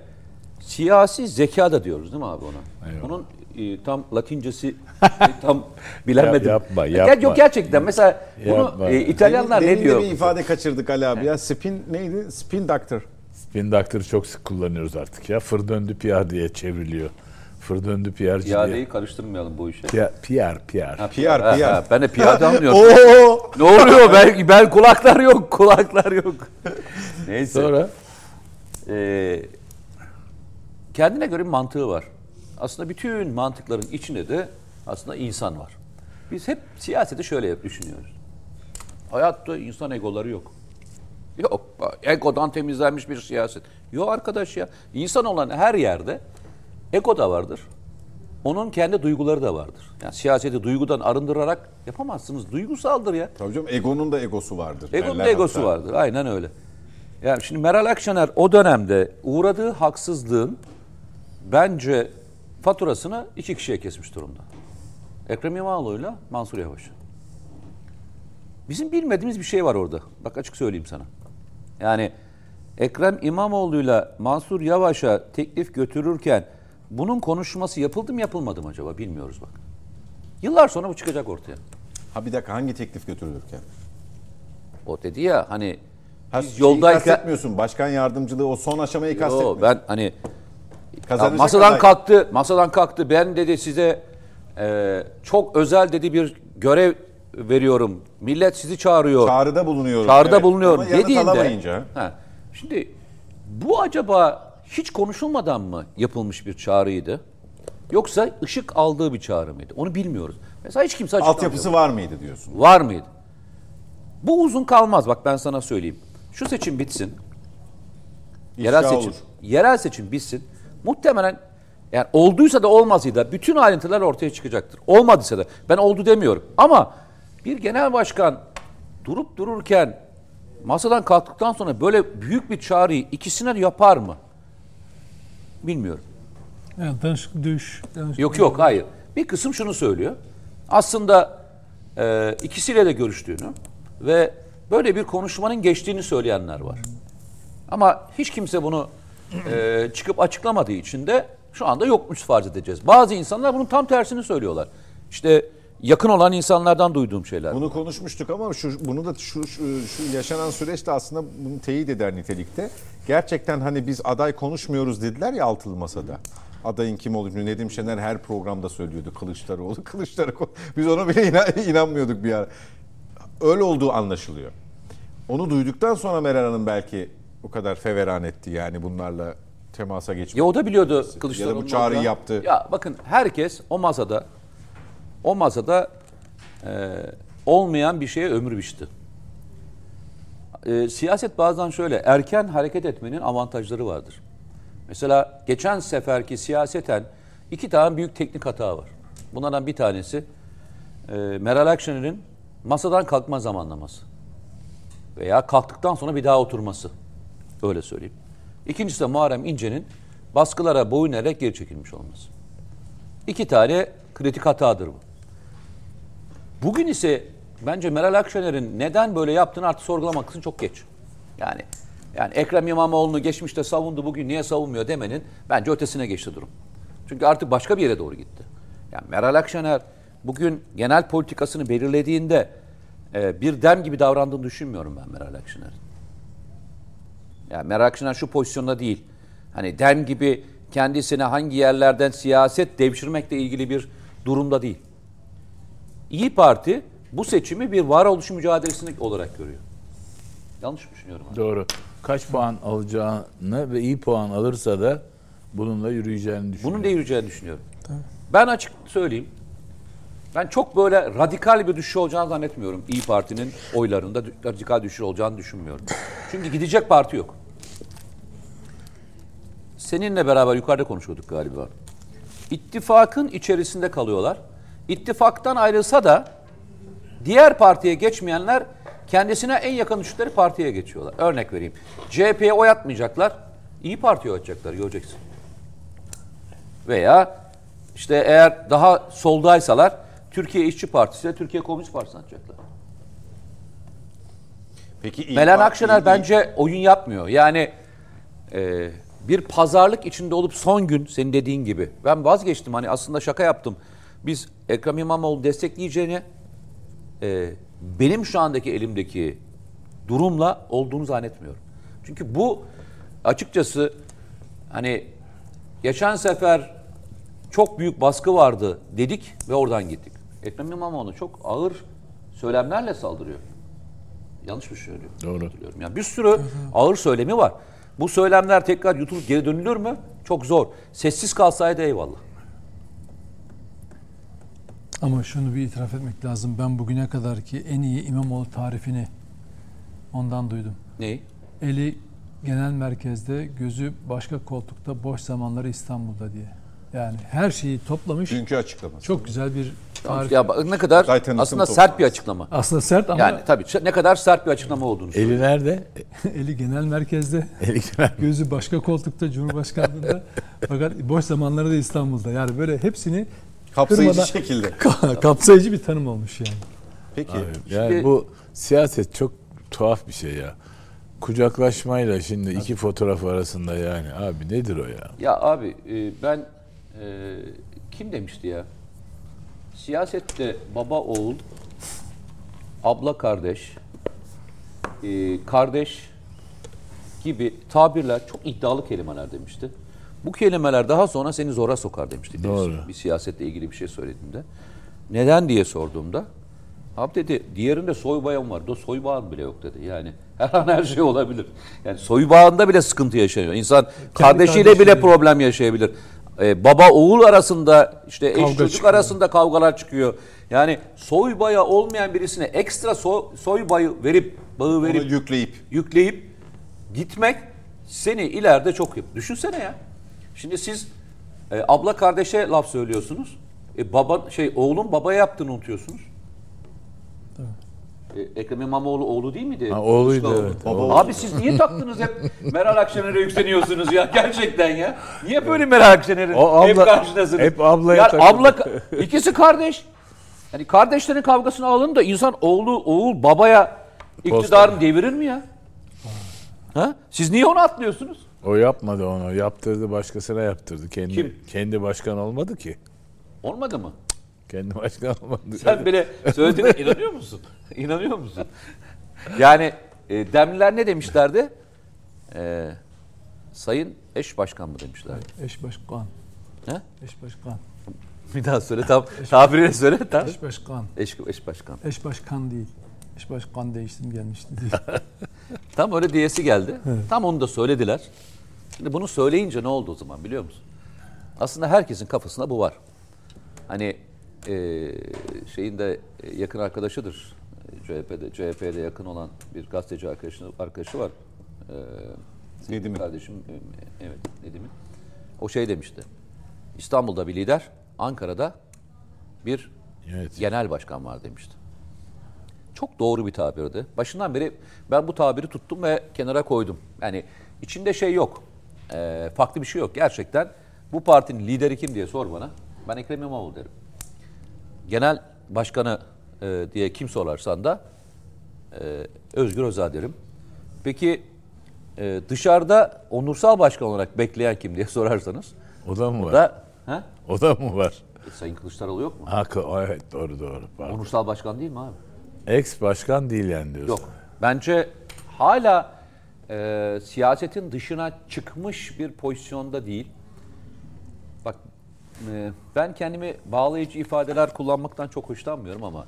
siyasi zeka da diyoruz değil mi abi ona? Eyvallah. Onun e, tam Latincesi e, tam bilemedim. Yap- yapma, Ger- yapma. Yok gerçekten mesela bunu Yapma. e, İtalyanlar Demin ne de diyor? bir ifade kaçırdık Ali abi ya. Spin neydi? Spin doctor. Spin doctor'ı çok sık kullanıyoruz artık ya. Fır döndü PR diye çevriliyor. Fır döndü PR'ci diye. İadeyi karıştırmayalım bu işe. PR, PR, PR. Ha, PR, ha, PR. ha, ben de piyade anlıyorum. Oo! ne oluyor? Ben, ben kulaklar yok, kulaklar yok. Neyse. Sonra Ee, kendine göre bir mantığı var. Aslında bütün mantıkların içinde de aslında insan var. Biz hep siyaseti şöyle hep düşünüyoruz. Hayatta insan egoları yok. Yok. Egodan temizlenmiş bir siyaset. Yok arkadaş ya. İnsan olan her yerde ego da vardır. Onun kendi duyguları da vardır. Yani siyaseti duygudan arındırarak yapamazsınız. Duygusaldır ya. Tabii canım Ego'nun da egosu vardır. Egonun da egosu hatta. vardır. Aynen öyle. Yani şimdi Meral Akşener o dönemde uğradığı haksızlığın bence faturasını iki kişiye kesmiş durumda. Ekrem İmamoğlu'yla Mansur Yavaş. Bizim bilmediğimiz bir şey var orada. Bak açık söyleyeyim sana. Yani Ekrem İmamoğlu'yla Mansur Yavaş'a teklif götürürken bunun konuşması yapıldı mı yapılmadı mı acaba bilmiyoruz bak. Yıllar sonra bu çıkacak ortaya. Ha bir dakika hangi teklif götürülürken? O dedi ya hani Ha, biz yoldayken kastetmiyorsun. Başkan yardımcılığı o son aşamayı Yo, kastetmiyorsun. ben hani ya masadan aday. kalktı, masadan kalktı. Ben dedi size e, çok özel dedi bir görev veriyorum. Millet sizi çağırıyor. Çağrıda bulunuyorum. Çağrıda Evet. bulunuyorum Ama dediğinde. alamayınca. Ha, şimdi bu acaba hiç konuşulmadan mı yapılmış bir çağrıydı? Yoksa ışık aldığı bir çağrı mıydı? Onu bilmiyoruz. Mesela hiç kimse açıklamıyor. Altyapısı var mıydı diyorsun? Var mıydı? Bu uzun kalmaz bak ben sana söyleyeyim. Şu seçim bitsin. Yerel İfşa seçim. olur. Yerel seçim bitsin. Muhtemelen yani olduysa da olmasıydı da bütün ayrıntılar ortaya çıkacaktır. Olmadıysa da ben oldu demiyorum. Ama bir genel başkan durup dururken masadan kalktıktan sonra böyle büyük bir çağrıyı ikisine yapar mı? Bilmiyorum. Yani danışıklı dövüş. danışıklı- Yok yok hayır. Bir kısım şunu söylüyor. Aslında e, ikisiyle de görüştüğünü ve böyle bir konuşmanın geçtiğini söyleyenler var. Ama hiç kimse bunu e, çıkıp açıklamadığı için de şu anda yokmuş farz edeceğiz. Bazı insanlar bunun tam tersini söylüyorlar. İşte yakın olan insanlardan duyduğum şeyler. Bunu konuşmuştuk ama şu bunu da şu, şu, şu yaşanan süreç de aslında bunu teyit eder nitelikte. Gerçekten hani biz aday konuşmuyoruz dediler ya altılı masada. Adayın kim olduğunu Nedim Şener her programda söylüyordu Kılıçdaroğlu. Kılıçdaroğlu. Biz ona bile inan- inanmıyorduk bir ara. Öyle olduğu anlaşılıyor. Onu duyduktan sonra Meral Hanım belki o kadar feveran etti yani bunlarla temasa geçmek. Ya o da biliyordu Ya Kılıçdaroğlu. da bu çağrıyı yaptı. Ya bakın herkes o masada o masada e, olmayan bir şeye ömür biçti. E, siyaset bazen şöyle erken hareket etmenin avantajları vardır. Mesela geçen seferki siyaseten iki tane büyük teknik hata var. Bunlardan bir tanesi e, Meral Akşener'in masadan kalkma zamanlaması. Veya kalktıktan sonra bir daha oturması. Öyle söyleyeyim. İkincisi de Muharrem İnce'nin baskılara boyun eğerek geri çekilmiş olması. İki tane kritik hatadır bu. Bugün ise bence Meral Akşener'in neden böyle yaptığını artık sorgulamak için çok geç. Yani yani Ekrem İmamoğlu'nu geçmişte savundu bugün niye savunmuyor demenin bence ötesine geçti durum. Çünkü artık başka bir yere doğru gitti. Yani Meral Akşener bugün genel politikasını belirlediğinde e, bir dem gibi davrandığını düşünmüyorum ben Meral Akşener'in. Yani Meral Akşener şu pozisyonda değil. Hani dem gibi kendisine hangi yerlerden siyaset devşirmekle ilgili bir durumda değil. İyi Parti bu seçimi bir varoluş mücadelesi olarak görüyor. Yanlış mı düşünüyorum? abi? Doğru. Kaç puan alacağını ve iyi puan alırsa da bununla yürüyeceğini düşünüyorum. Bunun da yürüyeceğini düşünüyorum. Ben açık söyleyeyim. Ben çok böyle radikal bir düşüş olacağını zannetmiyorum. İyi Parti'nin oylarında radikal düşüş olacağını düşünmüyorum. Çünkü gidecek parti yok. Seninle beraber yukarıda konuşuyorduk galiba. İttifakın içerisinde kalıyorlar. İttifaktan ayrılsa da diğer partiye geçmeyenler kendisine en yakın düştükleri partiye geçiyorlar. Örnek vereyim. CHP'ye oy atmayacaklar. İyi Parti'ye oy atacaklar. Göreceksin. Veya işte eğer daha soldaysalar Türkiye İşçi Partisi ile Türkiye Komünist Partisi atacaklar. Peki İYİ Parti- Akşener İYİ- bence oyun yapmıyor. Yani e, bir pazarlık içinde olup son gün senin dediğin gibi. Ben vazgeçtim hani aslında şaka yaptım. Biz Ekrem İmamoğlu destekleyeceğini e, benim şu andaki elimdeki durumla olduğunu zannetmiyorum. Çünkü bu açıkçası hani geçen sefer çok büyük baskı vardı dedik ve oradan gittik. Ekrem İmamoğlu çok ağır söylemlerle saldırıyor. Yanlış mı söylüyorum? Doğru. Hatırlıyorum. Yani bir sürü ağır söylemi var. Bu söylemler tekrar yutulup geri dönülür mü? Çok zor. Sessiz kalsaydı eyvallah. Ama şunu bir itiraf etmek lazım. Ben bugüne kadar ki en iyi İmamoğlu tarifini ondan duydum. Neyi? Eli genel merkezde, gözü başka koltukta, boş zamanları İstanbul'da diye. Yani her şeyi toplamış. Dünkü açıklaması. Çok güzel bir tarif. Ya bak ne kadar tanıtım aslında sert bir açıklama. Aslında sert ama Yani tabii ne kadar sert bir açıklama olduğunu söylüyor. Eli nerede? eli genel merkezde, Eli nerede? gözü başka koltukta Cumhurbaşkanlığında. Fakat boş zamanları da İstanbul'da. Yani böyle hepsini Kapsayıcı kırmadan- şekilde. kapsayıcı bir tanım olmuş yani. Peki. Yani Şimdi- bu siyaset çok tuhaf bir şey ya. Kucaklaşmayla şimdi iki fotoğraf arasında yani abi nedir o ya? Ya abi e, ben e, kim demişti ya? Siyasette baba oğul, abla kardeş, e, kardeş gibi tabirler çok iddialı kelimeler demişti. Bu kelimeler daha sonra seni zora sokar demişti. Doğru. Bir siyasetle ilgili bir şey söylediğimde. Neden diye sorduğumda Abi dedi diğerinde soy bağım var. O soy bağın bile yok dedi. Yani her an her şey olabilir. Yani soy bağında bile sıkıntı yaşanıyor. İnsan kardeşiyle bile kardeşiyle. problem yaşayabilir. e, baba oğul arasında işte eş Kavga çocuk çıkıyor. arasında kavgalar çıkıyor. Yani soy bayağı olmayan birisine ekstra so- soy bağı verip bağı Onu verip yükleyip yükleyip gitmek seni ileride çok yap. Düşünsene ya. Şimdi siz e, abla kardeşe laf söylüyorsunuz. E, baba şey oğlun babaya yaptığını unutuyorsunuz. E, Ekrem İmamoğlu oğlu değil miydi? Ha, oğluydu, Kılıçdaroğlu. evet. Baba Abi siz niye taktınız hep Meral Akşener'e yükseliyorsunuz ya gerçekten ya? Niye böyle Meral Akşener'in O hep abla- hep ablaya Ya takıldı. abla ikisi kardeş. Yani kardeşlerin kavgasını alın da insan oğlu oğul babaya iktidarını devirir mi ya? Ha? Siz niye onu atlıyorsunuz? O yapmadı onu. Yaptırdı başkasına yaptırdı. Kendi Kim? kendi başkan olmadı ki. Olmadı mı? Kendi başkan olmadı. Sen bile söylediğine inanıyor musun? İnanıyor musun? Yani e, demliler ne demişlerdi? E, sayın eş başkan mı demişlerdi? Eş başkan. He? Eş başkan. Bir daha söyle tam tabiriyle söyle tam. Eş başkan. Eş, eş başkan. Eş başkan değil. Eş başkan değiştim gelmişti. Tam öyle diyesi geldi. Tam onu da söylediler. Şimdi bunu söyleyince ne oldu o zaman biliyor musun? Aslında herkesin kafasında bu var. Hani e, şeyin de yakın arkadaşıdır. CHP'de CHP'de yakın olan bir gazeteci arkadaşı arkadaşı var. E, Nedim'in. Kardeşim e, evet Nedim'in. O şey demişti. İstanbul'da bir lider, Ankara'da bir Evet. genel başkan var demişti. Çok doğru bir tabirdi. Başından beri ben bu tabiri tuttum ve kenara koydum. Yani içinde şey yok. Ee, farklı bir şey yok. Gerçekten bu partinin lideri kim diye sor bana. Ben Ekrem İmamoğlu derim. Genel başkanı e, diye kim sorarsan da e, Özgür Özel derim. Peki e, dışarıda onursal başkan olarak bekleyen kim diye sorarsanız O da mı var? da ha? O da mı var? E, Sayın Kılıçdaroğlu yok mu? Ha, ko- evet doğru doğru. Pardon. Onursal başkan değil mi abi? Ex başkan değil yani diyorsun. Yok. Bence hala e, siyasetin dışına çıkmış bir pozisyonda değil. Bak e, ben kendimi bağlayıcı ifadeler kullanmaktan çok hoşlanmıyorum ama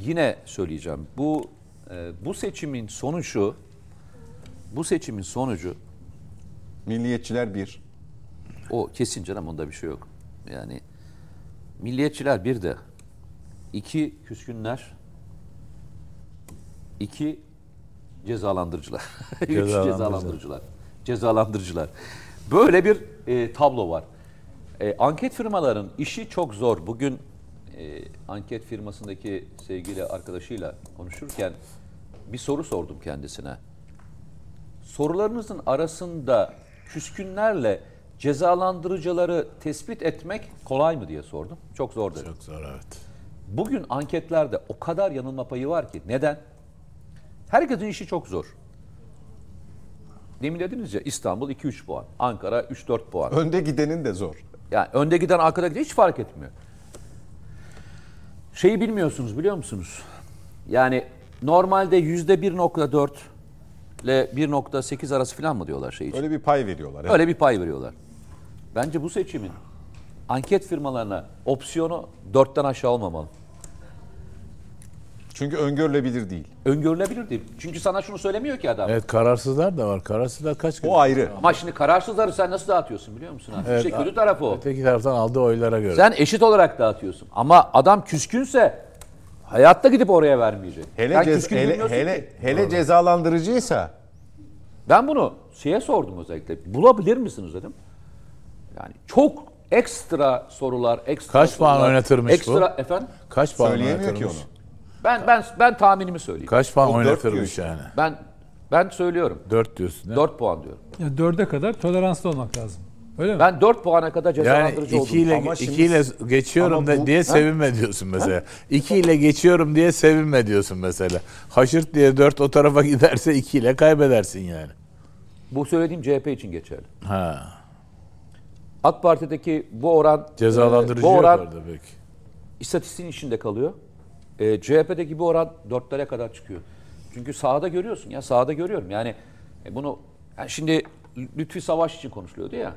yine söyleyeceğim. Bu e, bu seçimin sonucu bu seçimin sonucu milliyetçiler bir. o kesin canım onda bir şey yok. Yani milliyetçiler bir de iki küskünler iki cezalandırıcılar. Üç Cezalandırıcılar. cezalandırıcılar. Böyle bir e, tablo var. E, anket firmaların işi çok zor. Bugün e, anket firmasındaki sevgili arkadaşıyla konuşurken bir soru sordum kendisine. Sorularınızın arasında küskünlerle cezalandırıcıları tespit etmek kolay mı diye sordum. Çok zor dedi. Çok zor evet. Bugün anketlerde o kadar yanılma payı var ki. Neden? Herkesin işi çok zor. Demin dediniz ya İstanbul 2-3 puan, Ankara 3-4 puan. Önde gidenin de zor. Yani önde giden arkada giden hiç fark etmiyor. Şeyi bilmiyorsunuz biliyor musunuz? Yani normalde yüzde 1.4 ile 1.8 arası falan mı diyorlar şey için? Öyle bir pay veriyorlar. evet. Öyle bir pay veriyorlar. Bence bu seçimin anket firmalarına opsiyonu 4'ten aşağı olmamalı. Çünkü öngörülebilir değil. Öngörülebilir değil. Çünkü sana şunu söylemiyor ki adam. Evet kararsızlar da var. Kararsızlar kaç gün? O ayrı. Ama şimdi kararsızları sen nasıl dağıtıyorsun biliyor musun? abi? Evet, işte kötü tarafı o. Öteki taraftan aldığı oylara göre. Sen eşit olarak dağıtıyorsun. Ama adam küskünse hayatta gidip oraya vermeyecek. Hele, Sen cez- küskün hele, hele, ki. hele cezalandırıcıysa Ben bunu şeye sordum özellikle. Bulabilir misiniz dedim. Yani çok ekstra sorular, ekstra Kaç puan sorular, oynatırmış bu? ekstra, Efendim? Kaç puan söyleyemiyor ki oynatırmış? onu. Ben ben ben tahminimi söyleyeyim. Kaç puan oynatırmış yani? Ben ben söylüyorum. 4 diyorsun. he? 4 puan diyorum. Yani dörde kadar toleranslı olmak lazım. Öyle mi? Ben 4 puana kadar Yani cezalandırıcı 2 oldum. ile Ama iki şimdi- ile geçiyorum Ama da bu- diye Ha? sevinme diyorsun mesela. 2 ile geçiyorum diye sevinme diyorsun mesela. Haşırt diye 4 o tarafa giderse 2 ile kaybedersin yani. Bu söylediğim CHP için geçerli. Ha. AK Parti'deki bu oran Cezalandırıcı e, bu yok oran orada peki. istatistiğin içinde kalıyor. E, CHP'deki bu oran dörtlere kadar çıkıyor. Çünkü sahada görüyorsun ya sahada görüyorum. Yani e, bunu yani şimdi Lütfi Savaş için konuşuluyordu ya.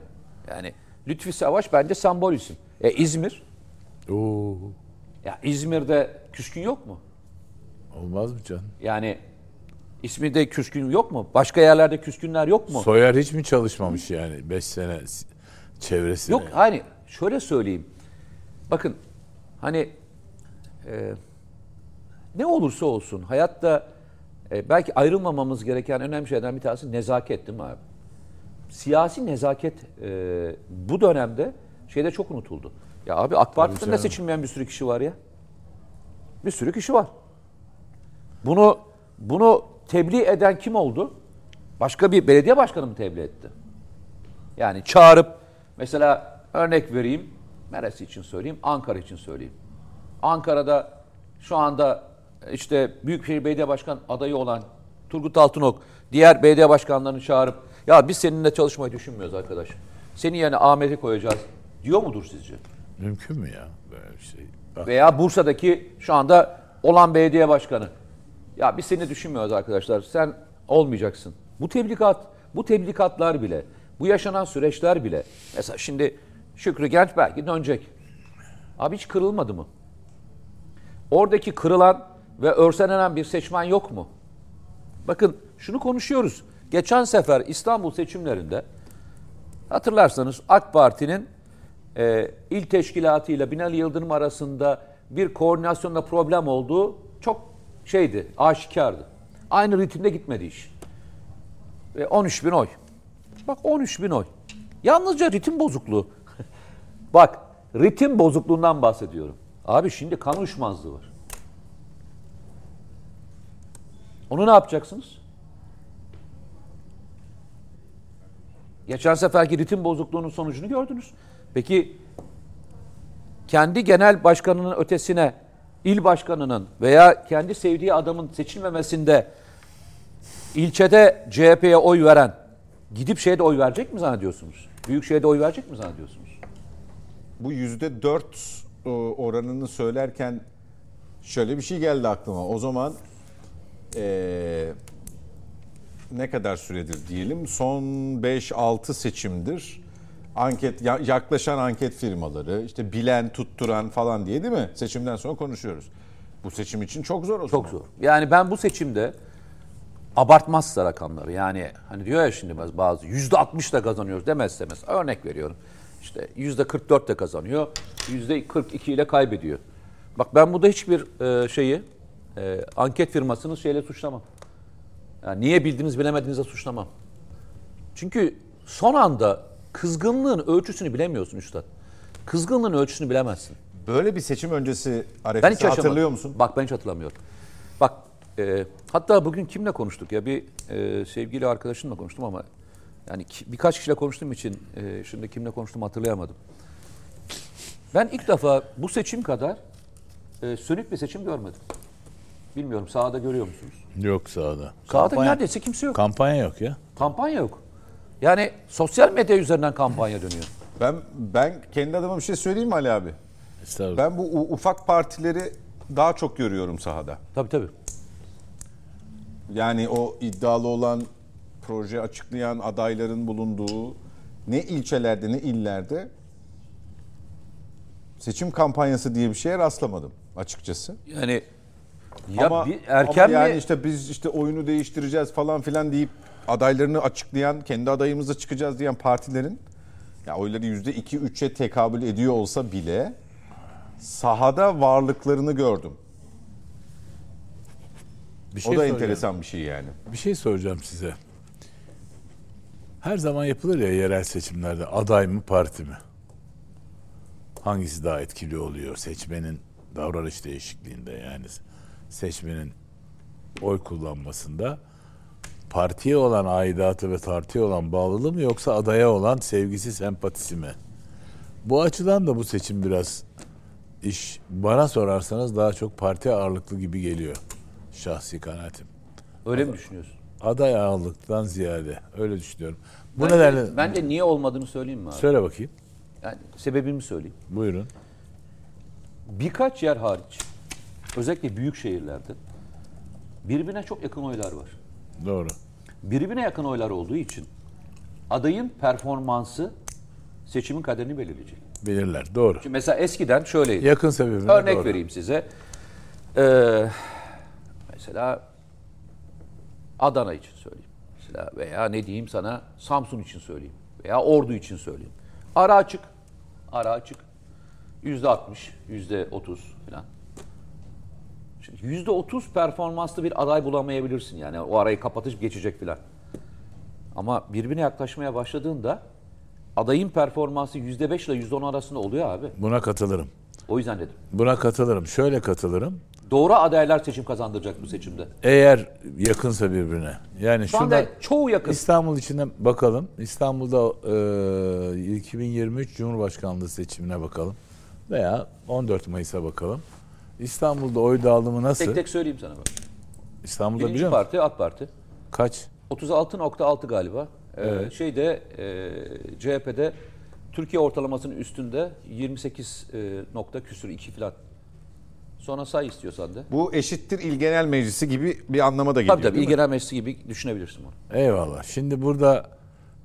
Yani Lütfi Savaş bence sembol isim. E, İzmir. Oo. Ya İzmir'de küskün yok mu? Olmaz mı canım? Yani İzmir'de küskün yok mu? Başka yerlerde küskünler yok mu? Soyer hiç mi çalışmamış yani 5 sene? çevresine. Yok hani şöyle söyleyeyim. Bakın hani e, ne olursa olsun hayatta e, belki ayrılmamamız gereken önemli şeylerden bir tanesi nezaket değil mi abi? Siyasi nezaket e, bu dönemde şeyde çok unutuldu. Ya abi AK Parti'de de canım. seçilmeyen bir sürü kişi var ya. Bir sürü kişi var. Bunu bunu tebliğ eden kim oldu? Başka bir belediye başkanı mı tebliğ etti? Yani çağırıp mesela örnek vereyim. Neresi için söyleyeyim? Ankara için söyleyeyim. Ankara'da şu anda işte Büyükşehir Belediye Başkan adayı olan Turgut Altınok diğer belediye başkanlarını çağırıp ya biz seninle çalışmayı düşünmüyoruz arkadaş. Senin yerine Ahmet'i koyacağız diyor mudur sizce? Mümkün mü ya böyle bir şey? Bak, Veya Bursa'daki şu anda olan belediye başkanı. Ya biz seni düşünmüyoruz arkadaşlar. Sen olmayacaksın. Bu tebligat, bu tebligatlar bile, bu yaşanan süreçler bile. Mesela şimdi Şükrü Genç belki dönecek. Abi hiç kırılmadı mı? Oradaki kırılan ve örselenen bir seçmen yok mu? Bakın şunu konuşuyoruz. Geçen sefer İstanbul seçimlerinde hatırlarsanız AK Parti'nin e, il teşkilatı ile Binali Yıldırım arasında bir koordinasyonda problem olduğu çok şeydi, aşikardı. Aynı ritimde gitmedi iş. Ve 13 bin oy. Bak 13 bin oy. Yalnızca ritim bozukluğu. Bak ritim bozukluğundan bahsediyorum. Abi şimdi kan uyuşmazlığı var. Onu ne yapacaksınız? Geçen seferki ritim bozukluğunun sonucunu gördünüz. Peki kendi genel başkanının ötesine il başkanının veya kendi sevdiği adamın seçilmemesinde ilçede CHP'ye oy veren gidip şeyde oy verecek mi zannediyorsunuz? Büyükşehir'de oy verecek mi zannediyorsunuz? Bu yüzde dört e, oranını söylerken şöyle bir şey geldi aklıma. O zaman e, ne kadar süredir diyelim son 5-6 seçimdir anket ya- yaklaşan anket firmaları işte bilen tutturan falan diye değil mi? Seçimden sonra konuşuyoruz. Bu seçim için çok zor o zaman. Çok zor. Yani ben bu seçimde abartmazsa rakamları yani hani diyor ya şimdi bazı yüzde 60 da kazanıyoruz demezse mesela örnek veriyorum. İşte yüzde 44 de kazanıyor, yüzde 42 ile kaybediyor. Bak ben burada hiçbir e, şeyi e, anket firmasını şeyle suçlamam. Yani niye bildiniz bilemediğinizde suçlamam. Çünkü son anda kızgınlığın ölçüsünü bilemiyorsun üstad. Kızgınlığın ölçüsünü bilemezsin. Böyle bir seçim öncesi Ben hiç arefesi yaşamadım. hatırlıyor musun? Bak ben hiç hatırlamıyorum. Bak e, hatta bugün kimle konuştuk ya bir e, sevgili arkadaşımla konuştum ama yani ki- birkaç kişiyle konuştuğum için e, şimdi kimle konuştum hatırlayamadım. Ben ilk defa bu seçim kadar e, sönük bir seçim görmedim. Bilmiyorum sahada görüyor musunuz? yok sahada. Sahada Kampanya- neredeyse kimse yok. Kampanya yok ya. Kampanya yok. Yani sosyal medya üzerinden kampanya dönüyor. Ben ben kendi adıma bir şey söyleyeyim mi Ali abi? Estağfurullah. Ben bu u- ufak partileri daha çok görüyorum sahada. Tabii tabii. Yani o iddialı olan proje açıklayan adayların bulunduğu ne ilçelerde ne illerde seçim kampanyası diye bir şeye rastlamadım açıkçası. Yani ya ama, bir erken ama yani mi? işte biz işte oyunu değiştireceğiz falan filan deyip adaylarını açıklayan, kendi adayımızla çıkacağız diyen partilerin ya oyları yüzde iki üçe tekabül ediyor olsa bile sahada varlıklarını gördüm. bir O şey da soracağım. enteresan bir şey yani. Bir şey soracağım size. Her zaman yapılır ya yerel seçimlerde aday mı parti mi? Hangisi daha etkili oluyor seçmenin davranış değişikliğinde yani seçmenin oy kullanmasında partiye olan aidatı ve partiye olan bağlılığı mı yoksa adaya olan sevgisi sempatisi mi? Bu açıdan da bu seçim biraz iş bana sorarsanız daha çok parti ağırlıklı gibi geliyor şahsi kanaatim Öyle mi düşünüyorsun? aday ağırlıktan ziyade öyle düşünüyorum. Bu Bence- nedenle Bence niye olmadığını söyleyeyim mi abi? söyle bakayım. Yani sebebimi söyleyeyim. Buyurun. Birkaç yer hariç, özellikle büyük şehirlerde birbirine çok yakın oylar var. Doğru. Birbirine yakın oylar olduğu için adayın performansı seçimin kaderini belirleyecek. Belirler. Doğru. Şimdi mesela eskiden şöyleydi. Yakın sebebine Örnek doğru. vereyim size. Ee, mesela Adana için söyleyeyim. Mesela veya ne diyeyim sana Samsun için söyleyeyim. Veya Ordu için söyleyeyim. Ara açık. Ara açık. Yüzde 60, yüzde 30 falan. Şimdi yüzde 30 performanslı bir aday bulamayabilirsin yani. O arayı kapatıp geçecek filan. Ama birbirine yaklaşmaya başladığında adayın performansı yüzde 5 ile yüzde 10 arasında oluyor abi. Buna katılırım. O yüzden dedim. Buna katılırım. Şöyle katılırım. Doğru adaylar seçim kazandıracak bu seçimde. Eğer yakınsa birbirine. Yani Şu anda çoğu yakın. İstanbul içine bakalım. İstanbul'da e, 2023 Cumhurbaşkanlığı seçimine bakalım. Veya 14 Mayıs'a bakalım. İstanbul'da oy dağılımı nasıl? Tek tek söyleyeyim sana bak. İstanbul'da Birinci biliyor musun? parti AK Parti. Kaç? 36.6 galiba. Ee, Evet. şeyde e, CHP'de Türkiye ortalamasının üstünde 28 e, nokta küsür 2 filan. Sonra say istiyorsan da. Bu eşittir il genel meclisi gibi bir anlama da geliyor. Tabii tabii İl? Genel Meclisi gibi düşünebilirsin bunu. Eyvallah. Şimdi burada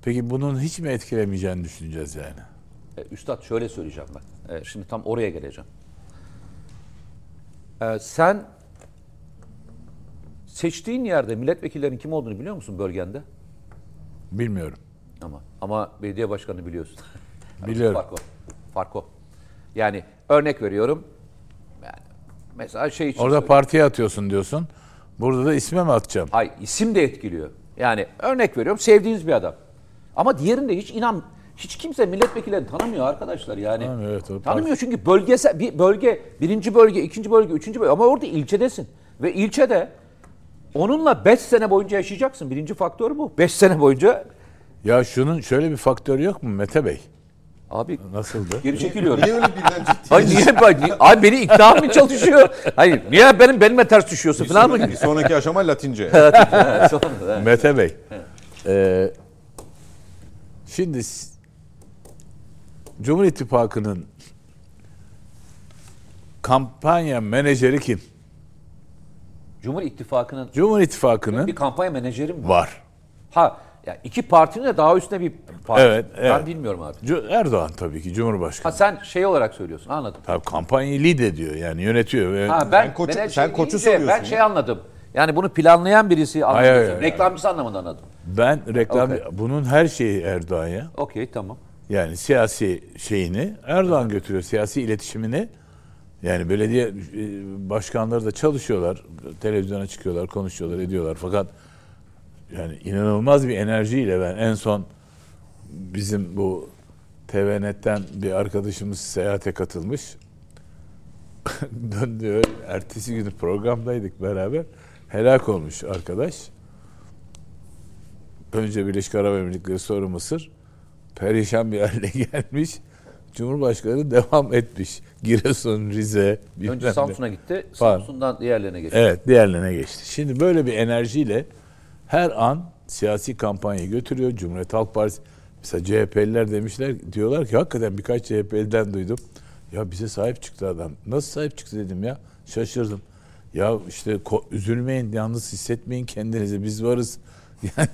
peki bunun hiç mi etkilemeyeceğini düşüneceğiz yani? E, Üstad şöyle söyleyeceğim ben. E, şimdi tam oraya geleceğim. E, sen seçtiğin yerde milletvekillerinin kim olduğunu biliyor musun bölgende? Bilmiyorum. Ama ama belediye başkanını biliyorsun. Biliyorum. Fark o. Fark o. Yani örnek veriyorum. Yani mesela şey için Orada söyleyeyim. partiye atıyorsun diyorsun. Burada da isme mi atacağım? Ay isim de etkiliyor. Yani örnek veriyorum sevdiğiniz bir adam. Ama diğerinde hiç inan hiç kimse milletvekillerini tanımıyor arkadaşlar yani. Tanımıyor, evet, o tanımıyor çünkü bölgesel bir bölge, birinci bölge, ikinci bölge, üçüncü bölge ama orada ilçedesin. Ve ilçede onunla 5 sene boyunca yaşayacaksın. Birinci faktör bu. 5 sene boyunca Ya şunun şöyle bir faktörü yok mu Mete Bey? abi Nasıldı? geri çekiliyorum. Niye öyle birden ciddi? Hayır niye bak abi beni ikna mı çalışıyor? Hayır niye benim benimle ters düşüyorsun falan mı? Bir sonraki aşama Latince. Sonra- Mete Bey. eee, şimdi Cumhur İttifakı'nın kampanya menajeri kim? Cumhur İttifakı'nın Cumhur İttifakı'nın bir kampanya menajeri mi var? var. Ha ya iki partinin de daha üstüne bir parti. Evet, Ben evet. bilmiyorum abi. Erdoğan tabii ki Cumhurbaşkanı. Ha sen şey olarak söylüyorsun anladım. Tabii kampanyayı lead ediyor yani yönetiyor. Ha ben Sen koçu- ben sen koçu deyince soruyorsun Ben ya. şey anladım. Yani bunu planlayan birisi anladım. Hayır, hayır, hayır. Reklamcısı anlamında anladım. Ben reklam Okey. bunun her şeyi Erdoğan ya. Okey tamam. Yani siyasi şeyini Erdoğan götürüyor. Siyasi iletişimini yani belediye e, başkanları da çalışıyorlar. Televizyona çıkıyorlar, konuşuyorlar, ediyorlar. Fakat yani inanılmaz bir enerjiyle ben en son bizim bu TVNet'ten bir arkadaşımız seyahate katılmış. Döndü. Ertesi günü programdaydık beraber. Helak olmuş arkadaş. Önce Birleşik Arap Emirlikleri sonra Mısır. Perişan bir hale gelmiş. Cumhurbaşkanı devam etmiş. Giresun, Rize, Önce. Samsun'a gitti. Falan. Samsun'dan diğerlerine geçti. Evet diğerlerine geçti. Şimdi böyle bir enerjiyle her an siyasi kampanyayı götürüyor. Cumhuriyet Halk Partisi mesela CHP'liler demişler diyorlar ki hakikaten birkaç CHP'liden duydum. Ya bize sahip çıktı adam. Nasıl sahip çıktı dedim ya. Şaşırdım. Ya işte üzülmeyin, yalnız hissetmeyin kendinizi. Biz varız. Yani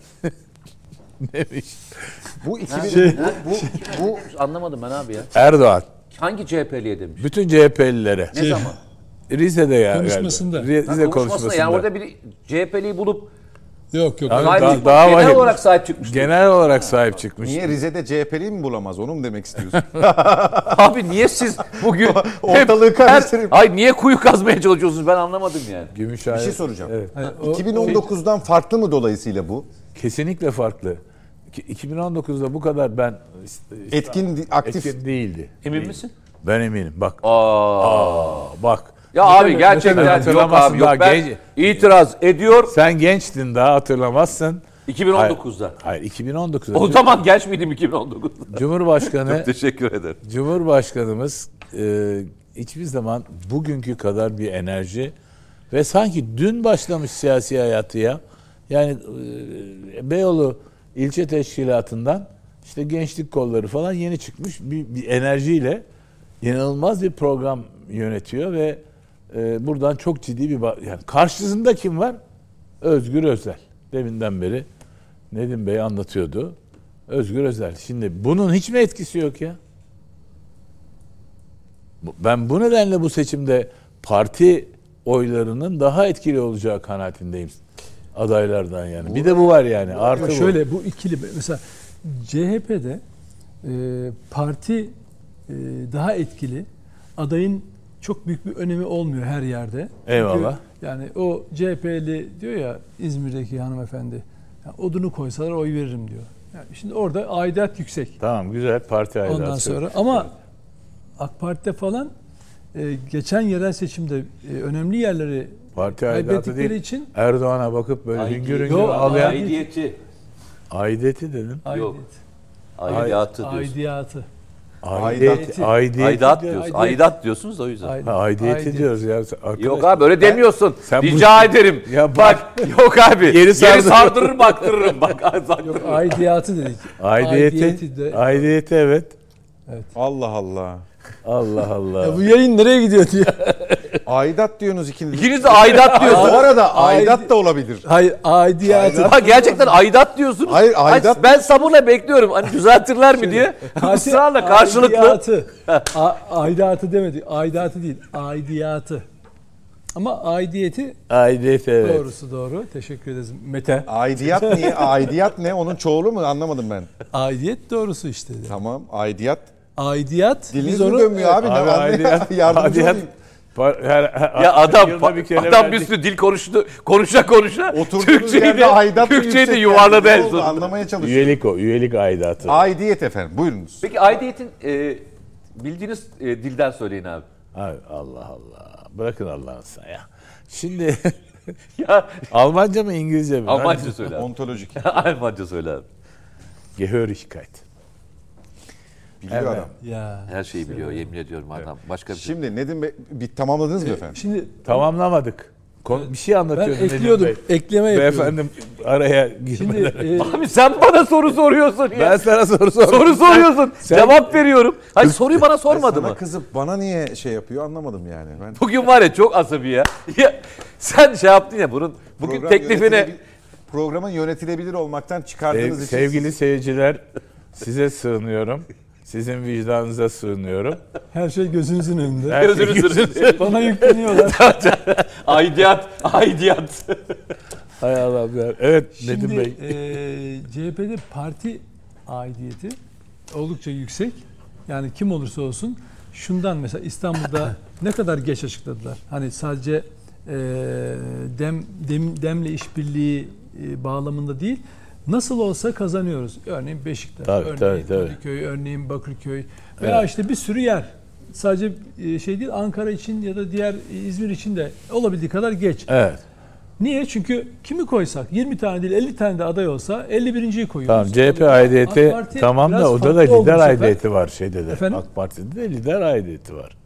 demiş. Bu 2000 bu, bu, bu Anlamadım ben abi ya. Erdoğan Hangi CHP'liye demiş? bütün CHP'lilere Ne zaman? Rize'de ya. Konuşmasında. Rize Ha, konuşmasında konuşmasında. yani orada bir CHP'liyi bulup Yok yok. Abi, sahip daha- çıkmış, daha genel vahim. olarak sahip çıkmış. Genel olarak sahip çıkmış. niye Rize'de CHP'li mi bulamaz? Onu mu demek istiyorsun? Abi niye siz bugün Ortalığı karıştırıp- Ay niye kuyu kazmaya çalışıyorsunuz ben anlamadım yani. Gümüşhane. bir şey soracağım. Evet. Hayır, o- 2019'dan farklı mı dolayısıyla bu? Kesinlikle farklı. Ki 2019'da bu kadar ben Etkin, aktif. etkin değildi. Emin Değil. misin? Ben eminim. Bak. Aa. Aa, bak. Ya Mete abi gerçekten yok abi yok. Ben genç- itiraz ediyor Sen gençtin daha hatırlamazsın. 2019'da. Hayır 2019'da. O zaman genç miydim 2019'da? Cumhurbaşkanı Teşekkür ederim. Cumhurbaşkanımız e, hiçbir zaman bugünkü kadar bir enerji ve sanki dün başlamış siyasi hayatı ya. Yani e, Beyoğlu ilçe teşkilatından işte gençlik kolları falan yeni çıkmış bir, bir enerjiyle inanılmaz bir program yönetiyor ve e, buradan çok ciddi bir yani karşısında kim var? Özgür Özel. Deminden beri Nedim Bey anlatıyordu. Özgür Özel. Şimdi bunun hiç mi etkisi yok ya? Ben bu nedenle bu seçimde parti oylarının daha etkili olacağı kanaatindeyim adaylardan yani. Bir de bu var yani. Artı Ama bu. şöyle bu ikili mesela CHP'de e, parti e, daha etkili. Adayın çok büyük bir önemi olmuyor her yerde. Çünkü Eyvallah. yani o CHP'li diyor ya İzmir'deki hanımefendi. ya odunu koysalar oy veririm diyor. Yani şimdi orada aidat yüksek. Tamam güzel parti aidatı. Ondan sonra ama AK Parti'de falan e, geçen yerel seçimde e, önemli yerleri parti aidatı değil. için Erdoğan'a bakıp böyle Aidiyet- hüngür hüngür Yok, ağlayan Aidiyeti. aidiyeti dedim. Yok. aidiyet, Aidiyatı diyorsun. aidiyatı. Aidiyet, aidiyeti Aidat diyoruz. Aidat diyorsunuz da o yüzden. Ha, aidiyeti Aidiyet. diyoruz ya. Arkadaş, Yok abi öyle demiyorsun. Sen bu- Rica ederim. Ya bak yok abi. Geri Geri, sardır- sardırır baktırırım. Bak Yok aidiyatı dedik. Aidiyeti, Aidiyeti de- aidiyeti evet. Allah Allah. Allah Allah. Ya bu yayın nereye gidiyor diye. Aidat diyorsunuz ikiniz. İkiniz de aidat Bu diyorsunuz. arada aidat da olabilir. Hayır aidiyatı. Ha gerçekten aidat diyorsunuz. Hayır, Ay, aidat- ben sabırla bekliyorum. Hani düzeltirler mi diye. Israrla karşılıklı. Aidiyatı. A- aidatı demedik. Aidatı değil. Aidiyatı. Ama aidiyeti Aidiyeti evet. doğrusu doğru. Teşekkür ederiz Mete. Aidiyat niye? Aidiyat ne? Onun çoğulu mu? Anlamadım ben. Aidiyet doğrusu işte. Tamam. Aidiyat. Aidiyat Diliniz biz onu dönmüyor abi? Ne Abi Ne? Yardımcı par- her, her, Ya adam bir kere adam bir sürü dil konuştu. Konuşa konuşa. Oturduğunuz Türkçeyi yerde de, aidat Türkçeyi de yuvarladı en sonunda. Anlamaya çalışıyorum. Üyelik o. Üyelik aidatı. Aidiyet efendim. Buyurunuz. Peki aidiyetin e, bildiğiniz e, dilden söyleyin abi. Abi, Allah Allah. Bırakın Allah'ını sen ya. Şimdi Ya Almanca mı İngilizce mi? Almanca söyle abi. Ontolojik. Almanca söyle abi. Gehörigkeit. Biliyor Evet. adam. ya. Her şeyi biliyor yemin ediyorum adam. Başka bir şey. Şimdi Nedim Bey bir tamamladınız mı efendim? Şimdi Tamamlamadık. Kon- bir şey ben anlatıyordum. Nedim ekliyordum. Bey. Ekleme yapıyordum. Beyefendim araya Şimdi girmeden. e, Abi sen bana soru soruyorsun ya. ben sana soru sordum. soru soruyorsun. Sen- Cevap veriyorum. Hayır soruyu bana sormadı Sana mı? kızıp bana niye şey yapıyor anlamadım yani. Ben Bugün var ya çok asabi ya. ya sen şey yaptın ya bunun bugün program teklifine yönetilebil- programın yönetilebilir olmaktan çıkardığınız Sev- için sevgili seyirciler size sığınıyorum. Sizin vicdanınıza sığınıyorum. her şey gözünüzün önünde. Her şey gözünü sürüyorsun. Bana yükleniyorlar. aidiyat, aidiyat. Hay Allah'ım ya. Evet Nedim Şimdi Bey. e, CHP'de parti aidiyeti oldukça yüksek. Yani kim olursa olsun şundan mesela İstanbul'da ne kadar geç açıkladılar. Hani sadece e, dem, dem demle işbirliği e, bağlamında değil. Nasıl olsa kazanıyoruz. Örneğin Beşiktaş, Tabii, örneğin tabii. Kadıköy, örneğin Bakırköy veya işte bir sürü yer. Sadece e, şey değil Ankara için ya da diğer e, İzmir için de olabildiği kadar geç. Evet. Niye? Çünkü kimi koysak 20 tane değil 50 tane de aday olsa 51.yi koyuyoruz. Tamam CHP aidiyeti tamam da o da lider aidiyeti var şeyde de. Efendim? AK Parti'de de lider aidiyeti var.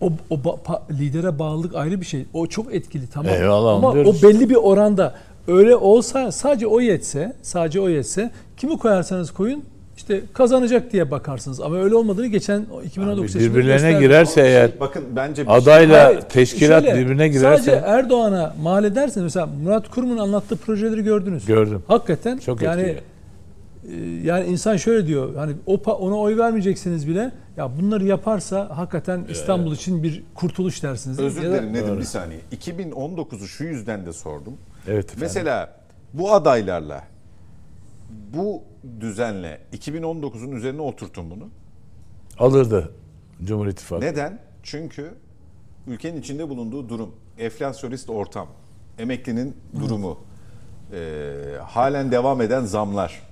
O, o ba- pa- lidere bağlılık ayrı bir şey. O çok etkili tamam. Eyvallah, Ama o belli bir oranda öyle olsa sadece o yetse, sadece o yetse kimi koyarsanız koyun işte kazanacak diye bakarsınız. Ama öyle olmadığını geçen o 2019 seçimleri Birbirlerine girerse eğer bakın bence bir şey- adayla Hayır, teşkilat şöyle, birbirine Sadece girerse Erdoğan'a mal ederseniz mesela Murat Kurum'un anlattığı projeleri gördünüz. gördüm. Hakikaten Çok yani etkili. yani insan şöyle diyor hani ona oy vermeyeceksiniz bile ya bunları yaparsa hakikaten İstanbul için bir kurtuluş dersiniz. Özür dilerim Nedim bir saniye. 2019'u şu yüzden de sordum. Evet efendim. Mesela bu adaylarla bu düzenle 2019'un üzerine oturtun bunu. alırdı Cumhur İttifakı. Neden? Çünkü ülkenin içinde bulunduğu durum, enflasyonist ortam, emeklinin durumu, e, halen devam eden zamlar.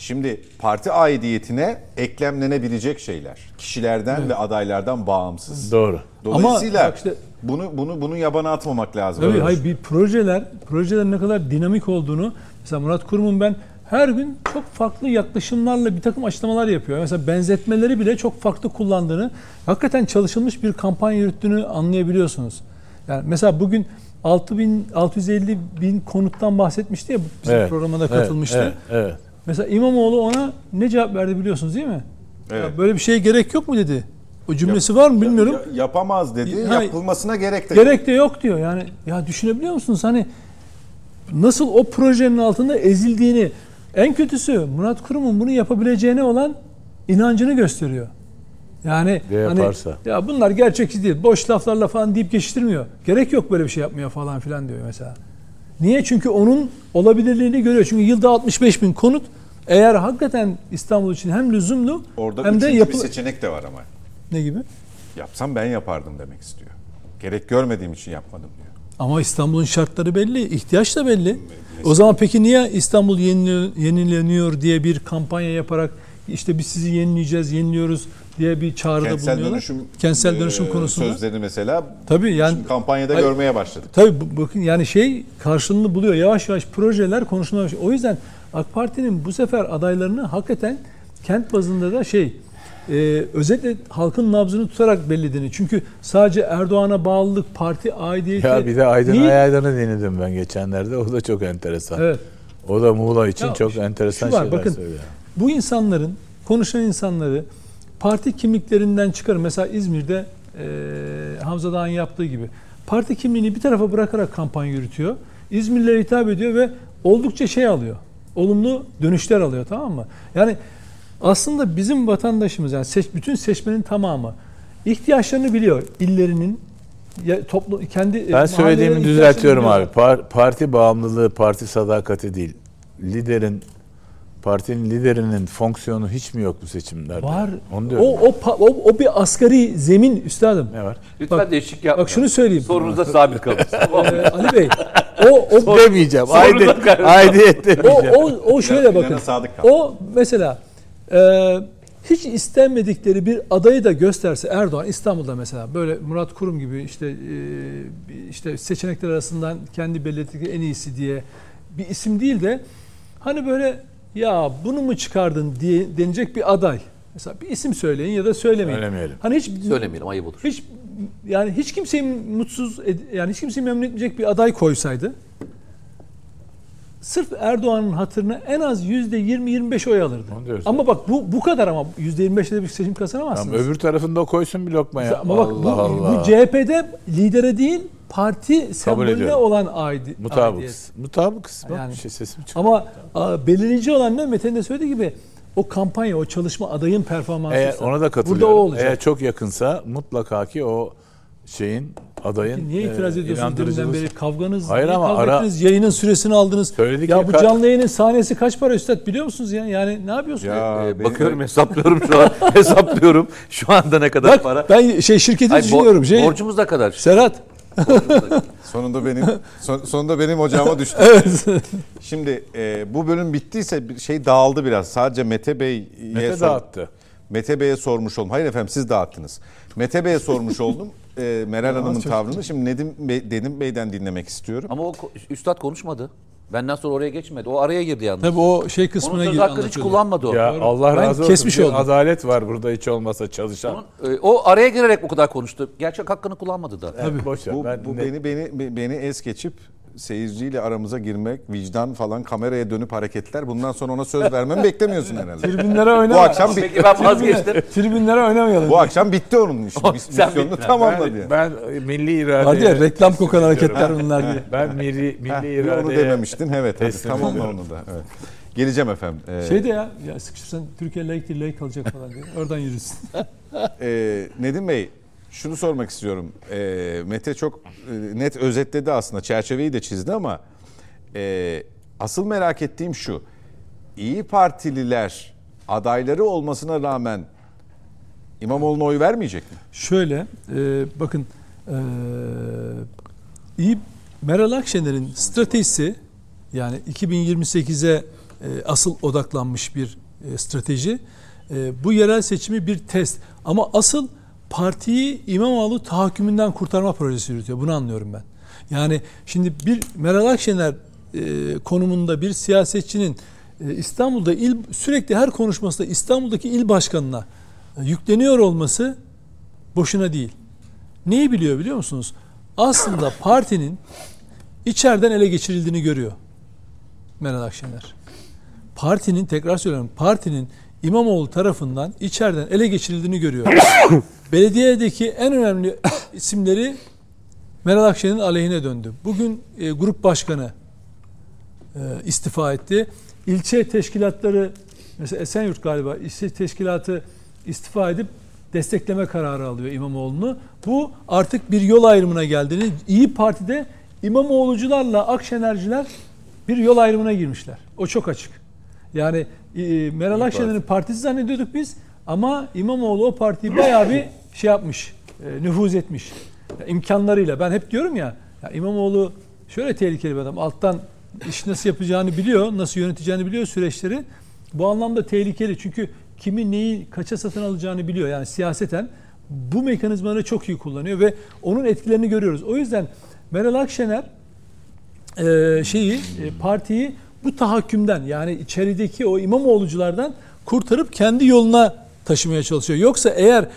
Şimdi parti aidiyetine eklemlenebilecek şeyler. Kişilerden ve adaylardan bağımsız. Doğru. Dolayısıyla Ama işte- bunu bunu bunu yabana atmamak lazım. Tabii Evet. hayır bir projeler, projelerin ne kadar dinamik olduğunu mesela Murat Kurum'un ben her gün çok farklı yaklaşımlarla bir takım açıklamalar yapıyor. Mesela benzetmeleri bile çok farklı kullandığını, hakikaten çalışılmış bir kampanya yürüttüğünü anlayabiliyorsunuz. Yani mesela bugün 6000 650 bin konuttan bahsetmişti ya bizim Evet, Evet, katılmıştı. Evet, evet. Mesela İmamoğlu ona ne cevap verdi biliyorsunuz değil mi? Evet. Ya böyle bir şeye gerek yok mu dedi. O cümlesi var mı bilmiyorum. Ya- yapamaz dedi. Ha, yapılmasına gerek de yok. Gerek de yok diyor. Yani ya düşünebiliyor musunuz hani nasıl o projenin altında ezildiğini en kötüsü Murat Kurum'un bunu yapabileceğine olan inancını gösteriyor. Yani Ya hani yaparsa. ya bunlar gerçekçi değil. Boş laflarla falan deyip geçiştirmiyor. Gerek yok böyle bir şey yapmaya falan filan diyor mesela. Niye? Çünkü onun olabilirliğini görüyor. Çünkü yılda 65 bin konut Eğer hakikaten İstanbul için hem lüzumlu Orada hem de yapı... bir seçenek de var ama. Ne gibi? Yapsam ben yapardım demek istiyor. Gerek görmediğim için yapmadım diyor. Ama İstanbul'un şartları belli, ihtiyaç da belli. O zaman peki niye İstanbul yenile- yenileniyor diye bir kampanya yaparak işte biz sizi yenileyeceğiz, yeniliyoruz diye bir çağrıda Kentsel bulunuyorlar? dönüşüm, Kentsel dönüşüm e, konusunda. sözlerini mesela Tabii yani şimdi kampanyada Hayır. görmeye başladık. Tabii bakın yani şey karşılığını buluyor. Yavaş yavaş projeler konuşulmaya başlıyor. O yüzden AK Parti'nin bu sefer adaylarını hakikaten kent bazında da şey e, özetle halkın nabzını tutarak bellediğini. Çünkü sadece Erdoğan'a bağlılık, parti aidiyeti... Ya bir de Aydın değil. Ayaydan'ı dinledim ben geçenlerde. O da çok enteresan. Evet. O da Muğla için Ya çok enteresan var, şeyler bakın, söylüyor. Bu insanların, konuşan insanları parti kimliklerinden çıkar. Mesela İzmir'de e, Hamza Dağ'ın yaptığı gibi. Parti kimliğini bir tarafa bırakarak kampanya yürütüyor. İzmirlilere hitap ediyor ve oldukça şey alıyor. Olumlu dönüşler alıyor tamam mı? Yani aslında bizim vatandaşımız yani seç, bütün seçmenin tamamı ihtiyaçlarını biliyor. illerinin ya, toplu kendi e, Ben söylediğimi düzeltiyorum abi. ihtiyaçlarını Par- parti bağımlılığı, parti sadakati değil. Liderin partinin liderinin fonksiyonu hiç mi yok bu seçimlerde? Var. Onu diyorum. O, o, o, o bir asgari zemin üstadım. ne var? Lütfen Bak- değişik yapmayın. Bak şunu söyleyeyim. Sorunuzda sabit kalın. Ee, Ali Bey, o o Demeyeceğim. Sorun da Aidiyet, aidiyet o demeyeceğim. o, o şöyle Plana bakın. sadık kal. O mesela e, hiç istenmedikleri bir adayı da gösterse Erdoğan İstanbul'da mesela böyle Murat Kurum gibi işte e, işte seçenekler arasından kendi belirttikleri en iyisi diye bir isim değil de hani böyle ya bunu mu çıkardın diye denecek bir aday. Mesela bir isim söyleyin ya da söylemeyin. Söylemeyelim. Hani hiç Söylemeyelim ayıp olur. hiç yani hiç kimseyi mutsuz yani hiç kimseyi memnun etmeyecek bir aday koysaydı sırf Erdoğan'ın hatırına en az yüzde 20-25 oy alırdı. Ama bak bu bu kadar ama yüzde 25'le de bir seçim kazanamazsınız. Tamam, öbür tarafında koysun bir lokma ya. ama bak Allah bu, Allah. bu CHP'de lidere değil parti sembolüne olan aidi, aidiyet. Mutabıkız. Bak Yani- bir şey sesim çıktı. Ama a, belirleyici olan ne Mete'nin de söylediği gibi o kampanya, o çalışma adayın performansı. Eğer ona da katılıyorum. Burada o olacak. Eğer çok yakınsa mutlaka ki o şeyin adayın Niye itiraz e, ediyorsunuz deminden beri kavganız? Hayır niye ama kavga ara- ettiniz? Yayının süresini aldınız. Söyledik ya ya, bu canlı yayının sahnesi kaç para üstad biliyor musunuz ya? Yani ne yapıyorsunuz? Ya benim- bakıyorum hesaplıyorum şu an. hesaplıyorum. Şu anda ne kadar Bak para. ben şey şirketi Hayır, düşünüyorum. Şey, borcumuz da kadar. Serhat. Sonunda benim son- sonunda benim ocağıma düştü. Evet. Şimdi e, bu bölüm bittiyse bir şey dağıldı biraz. Sadece Mete Bey'e Mete sor- dağıttı. Mete Bey'e sormuş oldum. Hayır efendim siz dağıttınız. Mete Bey'e sormuş oldum. E, Meral Hanım'ın tavrını. Şimdi Nedim, Bey, Nedim Bey'den dinlemek istiyorum. Ama o ko- üstad konuşmadı. Benden sonra oraya geçmedi. O araya girdi yalnız. Tabii o şey Onun kısmına söz gir hakkını hiç anlatıyordu. kullanmadı o. Ya Doğru. Allah Ben razı olsun. kesmiş Bir oldum. Adalet var burada hiç olmasa çalışan. Onun, e, o araya girerek bu kadar konuştu. Gerçek hakkını kullanmadı da. Tabii. Boş ver. Bu, ben bu ne- beni beni beni es geçip seyirciyle aramıza girmek, vicdan falan kameraya dönüp hareketler. Bundan sonra ona söz vermemi beklemiyorsun herhalde. Tribünlere oynama. Bu akşam bit- Peki ben vazgeçtim. Tribünlere oynamayalım. bu akşam bitti onun işi. Sen Misyonunu tamamladı yani. ben, ben milli irade. Hadi ya reklam kokan hareketler bunlar diye. Ben milli, milli irade. onu dememiştin. Evet hadi tamamla onu da. Evet. Geleceğim efendim. Ee, Şey de ya, ya sıkışırsan Türkiye layık değil, layık kalacak falan diye. Oradan yürüsün. Ee, Nedim Bey, şunu sormak istiyorum. Ee, Mete çok e, net özetledi aslında, çerçeveyi de çizdi ama e, asıl merak ettiğim şu. İyi Partililer adayları olmasına rağmen İmamoğlu'na oy vermeyecek mi? Şöyle, e, bakın e, iyi Meral Akşener'in stratejisi yani 2028'e e, asıl odaklanmış bir e, strateji. E, bu yerel seçimi bir test. Ama asıl partiyi İmamoğlu tahakkümünden kurtarma projesi yürütüyor. Bunu anlıyorum ben. Yani şimdi bir Meral Akşener e, konumunda bir siyasetçinin e, İstanbul'da il sürekli her konuşmasında İstanbul'daki il başkanına e, yükleniyor olması boşuna değil. Neyi biliyor biliyor musunuz? Aslında partinin içeriden ele geçirildiğini görüyor Meral Akşener. Partinin tekrar söylüyorum partinin İmamoğlu tarafından içeriden ele geçirildiğini görüyor. Belediyedeki en önemli isimleri Meral Akşener'in aleyhine döndü. Bugün e, grup başkanı e, istifa etti. İlçe teşkilatları mesela Esenyurt galiba ilçe teşkilatı istifa edip destekleme kararı alıyor İmamoğlu'nu. Bu artık bir yol ayrımına geldiğini İyi Parti'de İmamoğlucularla Akşenerciler bir yol ayrımına girmişler. O çok açık. Yani e, Meral Akşener'in partisi zannediyorduk biz. Ama İmamoğlu o partiyi bayağı bir şey yapmış. e, nüfuz etmiş. İmkanlarıyla. Ben hep diyorum ya, ya İmamoğlu şöyle tehlikeli bir adam. Alttan iş nasıl yapacağını biliyor, nasıl yöneteceğini biliyor süreçleri. Bu anlamda tehlikeli. Çünkü kimi neyi kaça satın alacağını biliyor. Yani siyaseten bu mekanizmaları çok iyi kullanıyor ve onun etkilerini görüyoruz. O yüzden Meral Akşener e, şeyi e, partiyi bu tahakkümden yani içerideki o İmamoğluculardan kurtarıp kendi yoluna taşımaya çalışıyor. Yoksa eğer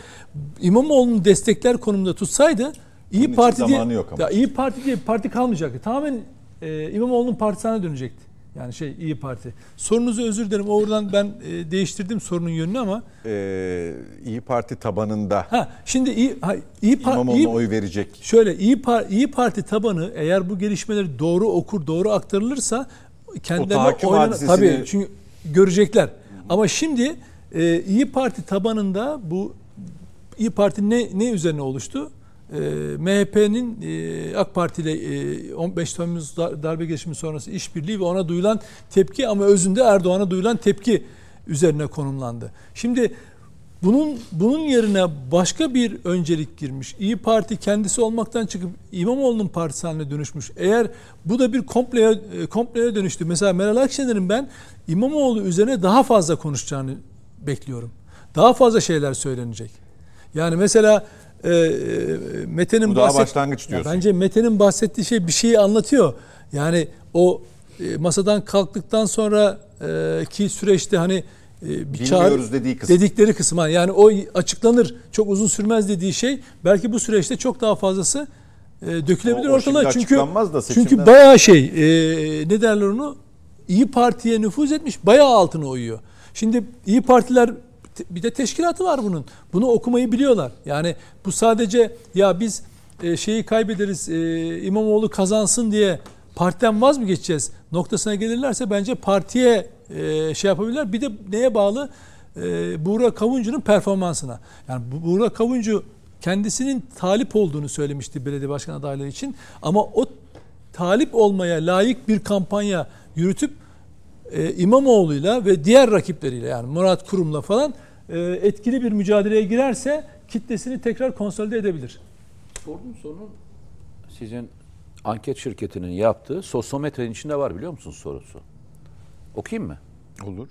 İmamoğlu'nu destekler konumda tutsaydı İyi Parti diye yok ama. ya İyi Parti diye parti kalmayacaktı. Tamamen e, İmamoğlu'nun partisine dönecekti. Yani şey İyi Parti. Sorunuzu özür dilerim. Oradan ben e, değiştirdim sorunun yönünü ama Ee, İyi Parti tabanında ha şimdi İyi ha, İyi, Par- İmamoğlu'na İyi- oy verecek. Şöyle İyi, Par- İyi Parti tabanı eğer bu gelişmeleri doğru okur, doğru aktarılırsa kendilerine tahakküm oynan hadisesini- tabii çünkü görecekler. Ama şimdi e, İyi Parti tabanında bu İyi Parti ne ne üzerine oluştu? E, MHP'nin e, AK Parti ile e, 15 Temmuz dar- darbe girişimi sonrası işbirliği ve ona duyulan tepki ama özünde Erdoğan'a duyulan tepki üzerine konumlandı. Şimdi bunun bunun yerine başka bir öncelik girmiş. İyi Parti kendisi olmaktan çıkıp İmamoğlu'nun partisi haline dönüşmüş. Eğer bu da bir kompleye, kompleye dönüştü. Mesela Meral Akşener'in ben İmamoğlu üzerine daha fazla konuşacağını bekliyorum. Daha fazla şeyler söylenecek. Yani mesela e, e, Mete'nin Bu daha bahset- başlangıç Ya diyorsun. Bence Mete'nin bahsettiği şey bir şeyi anlatıyor. Yani o e, masadan kalktıktan sonra e, ki süreçte hani e, bir çağrı dediği kısım. dedikleri kısım yani o açıklanır çok uzun sürmez dediği şey belki bu süreçte çok daha fazlası e, dökülebilir O- o ortalığa çünkü da çünkü bayağı şey e, ne derler onu İyi Parti'ye nüfuz etmiş bayağı altına uyuyor. Şimdi İyi Partiler bir de teşkilatı var bunun. Bunu okumayı biliyorlar. Yani bu sadece ya biz e, şeyi kaybederiz e, İmamoğlu kazansın diye partiden vaz mı geçeceğiz noktasına gelirlerse bence partiye e, şey yapabilirler. Bir de neye bağlı? Buğra Kavuncu'nun performansına. Yani bu Buğra Kavuncu kendisinin talip olduğunu söylemişti belediye başkan adaylığı için. Ama o talip olmaya layık bir kampanya yürütüp e, İmamoğlu'yla ve diğer rakipleriyle yani Murat Kurum'la falan e, etkili bir mücadeleye girerse kitlesini tekrar konsolide edebilir. Sorduğum sorunun sizin anket şirketinin yaptığı sosyometrenin içinde var biliyor musunuz sorusu? Okuyayım mı? Olur.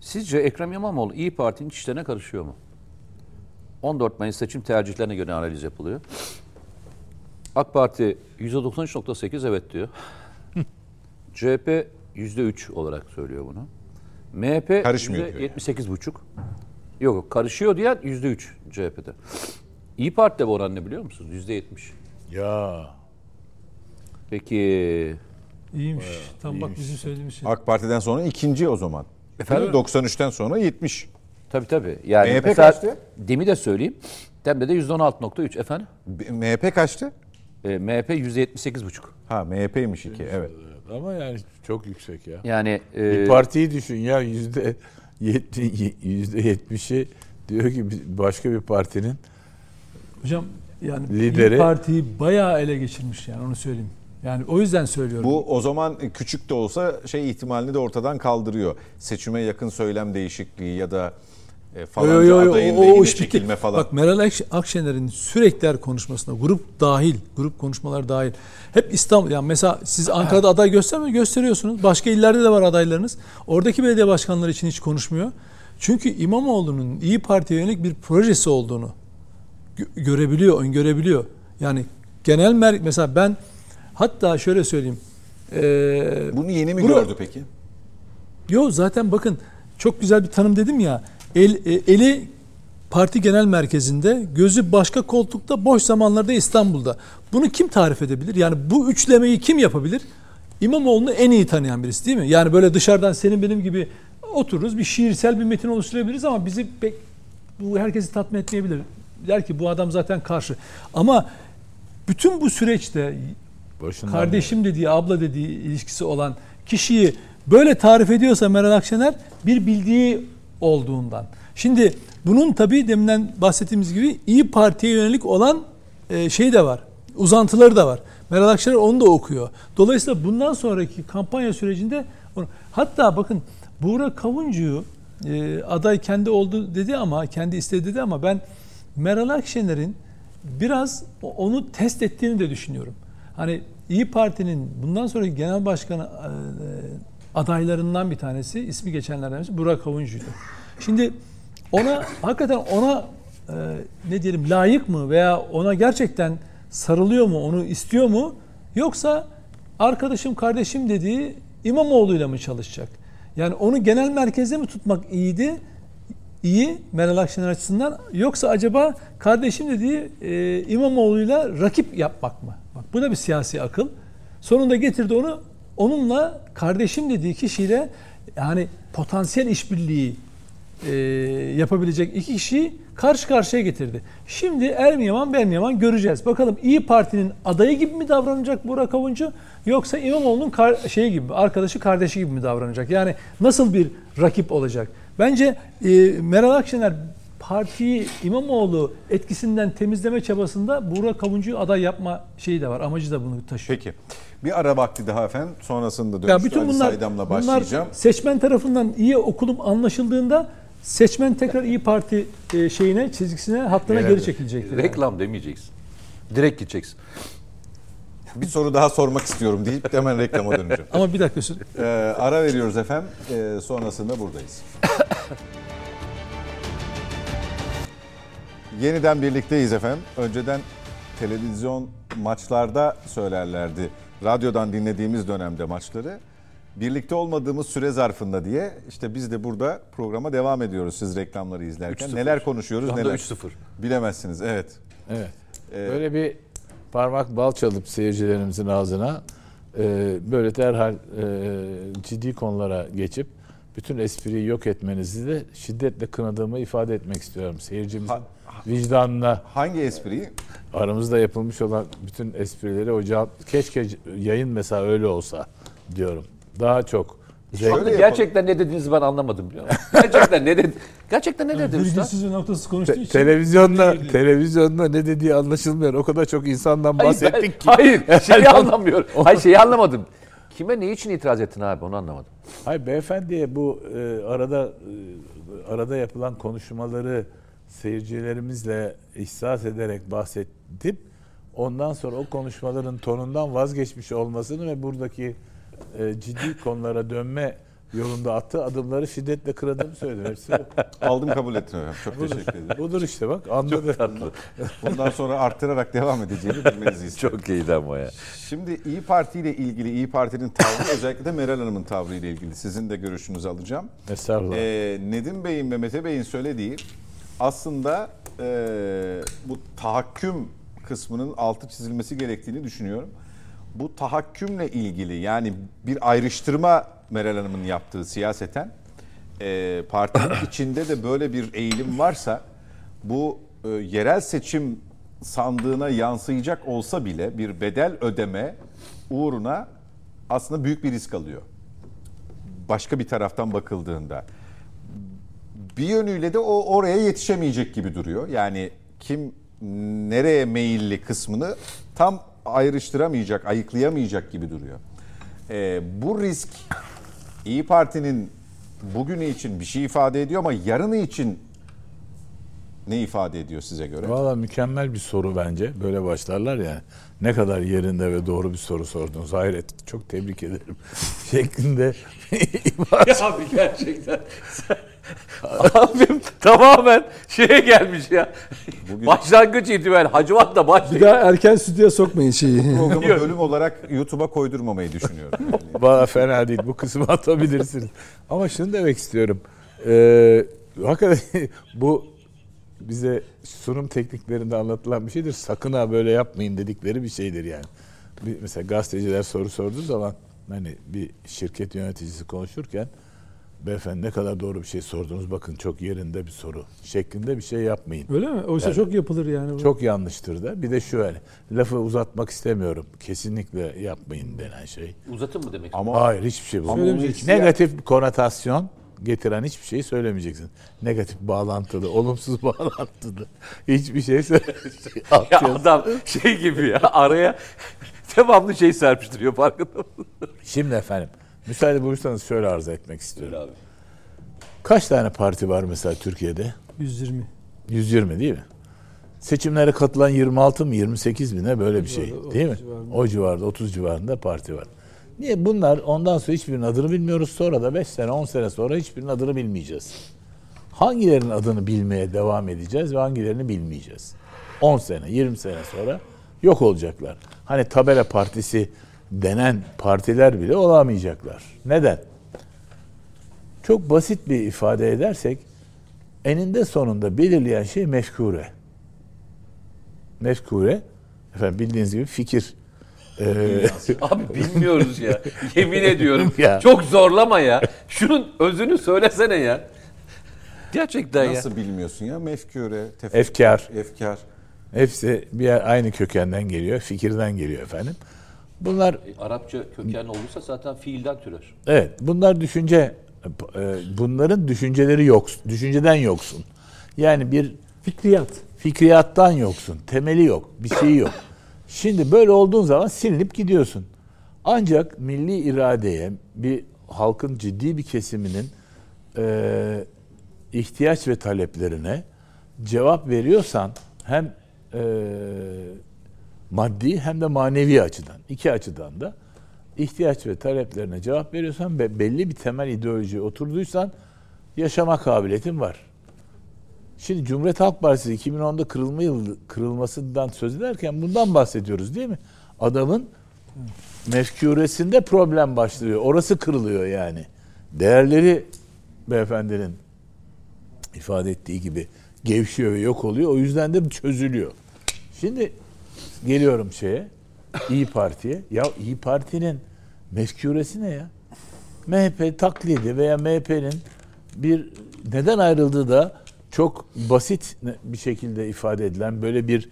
Sizce Ekrem İmamoğlu İyi Parti'nin işlerine karışıyor mu? 14 Mayıs seçim tercihlerine göre analiz yapılıyor. AK Parti %93.8 evet diyor. CHP %3 olarak söylüyor bunu. MHP Karışmıyor diyor yani. %78,5. Yok yok, karışıyor diyen %3 CHP'de. İyi Parti'de bu oran ne biliyor musunuz? %70. Ya Peki İyiymiş. Tam bak bizim söylediğimiz şey. AK Parti'den sonra ikinci o zaman. Efendim 93'ten sonra 70. tabii tabii. Yani MHP mesela kaçtı? Demi de söyleyeyim. Dem'de de %16.3 efendim. B- MHP kaçtı? E, MHP %78,5. Ha MHP'ymiş iki evet. Ama yani çok yüksek ya. Yani e, Bir partiyi düşün ya yüzde yetmi- yüzde yetmişi diyor ki başka bir partinin Hocam yani Lideri- İYİ Parti'yi bayağı ele geçirmiş yani onu söyleyeyim. Yani o yüzden söylüyorum. Bu o zaman küçük de olsa şey ihtimalini de ortadan kaldırıyor. Seçime yakın söylem değişikliği ya da e, falanca Yo, yo, yo, adayın o- o lehine iş bitti. çekilme falan. Bak Meral Akş- Akşener'in sürekli her konuşmasında grup dahil, grup konuşmalar dahil. Hep İstanbul yani mesela siz Ankara'da aday göstermiyor gösteriyorsunuz. Başka illerde de var adaylarınız. Oradaki belediye başkanları için hiç konuşmuyor. Çünkü İmamoğlu'nun İyi Parti'ye yönelik bir projesi olduğunu gö- görebiliyor, öngörebiliyor. Yani genel mer mesela ben hatta şöyle söyleyeyim. Ee, Bunu yeni mi gördü peki? Yo zaten bakın çok güzel bir tanım dedim ya. El, e, eli parti genel merkezinde, gözü başka koltukta, boş zamanlarda İstanbul'da. Bunu kim tarif edebilir? Yani bu üçlemeyi kim yapabilir? İmamoğlu'nu en iyi tanıyan birisi değil mi? Yani böyle dışarıdan senin benim gibi otururuz bir şiirsel bir metin oluşturabiliriz ama bizi pek bu herkesi tatmin etmeyebilir. Der ki bu adam zaten karşı. Ama bütün bu süreçte başından kardeşim dediği, abla dediği ilişkisi olan kişiyi böyle tarif ediyorsa Meral Akşener bir bildiği olduğundan. Şimdi bunun tabii deminden bahsettiğimiz gibi İyi Parti'ye yönelik olan e, şey de var. Uzantıları da var. Meral Akşener onu da okuyor. Dolayısıyla bundan sonraki kampanya sürecinde hatta bakın Buğra Kavuncu'yu e, aday kendi oldu dedi ama kendi istedi dedi ama ben Meral Akşener'in biraz onu test ettiğini de düşünüyorum. Hani İyi Parti'nin bundan sonra genel başkanı e, adaylarından bir tanesi, ismi geçenlerden birisi Burak Kavuncu'ydu. Şimdi ona hakikaten ona e, ne diyelim layık mı veya ona gerçekten sarılıyor mu, onu istiyor mu? Yoksa arkadaşım, kardeşim dediği İmamoğlu'yla mı çalışacak? Yani onu genel merkezde mi tutmak iyiydi? iyi Meral Akşener açısından yoksa acaba kardeşim dediği e, İmamoğlu'yla rakip yapmak mı? Bak bu da bir siyasi akıl. Sonunda getirdi onu onunla kardeşim dediği kişiyle yani potansiyel işbirliği e, yapabilecek iki kişiyi karşı karşıya getirdi. Şimdi Ermiyaman Bermiyaman göreceğiz. Bakalım İyi Parti'nin adayı gibi mi davranacak Burak Avuncu yoksa İmamoğlu'nun kar, şeyi gibi arkadaşı kardeşi gibi mi davranacak? Yani nasıl bir rakip olacak? Bence e, Meral Akşener partiyi İmamoğlu etkisinden temizleme çabasında Burak Avuncu'yu aday yapma şeyi de var. Amacı da bunu taşıyor. Peki. Bir ara vakti daha efendim. Sonrasında Ya dönüşte bütün Ali bunlar, Saydam'la bunlar başlayacağım. seçmen tarafından iyi okulum anlaşıldığında seçmen tekrar İyi Parti e, şeyine, çizgisine, hattına geri çekilecektir. yani. Reklam demeyeceksin. Direkt gideceksin. Bir soru daha sormak istiyorum deyip hemen reklama döneceğim. Ama bir dakika Ee, ara veriyoruz efendim. Ee, sonrasında buradayız. Yeniden birlikteyiz efendim. Önceden televizyon maçlarda söylerlerdi. Radyodan dinlediğimiz dönemde maçları. Birlikte olmadığımız süre zarfında diye işte biz de burada programa devam ediyoruz siz reklamları izlerken. 3-0. Neler konuşuyoruz Şu anda neler. 3-0. Bilemezsiniz evet. Evet. Ee, Böyle bir parmak bal çalıp seyircilerimizin ağzına e, böyle derhal e, ciddi konulara geçip bütün espriyi yok etmenizi de şiddetle kınadığımı ifade etmek istiyorum. Seyircimizin Ha- vicdanına Hangi espriyi? aramızda yapılmış olan bütün esprileri hocam keşke yayın mesela öyle olsa diyorum. Daha çok yapalım. Gerçekten ne dediğinizi ben anlamadım biliyor musun? Gerçekten ne dedi? Gerçekten ne dedi usta? virgülsüz ve noktasız konuştuğu Te- için. televizyonda televizyonda ne dediği anlaşılmıyor. O kadar çok insandan Hayır, ben- bahsettik ki. hayır şeyi anlamıyorum. Hayır şeyi anlamadım. Kime ne için itiraz ettin abi onu anlamadım. Hayır beyefendiye bu e, arada e, arada yapılan konuşmaları seyircilerimizle ihsas ederek bahsedip ondan sonra o konuşmaların tonundan vazgeçmiş olmasını ve buradaki e, ciddi konulara dönme yolunda attığı adımları şiddetle kıradığımı söyledim. Hepsi. Aldım kabul ettim efendim. Çok teşekkür ederim. budur işte bak anladı. Tatlı. Bundan sonra arttırarak devam edeceğini bilmenizi istiyorum. Çok iyiydi ama ya. Şimdi İyi Parti ile ilgili İyi Parti'nin tavrı özellikle de Meral Hanım'ın tavrı ile ilgili sizin de görüşünüzü alacağım. Estağfurullah. Ee, Nedim Bey'in ve Mete Bey'in söylediği aslında e, bu tahakküm kısmının altı çizilmesi gerektiğini düşünüyorum. Bu tahakkümle ilgili yani bir ayrıştırma Meral Hanım'ın yaptığı siyaseten e, partinin içinde de böyle bir eğilim varsa bu e, yerel seçim sandığına yansıyacak olsa bile bir bedel ödeme uğruna aslında büyük bir risk alıyor. Başka bir taraftan bakıldığında bir yönüyle de o oraya yetişemeyecek gibi duruyor. Yani kim nereye meyilli kısmını tam ayrıştıramayacak, ayıklayamayacak gibi duruyor. Ee, bu risk İyi Parti'nin bugünü için bir şey ifade ediyor ama yarını için ne ifade ediyor size göre? Valla mükemmel bir soru bence. Böyle başlarlar ya. Ne kadar yerinde ve doğru bir soru sordunuz. Hayret. Çok tebrik ederim. Şeklinde abi gerçekten. Abim tamamen şeye gelmiş ya. Bugün- Başlangıç itibariyle Hacivat da Bir başlıyor. daha erken stüdyoya sokmayın şeyi. Programı bölüm olarak YouTube'a koydurmamayı düşünüyorum. Valla fena değil. Bu kısmı atabilirsiniz. Ama şunu demek istiyorum. Ee, hakikaten bu bize sunum tekniklerinde anlatılan bir şeydir. Sakın ha böyle yapmayın dedikleri bir şeydir yani. Bir, mesela gazeteciler soru sorduğu zaman hani bir şirket yöneticisi konuşurken beyefendi ne kadar doğru bir şey sordunuz bakın çok yerinde bir soru şeklinde bir şey yapmayın. Öyle mi? Oysa Yani- çok yapılır yani. bu. Çok yanlıştır da. Bir de şu hani lafı uzatmak istemiyorum. Kesinlikle yapmayın denen şey. Uzatın mı demek? Ama Hayır hiçbir şey bu. Negatif konotasyon getiren hiçbir şeyi söylemeyeceksin. Negatif bağlantılı, olumsuz bağlantılı. Hiçbir şey Ya söyleyeceksin. adam şey gibi ya araya devamlı şey serpiştiriyor farkında mısın? Şimdi efendim müsaade buyursanız şöyle arz etmek istiyorum. Abi. Kaç tane parti var mesela Türkiye'de? 120. 120 değil mi? Seçimlere katılan 26 mı 28 mi ne böyle bir şey değil mi? 30 civarında. O civarda 30 civarında parti var. Niye bunlar ondan sonra hiçbirinin adını bilmiyoruz sonra da 5 sene 10 sene sonra hiçbirinin adını bilmeyeceğiz. Hangilerinin adını bilmeye devam edeceğiz ve hangilerini bilmeyeceğiz. 10 sene 20 sene sonra yok olacaklar. Hani tabela partisi denen partiler bile olamayacaklar. Neden? Çok basit bir ifade edersek eninde sonunda belirleyen şey mefkure. Mefkure, efendim bildiğiniz gibi fikir. Ee, Abi bilmiyoruz ya. Yemin ediyorum. Ya. Çok zorlama ya. Şunun özünü söylesene ya. Gerçekten ya. Nasıl bilmiyorsun ya? Mefkure, tef- efkar. efkar. Hepsi bir aynı kökenden geliyor, fikirden geliyor efendim. Bunlar Arapça kökenli olursa zaten fiilden türer. evet, bunlar düşünce e, bunların düşünceleri yok, düşünceden yoksun. Yani bir Fikriyat. fikriyattan yoksun. Temeli yok. Bir şeyi yok. Şimdi böyle olduğun zaman silinip gidiyorsun. Ancak milli iradeye bir halkın ciddi bir kesiminin e, ihtiyaç ve taleplerine cevap veriyorsan hem e, maddi hem de manevi açıdan iki açıdan da ihtiyaç ve taleplerine cevap veriyorsan ve belli bir temel ideolojiye oturduysan yaşama kabiliyetin var. Şimdi Cumhuriyet Halk Partisi 2010'da kırılma yılı, kırılmasından söz ederken bundan bahsediyoruz değil mi? Adamın mefkuresinde problem başlıyor. Orası kırılıyor yani. Değerleri beyefendinin ifade ettiği gibi gevşiyor ve yok oluyor. O yüzden de çözülüyor. Şimdi geliyorum şeye. İyi Parti'ye. Ya İyi Parti'nin mefkuresi ne ya? MHP taklidi veya MHP'nin bir neden ayrıldığı da çok basit bir şekilde ifade edilen böyle bir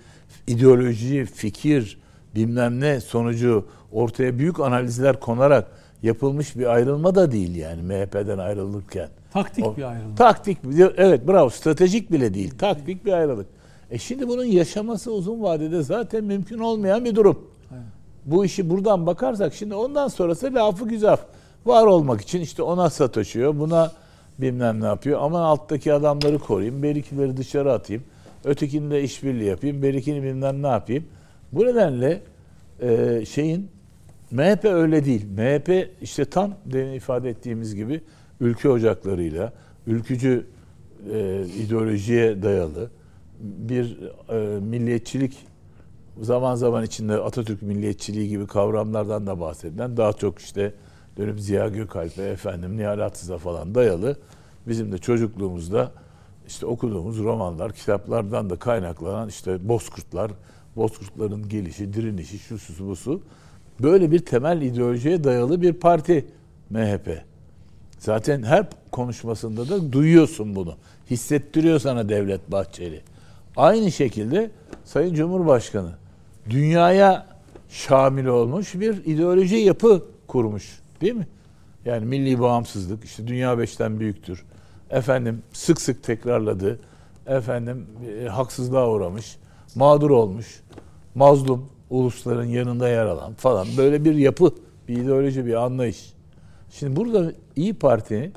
ideoloji, fikir, bilmem ne sonucu ortaya büyük analizler konarak yapılmış bir ayrılma da değil yani MHP'den ayrılırken. Taktik O- bir ayrılma. Taktik, evet bravo stratejik bile değil. Taktik bir ayrılık. E şimdi bunun yaşaması uzun vadede zaten mümkün olmayan bir durum. Bu işi buradan bakarsak şimdi ondan sonrası lafı güzel. Var olmak için işte ona sataşıyor, buna bilmem ne yapıyor. Aman alttaki adamları koruyayım, berikileri dışarı atayım. Ötekini de işbirliği yapayım, berikini bilmem ne yapayım. Bu nedenle e, şeyin MHP öyle değil. MHP işte tam demin ifade ettiğimiz gibi ülke ocaklarıyla, ülkücü e, ideolojiye dayalı bir e, milliyetçilik zaman zaman içinde Atatürk milliyetçiliği gibi kavramlardan da bahsedilen daha çok işte dönüp Ziya Gökalp'e efendim Nihal Atsız'a falan dayalı bizim de çocukluğumuzda işte okuduğumuz romanlar, kitaplardan da kaynaklanan işte Bozkurtlar, Bozkurtların gelişi, direnişi, şu su bu su. Böyle bir temel ideolojiye dayalı bir parti MHP. Zaten her konuşmasında da duyuyorsun bunu. Hissettiriyor sana Devlet Bahçeli. Aynı şekilde Sayın Cumhurbaşkanı dünyaya şamil olmuş bir ideoloji yapı kurmuş. Değil mi? Yani milli bağımsızlık, işte dünya beşten büyüktür. Efendim sık sık tekrarladı. Efendim e, haksızlığa uğramış, mağdur olmuş, mazlum ulusların yanında yer alan falan böyle bir yapı, bir ideoloji, bir anlayış. Şimdi burada İyi Parti'nin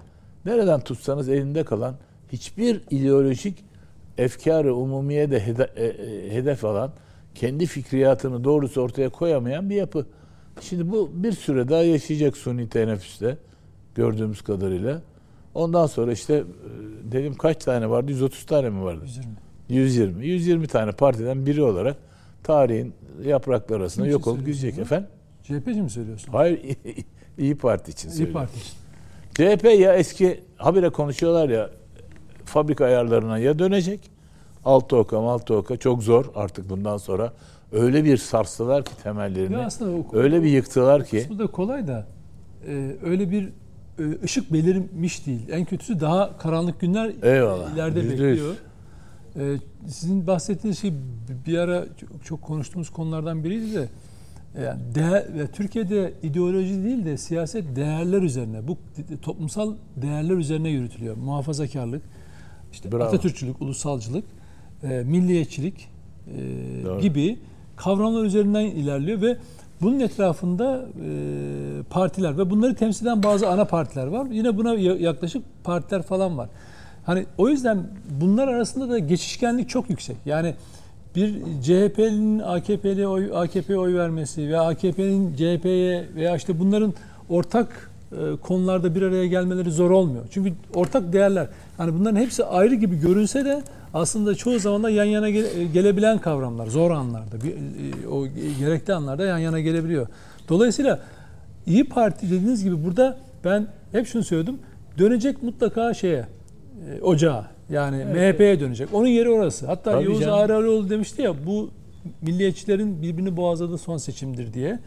nereden tutsanız elinde kalan hiçbir ideolojik efkarı umumiye de e, e, hedef alan, kendi fikriyatını doğrusu ortaya koyamayan bir yapı. Şimdi bu bir süre daha yaşayacak suni teneffüste gördüğümüz kadarıyla. Ondan sonra işte e, dedim kaç tane vardı? 130 tane mi vardı? 120. 120. 120 tane partiden biri olarak tarihin yaprakları arasında yok olup gidecek efendim. CHP'ci mi söylüyorsun? Hayır İyi Parti için İyi söylüyorum. Parti için. CHP ya eski habire konuşuyorlar ya fabrika ayarlarına ya dönecek. Altı oka altı oka çok zor artık bundan sonra. Öyle bir sarstılar ki temellerini. O- öyle bir yıktılar ki. kısmı da kolay da e, öyle bir e, ışık belirmiş değil. En kötüsü daha karanlık günler Eyvallah, ileride bekliyor. E, sizin bahsettiğiniz şey bir ara çok, çok konuştuğumuz konulardan biriydi de e, yani değer, ve Türkiye'de ideoloji değil de siyaset değerler üzerine, bu toplumsal değerler üzerine yürütülüyor. Muhafazakarlık, işte Bravo. Atatürkçülük, ulusalcılık, e, milliyetçilik e, Doğru. gibi kavramlar üzerinden ilerliyor ve Bunun etrafında e, partiler ve bunları temsil eden bazı ana partiler var. Yine buna ya- yaklaşık partiler falan var. Hani o yüzden bunlar arasında da geçişkenlik çok yüksek. Yani bir CHP'nin AKP'ye oy, AKP'ye oy vermesi ve AKP'nin CHP'ye veya işte bunların ortak e, konularda bir araya gelmeleri zor olmuyor. Çünkü ortak değerler hani bunların hepsi ayrı gibi görünse de aslında çoğu zaman da yan yana gele- gelebilen kavramlar zor anlarda bir, e, o gerekli anlarda yan yana gelebiliyor. Dolayısıyla İyi Parti dediğiniz gibi burada ben hep şunu söyledim. Dönecek mutlaka şeye e, ocağa. Yani MHP'ye dönecek. Onun yeri orası. Hatta Tabii Yavuz. Ağrıoğlu demişti ya bu milliyetçilerin birbirini boğazladığı son seçimdir diye.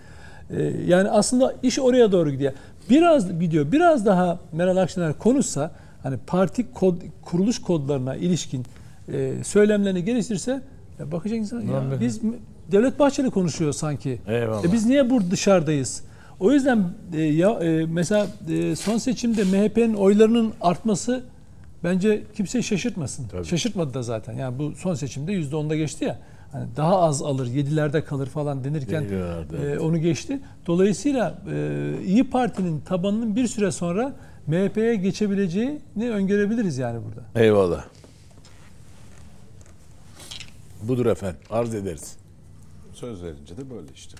E, yani aslında iş oraya doğru gidiyor. Biraz gidiyor. Biraz daha Meral Akşener konuşsa hani parti kod, kuruluş kodlarına ilişkin e, söylemlerini geliştirse ya bakacak insan ya biz Devlet Bahçeli konuşuyor sanki. Eyvallah. E biz niye burada dışarıdayız? O yüzden e, ya e, mesela e, son seçimde MHP'nin oylarının artması bence kimseyi şaşırtmasın. Tabii. Şaşırtmadı da zaten. Yani bu son seçimde %10'da geçti ya. Hani daha az alır, yedilerde kalır falan denirken Deniliyorlardı, e, onu geçti. Dolayısıyla e, İyi Parti'nin tabanının bir süre sonra MHP'ye geçebileceğini öngörebiliriz yani burada. Eyvallah. Budur efendim. Arz ederiz. Söz verince de böyle işte.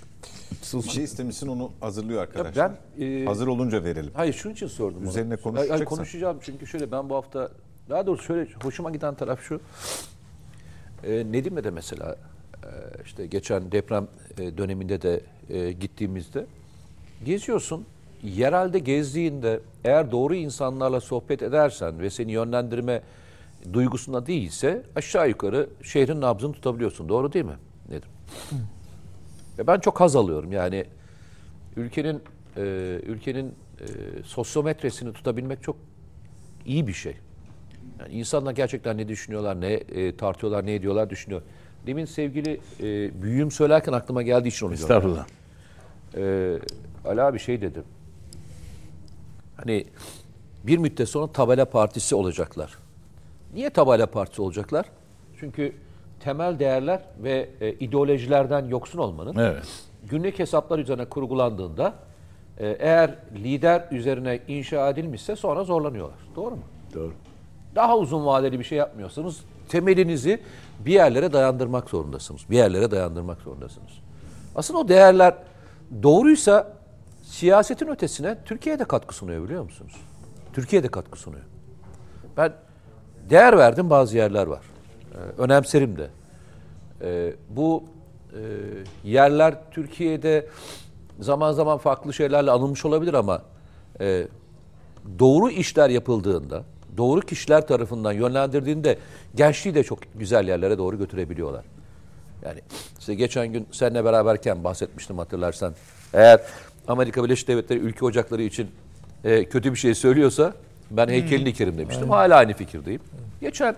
Bir şey istemişsin onu hazırlıyor Ya arkadaşlar. ben e, Hazır olunca verelim. Hayır şunun için sordum. Üzerine konuşacaksan. konuşacağım çünkü şöyle ben bu hafta daha doğrusu şöyle hoşuma giden taraf şu. E, Nedim'le de mesela e, işte geçen deprem e, döneminde de e, gittiğimizde geziyorsun. Yerelde gezdiğinde eğer doğru insanlarla sohbet edersen ve seni yönlendirme duygusunda değilse aşağı yukarı şehrin nabzını tutabiliyorsun. Doğru değil mi? Nedim? Ve ben çok haz alıyorum. Yani ülkenin e, ülkenin e, sosyometresini tutabilmek çok iyi bir şey. Yani insanlar gerçekten ne düşünüyorlar, ne e, tartıyorlar, ne ediyorlar düşünüyor. Demin sevgili e, büyüğüm söylerken aklıma geldiği için onu diyorum. Estağfurullah. Ee, Ali abi şey dedi. Hani bir müddet sonra tabela partisi olacaklar. Niye tabela partisi olacaklar? Çünkü temel değerler ve e, ideolojilerden yoksun olmanın Evet. günlük hesaplar üzerine kurgulandığında e, eğer lider üzerine inşa edilmişse sonra zorlanıyorlar. Doğru mu? Doğru. daha uzun vadeli bir şey yapmıyorsanız temelinizi bir yerlere dayandırmak zorundasınız. Bir yerlere dayandırmak zorundasınız. Aslında o değerler doğruysa siyasetin ötesine Türkiye'de katkı sunuyor biliyor musunuz? Türkiye'de katkı sunuyor. Ben değer verdim bazı yerler var. Ee, önemserim de. Ee, bu e, yerler Türkiye'de zaman zaman farklı şeylerle anılmış olabilir ama e, doğru işler yapıldığında, doğru kişiler tarafından yönlendirdiğinde gençliği de çok güzel yerlere doğru götürebiliyorlar. Yani işte geçen gün seninle beraberken bahsetmiştim hatırlarsan. Eğer Amerika Birleşik Devletleri ülke ocakları için e, kötü bir şey söylüyorsa ben heykelini dikerim demiştim. Hala aynı fikirdeyim. Geçen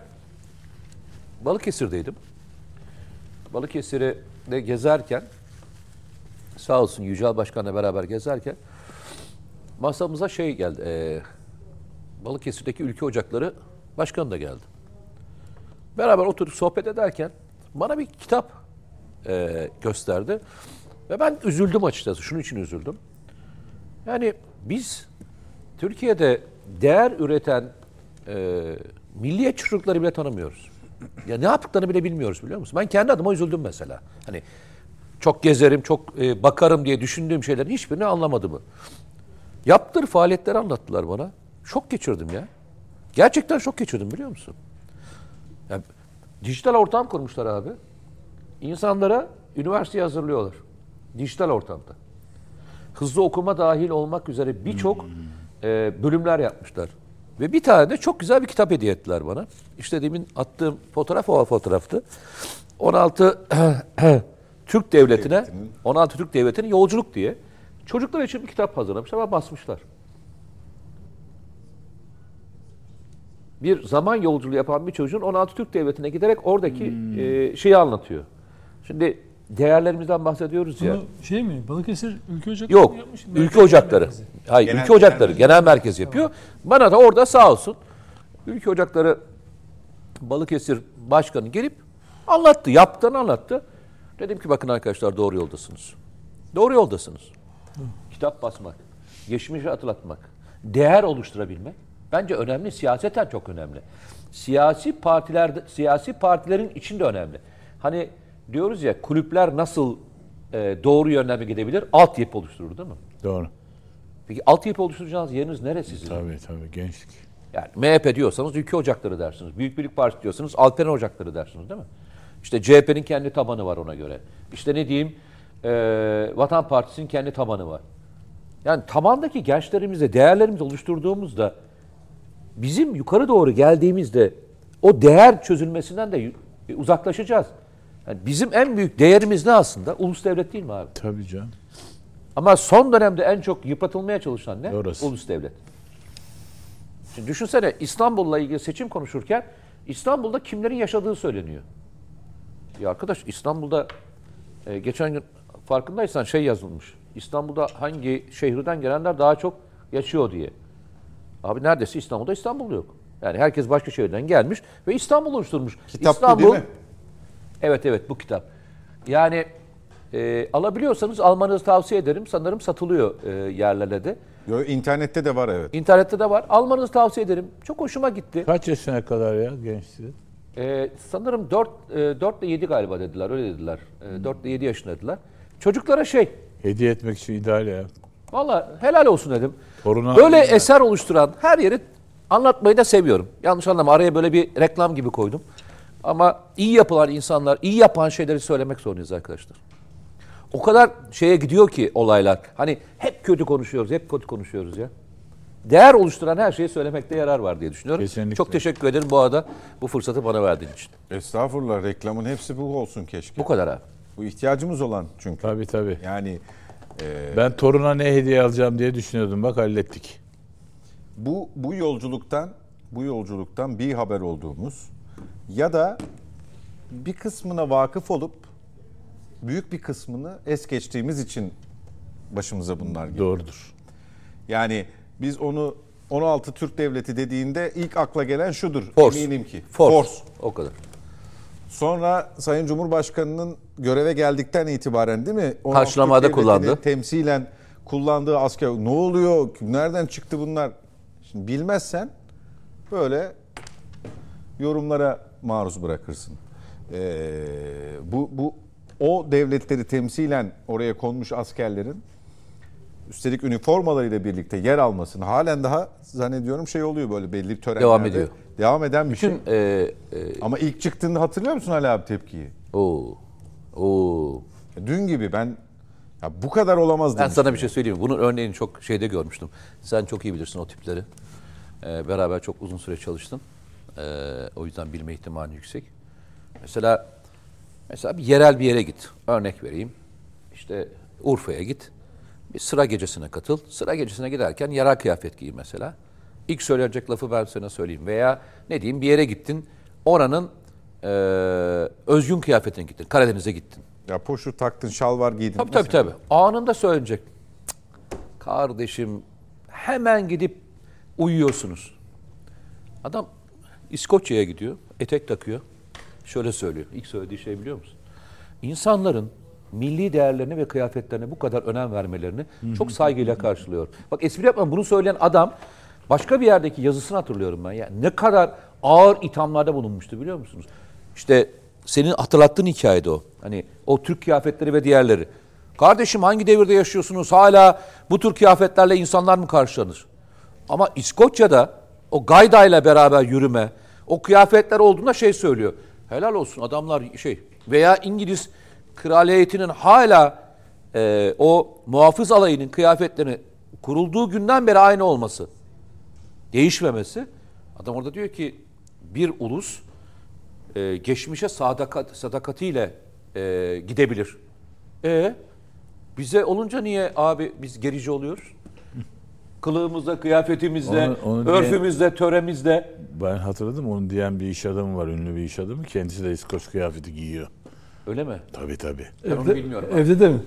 Balıkesir'deydim. Balıkesir'e de gezerken sağ olsun Yücel Başkan'la beraber gezerken masamıza şey geldi. E, Balıkesir'deki ülke ocakları başkanı da geldi. Beraber oturup sohbet ederken bana bir kitap e, gösterdi. Ve ben üzüldüm açıkçası. Şunun için üzüldüm. Yani biz Türkiye'de değer üreten e, milliyetçi çocukları bile tanımıyoruz. Ya ne yaptıklarını bile bilmiyoruz biliyor musun? Ben kendi adıma üzüldüm mesela. Hani çok gezerim, çok e, bakarım diye düşündüğüm şeylerin hiçbirini anlamadığımı. Yaptıkları faaliyetleri anlattılar bana. Şok geçirdim ya. Gerçekten şok geçirdim biliyor musun? Yani dijital ortam kurmuşlar abi. İnsanlara üniversiteye hazırlıyorlar. Dijital ortamda. Hızlı okuma dahil olmak üzere birçok e, bölümler yapmışlar. Ve bir tane de çok güzel bir kitap hediye ettiler bana. İşte demin attığım fotoğraf o fotoğraftı. 16 Türk Devleti'ne, Devleti'nin. 16 Türk Devleti'nin yolculuk diye çocuklar için bir kitap hazırlamışlar ve basmışlar. bir zaman yolculuğu yapan bir çocuğun 16 Türk Devleti'ne giderek oradaki e, şeyi anlatıyor. Şimdi değerlerimizden bahsediyoruz ya. Bunu şey mi? Balıkesir Ülke Ocakları Yok. mı yapmış? Ülke Merkez ocakları. Merkezi. Hayır, Genel- ülke ocakları genel genel merkez yapıyor. Bana da orada sağ olsun ülke ocakları Balıkesir başkanı gelip anlattı, yaptığını anlattı. Dedim ki bakın arkadaşlar doğru yoldasınız. Doğru yoldasınız. Kitap basmak, geçmişi hatırlatmak, değer oluşturabilmek bence önemli. Siyaseten çok önemli. Siyasi partilerde, siyasi partilerin içinde önemli. Hani diyoruz ya kulüpler nasıl e, doğru yönden mi gidebilir? Altyapı oluşturur değil mi? Doğru. Peki altyapı oluşturacağınız yeriniz neresi sizin? Tabii tabii gençlik. Yani MHP diyorsanız Ülke Ocakları dersiniz. Büyük Birlik Partisi diyorsanız Alperen Ocakları dersiniz değil mi? İşte CHP'nin kendi tabanı var ona göre. İşte ne diyeyim e, Vatan Partisi'nin kendi tabanı var. Yani tabandaki gençlerimizle değerlerimizi oluşturduğumuzda bizim yukarı doğru geldiğimizde o değer çözülmesinden de uzaklaşacağız. Yani bizim en büyük değerimiz ne aslında? Ulus devlet değil mi abi? Tabii canım. Ama son dönemde en çok yıpratılmaya çalışan ne? Orası. Ulus devlet. Şimdi düşünsene İstanbul'la ilgili seçim konuşurken İstanbul'da kimlerin yaşadığı söyleniyor. Ya arkadaş İstanbul'da e, geçen gün farkındaysan şey yazılmış. İstanbul'da hangi şehirden gelenler daha çok yaşıyor diye. Abi neredeyse İstanbul'da İstanbul yok. Yani herkes başka şehirden gelmiş ve İstanbul oluşturmuş. Kitap bu İstanbul, değil mi? Evet evet bu kitap. Yani e, alabiliyorsanız almanızı tavsiye ederim. Sanırım satılıyor e, yerlerde de. Yo, internette de var evet. İnternette de var. Almanızı tavsiye ederim. Çok hoşuma gitti. Kaç yaşına kadar ya gençliği? E, sanırım 4, e, 4 ile 7 galiba dediler. Öyle dediler. E, 4 ile 7 yaşında dediler. Çocuklara şey, Hediye etmek için ideal ya. valla helal olsun dedim. Toruna- Böyle eser oluşturan her yeri anlatmayı da seviyorum. Yanlış anlama araya böyle bir reklam gibi koydum. Ama iyi yapılan insanlar, iyi yapan şeyleri söylemek zorundayız arkadaşlar. O kadar şeye gidiyor ki olaylar. Hani hep kötü konuşuyoruz, hep kötü konuşuyoruz ya. Değer oluşturan her şeyi söylemekte yarar var diye düşünüyorum. Kesinlikle. Çok teşekkür ederim bu arada bu fırsatı bana verdiğin için. Estağfurullah reklamın hepsi bu olsun keşke. Bu kadar abi. Bu ihtiyacımız olan çünkü. Tabii tabii. Yani Ben toruna ne hediye alacağım diye düşünüyordum. Bak hallettik. bu bu yolculuktan bu yolculuktan bir haber olduğumuz ya da bir kısmına vakıf olup büyük bir kısmını es geçtiğimiz için başımıza bunlar geliyor. Doğrudur. Yani biz onu 16 Türk Devleti dediğinde ilk akla gelen şudur. Force. Eminim ki. Force. O kadar. Sonra Sayın Cumhurbaşkanı'nın göreve geldikten itibaren değil mi? 16 Karşılamada kullandı. Temsilen kullandığı asker. Ne oluyor? Nereden çıktı bunlar? Şimdi bilmezsen böyle yorumlara maruz bırakırsın. Ee, bu, bu o devletleri temsilen oraya konmuş askerlerin üstelik üniformalarıyla birlikte yer almasını halen daha zannediyorum şey oluyor böyle belli törenlerde. Devam ediyor. Devam eden bir şey. Bütün e, e, Ama ilk çıktığında hatırlıyor musun Ali abi tepkiyi? o o Dün gibi ben ya bu kadar olamaz Ben sana bir şey söyleyeyim. Bunun örneğini çok şeyde görmüştüm. Sen çok iyi bilirsin o tipleri. Ee, beraber çok uzun süre çalıştın. Ee, o yüzden bilme ihtimali yüksek. Mesela mesela bir yerel bir yere git. Örnek vereyim. İşte Urfa'ya git. Bir sıra gecesine katıl. Sıra gecesine giderken yerel kıyafet giy mesela. İlk söyleyecek lafı ben sana söyleyeyim. Veya ne diyeyim bir yere gittin. Oranın e, özgün kıyafetine gittin. Karadeniz'e gittin. Ya poşu taktın, şalvar giydin. Tabii tabii tabii. Anında söylenecek. Kardeşim hemen gidip uyuyorsunuz. Adam İskoçya'ya gidiyor, etek takıyor. Şöyle söylüyor. İlk söylediği şey biliyor musun? İnsanların milli değerlerine ve kıyafetlerine bu kadar önem vermelerini çok saygıyla karşılıyor. Bak espri yapmam bunu söyleyen adam başka bir yerdeki yazısını hatırlıyorum ben. Ya ne kadar ağır ithamlarda bulunmuştu biliyor musunuz? İşte senin hatırlattığın hikayede o. Hani o Türk kıyafetleri ve diğerleri. Kardeşim hangi devirde yaşıyorsunuz? Hala bu tür kıyafetlerle insanlar mı karşılanır? Ama İskoçya'da o gaydayla beraber yürüme, o kıyafetler olduğunda şey söylüyor. Helal olsun adamlar şey veya İngiliz kraliyetinin hala e, o muhafız alayının kıyafetlerini kurulduğu günden beri aynı olması, değişmemesi. Adam orada diyor ki bir ulus e, geçmişe sadakat, sadakatiyle e, gidebilir. E bize olunca niye abi biz gerici oluyoruz? Kılığımızda, kıyafetimizde, Onu- onu örfümüzde, töremizde. Ben hatırladım onu diyen bir iş adamı var. Ünlü bir iş adamı. Kendisi de İskoç kıyafeti giyiyor. Öyle mi? Tabii tabii. Ben onu bilmiyorum. Evde de mi?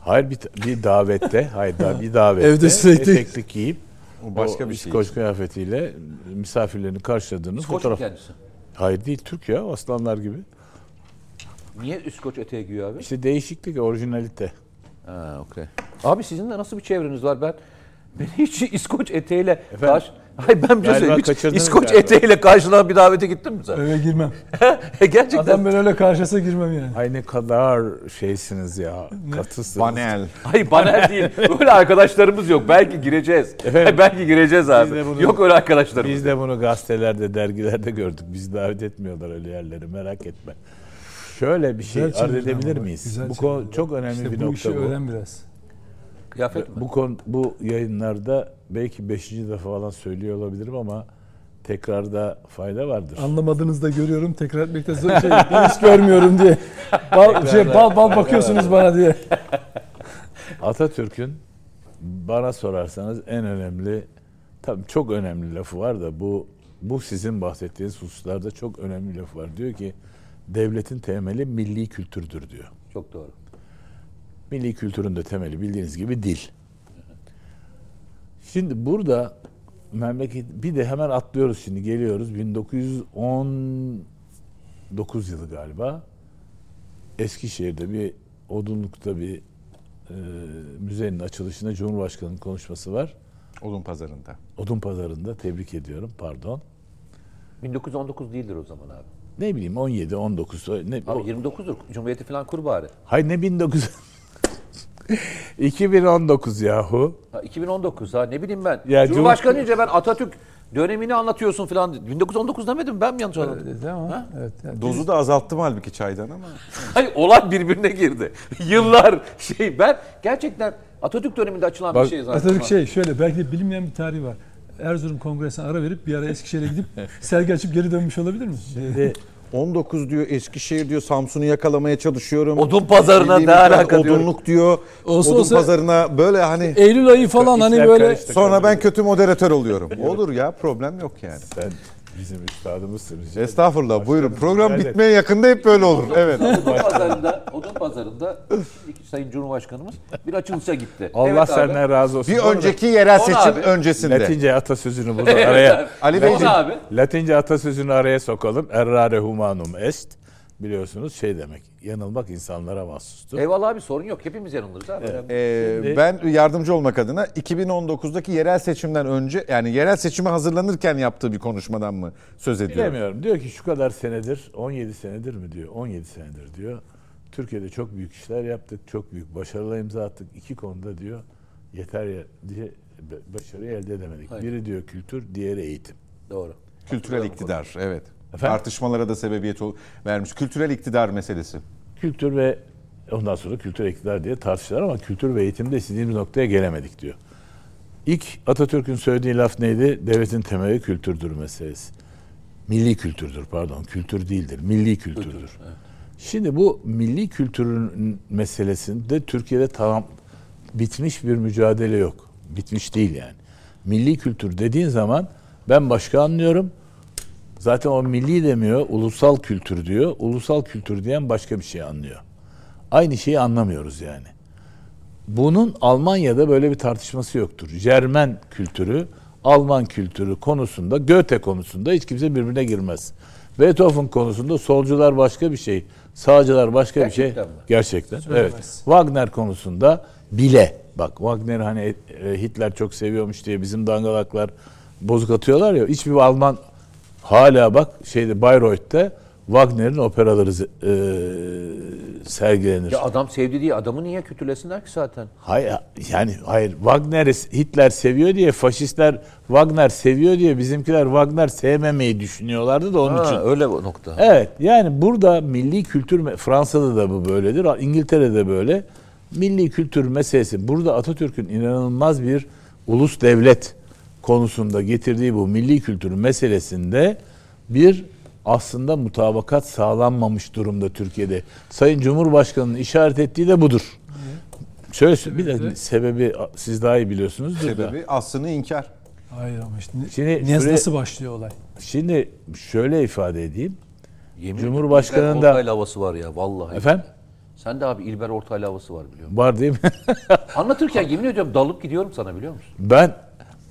Hayır bir, bir davette, hayır da bir davette Evde sürekli- eteklik giyip O başka o bir şey. İskoç kıyafetiyle misafirlerini karşıladığını İskoç fotoğraf. kendisi? Hayır değil Türk ya aslanlar gibi. Niye İskoç eteği giyiyor abi? İşte değişiklik, orijinalite. Ha, okey. Abi sizin de nasıl bir çevreniz var? Ben ben hiç İskoç eteğiyle karşı... Hayır ben bir şey söyleyeyim. Hiç İskoç galiba. eteğiyle karşılanan bir davete gittin mi sen? Eve girmem. Gerçekten. Adam ben öyle karşısa girmem yani. Ay ne kadar şeysiniz ya. Katısınız. Panel. Hayır banel değil. Öyle arkadaşlarımız yok. Belki gireceğiz. Efendim? Belki gireceğiz abi. bunu- Yok öyle arkadaşlarımız. Biz de bunu gazetelerde, dergilerde gördük. Bizi davet etmiyorlar öyle yerlere merak etme. Şöyle bir şey arz edebilir miyiz? güzel Bu konu çok önemli İşte bir bu nokta işi bu. öğren biraz. Kıyafet mi? Bu konu bu yayınlarda belki beşinci defa falan söylüyor olabilirim ama tekrarda fayda vardır. Anlamadığınızı da görüyorum. Tekrar etmekte zor şey. Ben hiç görmüyorum diye. Bal, şey, bal bal bakıyorsunuz bana diye. Atatürk'ün bana sorarsanız en önemli tabii çok önemli lafı var da bu bu sizin bahsettiğiniz hususlarda çok önemli lafı var. Diyor ki devletin temeli milli kültürdür diyor. Çok doğru. Milli kültürün de temeli bildiğiniz gibi dil. Şimdi burada memleket bir de hemen atlıyoruz şimdi geliyoruz 1919 yılı galiba Eskişehir'de bir odunlukta bir e, müzenin açılışında Cumhurbaşkanı'nın konuşması var. Odun pazarında. Odun pazarında tebrik ediyorum pardon. 1919 değildir o zaman abi. Ne bileyim 17 19 ne Abi 29'dur. Cumhuriyeti falan kur bari. Hay ne 19 2019 yahu. Ha, 2019 ha ne bileyim ben. Ya Cumhurbaşkanı deyince ben Atatürk dönemini anlatıyorsun falan. 1919 demedim ben mi yanlış anladım? Dedi ama. Evet, yani Dozu da azalttım halbuki çaydan ama. Hayır olay birbirine girdi. Yıllar şey ben gerçekten Atatürk döneminde açılan Bak, bir şey zaten. Atatürk şey şöyle belki de bilinmeyen bir tarihi var. Erzurum Kongresi'ne ara verip bir ara Eskişehir'e gidip sergi açıp geri dönmüş olabilir mi? Şimdi 19 diyor Eskişehir diyor Samsun'u yakalamaya çalışıyorum. Odun pazarına ne alaka diyor. Odunluk diyor. Olsa odun olsa- pazarına böyle hani Eylül ayı falan hani böyle sonra ben kötü moderatör oluyorum. Olur ya problem yok yani. sen bizim üstadımızsın. Estağfurullah buyurun. Program Evet. bitmeye yakında hep böyle olur. Evet. Odun pazarında, odun pazarında şimdiki Sayın Cumhurbaşkanımız bir açılışa gitti. Allah Evet abi. senden razı olsun. Bir önceki yerel seçim abi. öncesinde. Latince atasözünü burada Evet araya abi. Ali Beyciğim. abi. Latince atasözünü araya sokalım. Errare humanum est. Biliyorsunuz şey demek. Yanılmak insanlara mahsustur. Eyvallah abi sorun yok. Hepimiz yanılırız abi. Önemli. Ee, Şimdi- ben yardımcı olmak adına 2019'daki yerel seçimden önce yani yerel seçime hazırlanırken yaptığı bir konuşmadan mı söz ediyorum? Bilemiyorum. Diyor ki şu kadar senedir, 17 senedir mi diyor? 17 senedir diyor. Türkiye'de çok büyük işler yaptık, çok büyük başarılar imza attık. İki konuda diyor yeter ya diye başarıyı elde edemedik. Aynen. Biri diyor kültür, diğeri eğitim. Doğru. Kültürel iktidar evet. Efendim? Tartışmalara da sebebiyet vermiş. Kültürel iktidar meselesi. Kültür ve ondan sonra kültür iktidar diye tartıştılar ama kültür ve eğitimde istediğimiz noktaya gelemedik diyor. İlk Atatürk'ün söylediği laf neydi? Devletin temeli kültürdür meselesi. Milli kültürdür pardon. Kültür değildir. Milli kültürdür. Şimdi bu milli kültürün meselesinde Türkiye'de tamam bitmiş bir mücadele yok. Bitmiş değil yani. Milli kültür dediğin zaman ben başka anlıyorum. Zaten o milli demiyor, ulusal kültür diyor. Ulusal kültür diyen başka bir şey anlıyor. Aynı şeyi anlamıyoruz yani. Bunun Almanya'da böyle bir tartışması yoktur. Jermen kültürü, Alman kültürü konusunda, Goethe konusunda hiç kimse birbirine girmez. Beethoven konusunda solcular başka bir şey, sağcılar başka bir şey. Gerçekten mi? Gerçekten. Söylemez. Evet. Wagner konusunda bile bak Wagner hani e, Hitler çok seviyormuş diye bizim dangalaklar bozuk atıyorlar ya hiçbir Alman hala bak şeyde Bayreuth'te Wagner'in operaları e, sergilenir. Ya adam sevdi diye adamı niye kötülesinler ki zaten? Hayır yani hayır Wagner'i Hitler seviyor diye faşistler Wagner seviyor diye bizimkiler Wagner sevmemeyi düşünüyorlardı da onun için. öyle bu nokta. Evet yani burada milli kültür Fransa'da da bu böyledir. İngiltere'de böyle. Milli kültür meselesi burada Atatürk'ün inanılmaz bir ulus devlet konusunda getirdiği bu milli kültür meselesinde bir aslında mutabakat sağlanmamış durumda Türkiye'de. Sayın Cumhurbaşkanı'nın işaret ettiği de budur. Şöyle sö- bir de sebebi siz daha iyi biliyorsunuz. Sebebi aslını inkar. Hayır ama işte Şimdi ne, şuraya- nasıl başlıyor olay? Şimdi şöyle ifade edeyim. Yemin Cumhurbaşkanı'nda- İlber Ortaylı havası var ya vallahi. Efendim? Sen de abi İlber Ortaylı havası var biliyor musun? Var değil mi? Anlatırken yemin ediyorum dalıp gidiyorum sana biliyor musun? Ben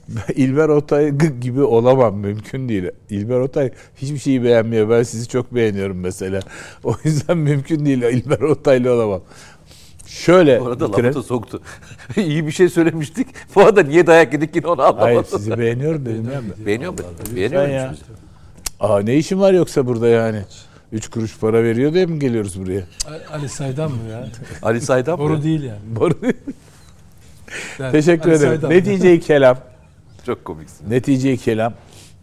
İlber Ortay gibi olamam mümkün değil. İlber Ortay hiçbir şeyi beğenmiyor. Ben sizi çok beğeniyorum mesela. O yüzden mümkün değil İlber Ortaylı olamam. Şöyle Bu arada bitirelim. lafı da soktu. İyi bir şey söylemiştik. Bu arada niye dayak yedik yine onu anlamadım. Hayır sizi beğeniyorum dedim ya. Beğeniyor musun? Beğeniyor ya. musun? Aa ne işin var yoksa burada yani? Üç kuruş para veriyor diye mi geliyoruz buraya? Ali Saydam mı ya? Ali Saydam mı? Boru değil yani. Boru- Yani Teşekkür Ali ederim. Saydam. Netice-i kelam. Çok komiksin. Netice-i kelam.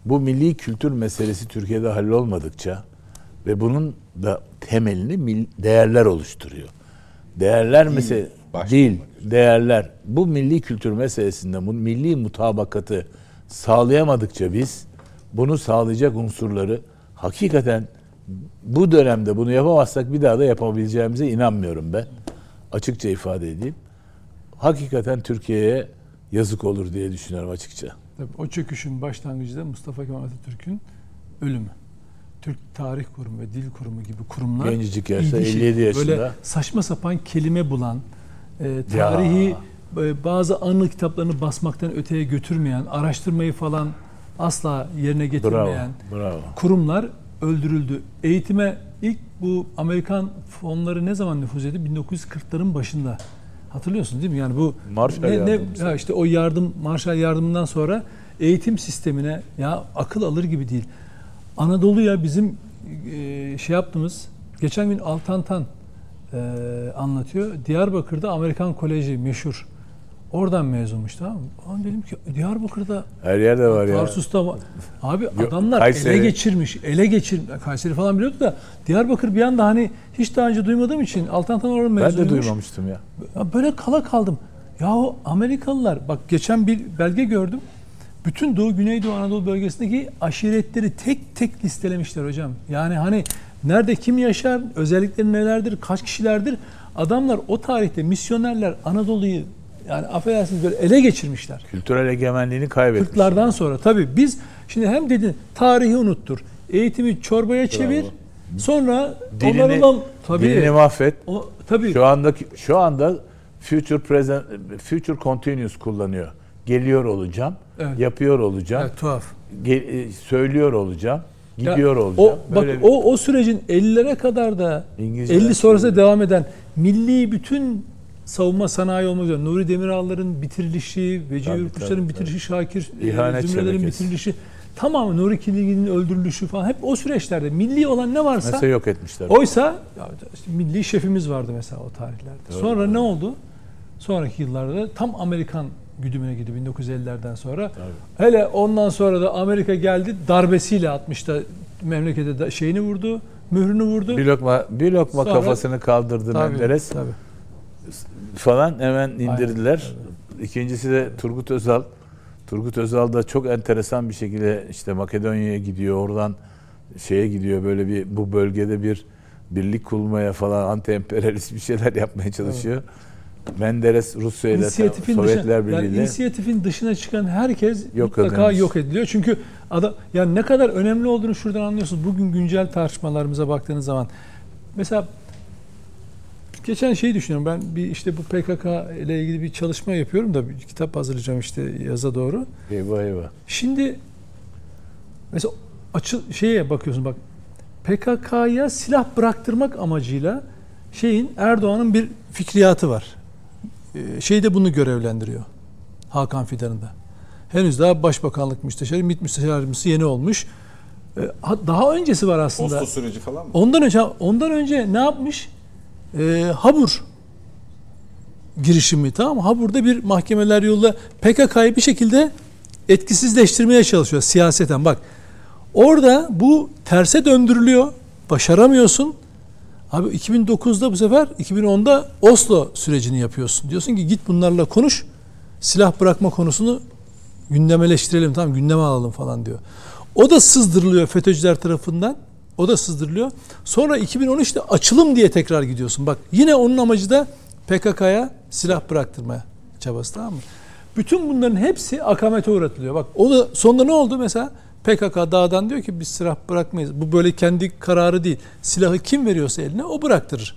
Bu milli kültür meselesi Türkiye'de hallolmadıkça ve bunun da temelini değerler oluşturuyor. Değerler başta değil, değerler. Bu milli kültür meselesinde bu milli mutabakatı sağlayamadıkça biz bunu sağlayacak unsurları hakikaten bu dönemde bunu yapamazsak bir daha da yapabileceğimize inanmıyorum ben. Açıkça ifade edeyim. Hakikaten Türkiye'ye yazık olur diye düşünüyorum açıkça. Tabii o çöküşün başlangıcı da Mustafa Kemal Atatürk'ün ölümü. Türk Tarih Kurumu ve Dil Kurumu gibi kurumlar Gencecik yaşta, ilgi şey- 57 yaşında. Böyle saçma sapan kelime bulan, e, tarihi e, bazı anı kitaplarını basmaktan öteye götürmeyen, araştırmayı falan asla yerine Bravo, getirmeyen bravo. kurumlar öldürüldü. Eğitime ilk bu Amerikan fonları ne zaman nüfuz etti? 1940'ların başında. Hatırlıyorsun değil mi? Yani bu Marshall ne, ne, ya işte o yardım Marshall yardımından sonra eğitim sistemine ya akıl alır gibi değil. Anadolu'ya bizim e, şey yaptığımız geçen gün Altantan e, anlatıyor. Diyarbakır'da Amerikan Koleji meşhur. Oradan mezunmuş tamam mı? Lan dedim ki Diyarbakır'da Her yerde var ya. Tarsus'ta var. Abi adamlar Kayseri. ele geçirmiş. Ele geçir Kayseri falan biliyordu da Diyarbakır bir anda hani hiç daha önce duymadığım için Altantan orada Ben mezunuymuş. de duymamıştım ya. Ya böyle kala kaldım. Yahu Amerikalılar bak geçen bir belge gördüm. Bütün Doğu Güneydoğu Anadolu bölgesindeki aşiretleri tek tek listelemişler hocam. Yani hani nerede kim yaşar, özellikleri nelerdir, kaç kişilerdir. Adamlar o tarihte misyonerler Anadolu'yu yani affedersiniz böyle ele geçirmişler. Kültürel egemenliğini kaybetmiş. Kırklardan sonra tabii biz şimdi hem dedin tarihi unuttur. Eğitimi çorbaya çevir. Sonra Dilini, onlarla tabii dilini mahvet. o tabii Şu anda şu anda future present future continuous kullanıyor. Geliyor olacağım, Evet. yapıyor olacağım, Evet, tuhaf. gel- e, söylüyor olacağım, Ya, gidiyor olacağım. O, bak bir- o o sürecin 50'lere kadar da İngilizce 50 sonrası devam eden milli bütün savunma sanayi olmak üzere Nuri Demiral'ların bitirilişi, Veci Tabii, Yurtkuşların tabii, bitirişi, Şakir e, İhanet Zümrelerin bitirilişi tamamı Nuri Kiligil'in öldürülüşü falan hep o süreçlerde milli olan ne varsa mesela yok etmişler. oysa işte milli şefimiz vardı mesela o tarihlerde. Sonra ne oldu? Sonraki yıllarda tam Amerikan güdümüne gidiyor 1950'lerden sonra. Hele ondan sonra da Amerika geldi darbesiyle 60'ta memlekete şeyini vurdu, mührünü vurdu. bir lokma bir lokma Sonra- kafasını kaldırdı Tabii, Menderes tabii. Falan hemen indirdiler. İkincisi de Turgut Özal. Turgut Özal da çok enteresan bir şekilde işte Makedonya'ya gidiyor. Oradan şeye gidiyor böyle bir bu bölgede bir birlik kurmaya falan anti emperyalist bir şeyler yapmaya çalışıyor. Menderes Rusya ile Sovyetler dışına, yani inisiyatifin dışına çıkan herkes Yok mutlaka edilmiş. yok ediliyor. Çünkü adam yani ne kadar önemli olduğunu şuradan anlıyorsunuz. Bugün güncel tartışmalarımıza baktığınız zaman mesela geçen şeyi düşünüyorum. Ben bir işte bu PKK ile ilgili bir çalışma yapıyorum da bir kitap hazırlayacağım işte yaza doğru. eyvah eyvah. Şimdi mesela açıl şeye bakıyorsun bak PKK'ya silah bıraktırmak amacıyla şeyin Erdoğan'ın bir fikriyatı var. Ee, şey de bunu görevlendiriyor. Hakan Fidan'ın da. Henüz daha Başbakanlık Müsteşarı, MİT Müsteşar Yardımcısı yeni olmuş. Ee, ha- daha öncesi var aslında. Posta süreci falan mı? Ondan önce ondan önce ne yapmış? Ee, Habur girişimi tamam mı? Habur'da bir mahkemeler yoluyla PKK'yı bir şekilde etkisizleştirmeye çalışıyor siyaseten. Bak orada bu terse döndürülüyor. Başaramıyorsun. Abi 2009'da bu sefer 2010'da Oslo sürecini yapıyorsun. Diyorsun ki git bunlarla konuş. Silah bırakma konusunu gündemeleştirelim tamam gündeme alalım falan diyor. O da sızdırılıyor FETÖ'cüler tarafından. O da sızdırılıyor. Sonra 2013'te açılım diye tekrar gidiyorsun. Bak yine onun amacı da PKK'ya silah bıraktırmaya çabası tamam mı? Bütün bunların hepsi akamete uğratılıyor. Bak o da sonunda ne oldu mesela? PKK dağdan diyor ki biz silah bırakmayız. Bu böyle kendi kararı değil. Silahı kim veriyorsa eline o bıraktırır.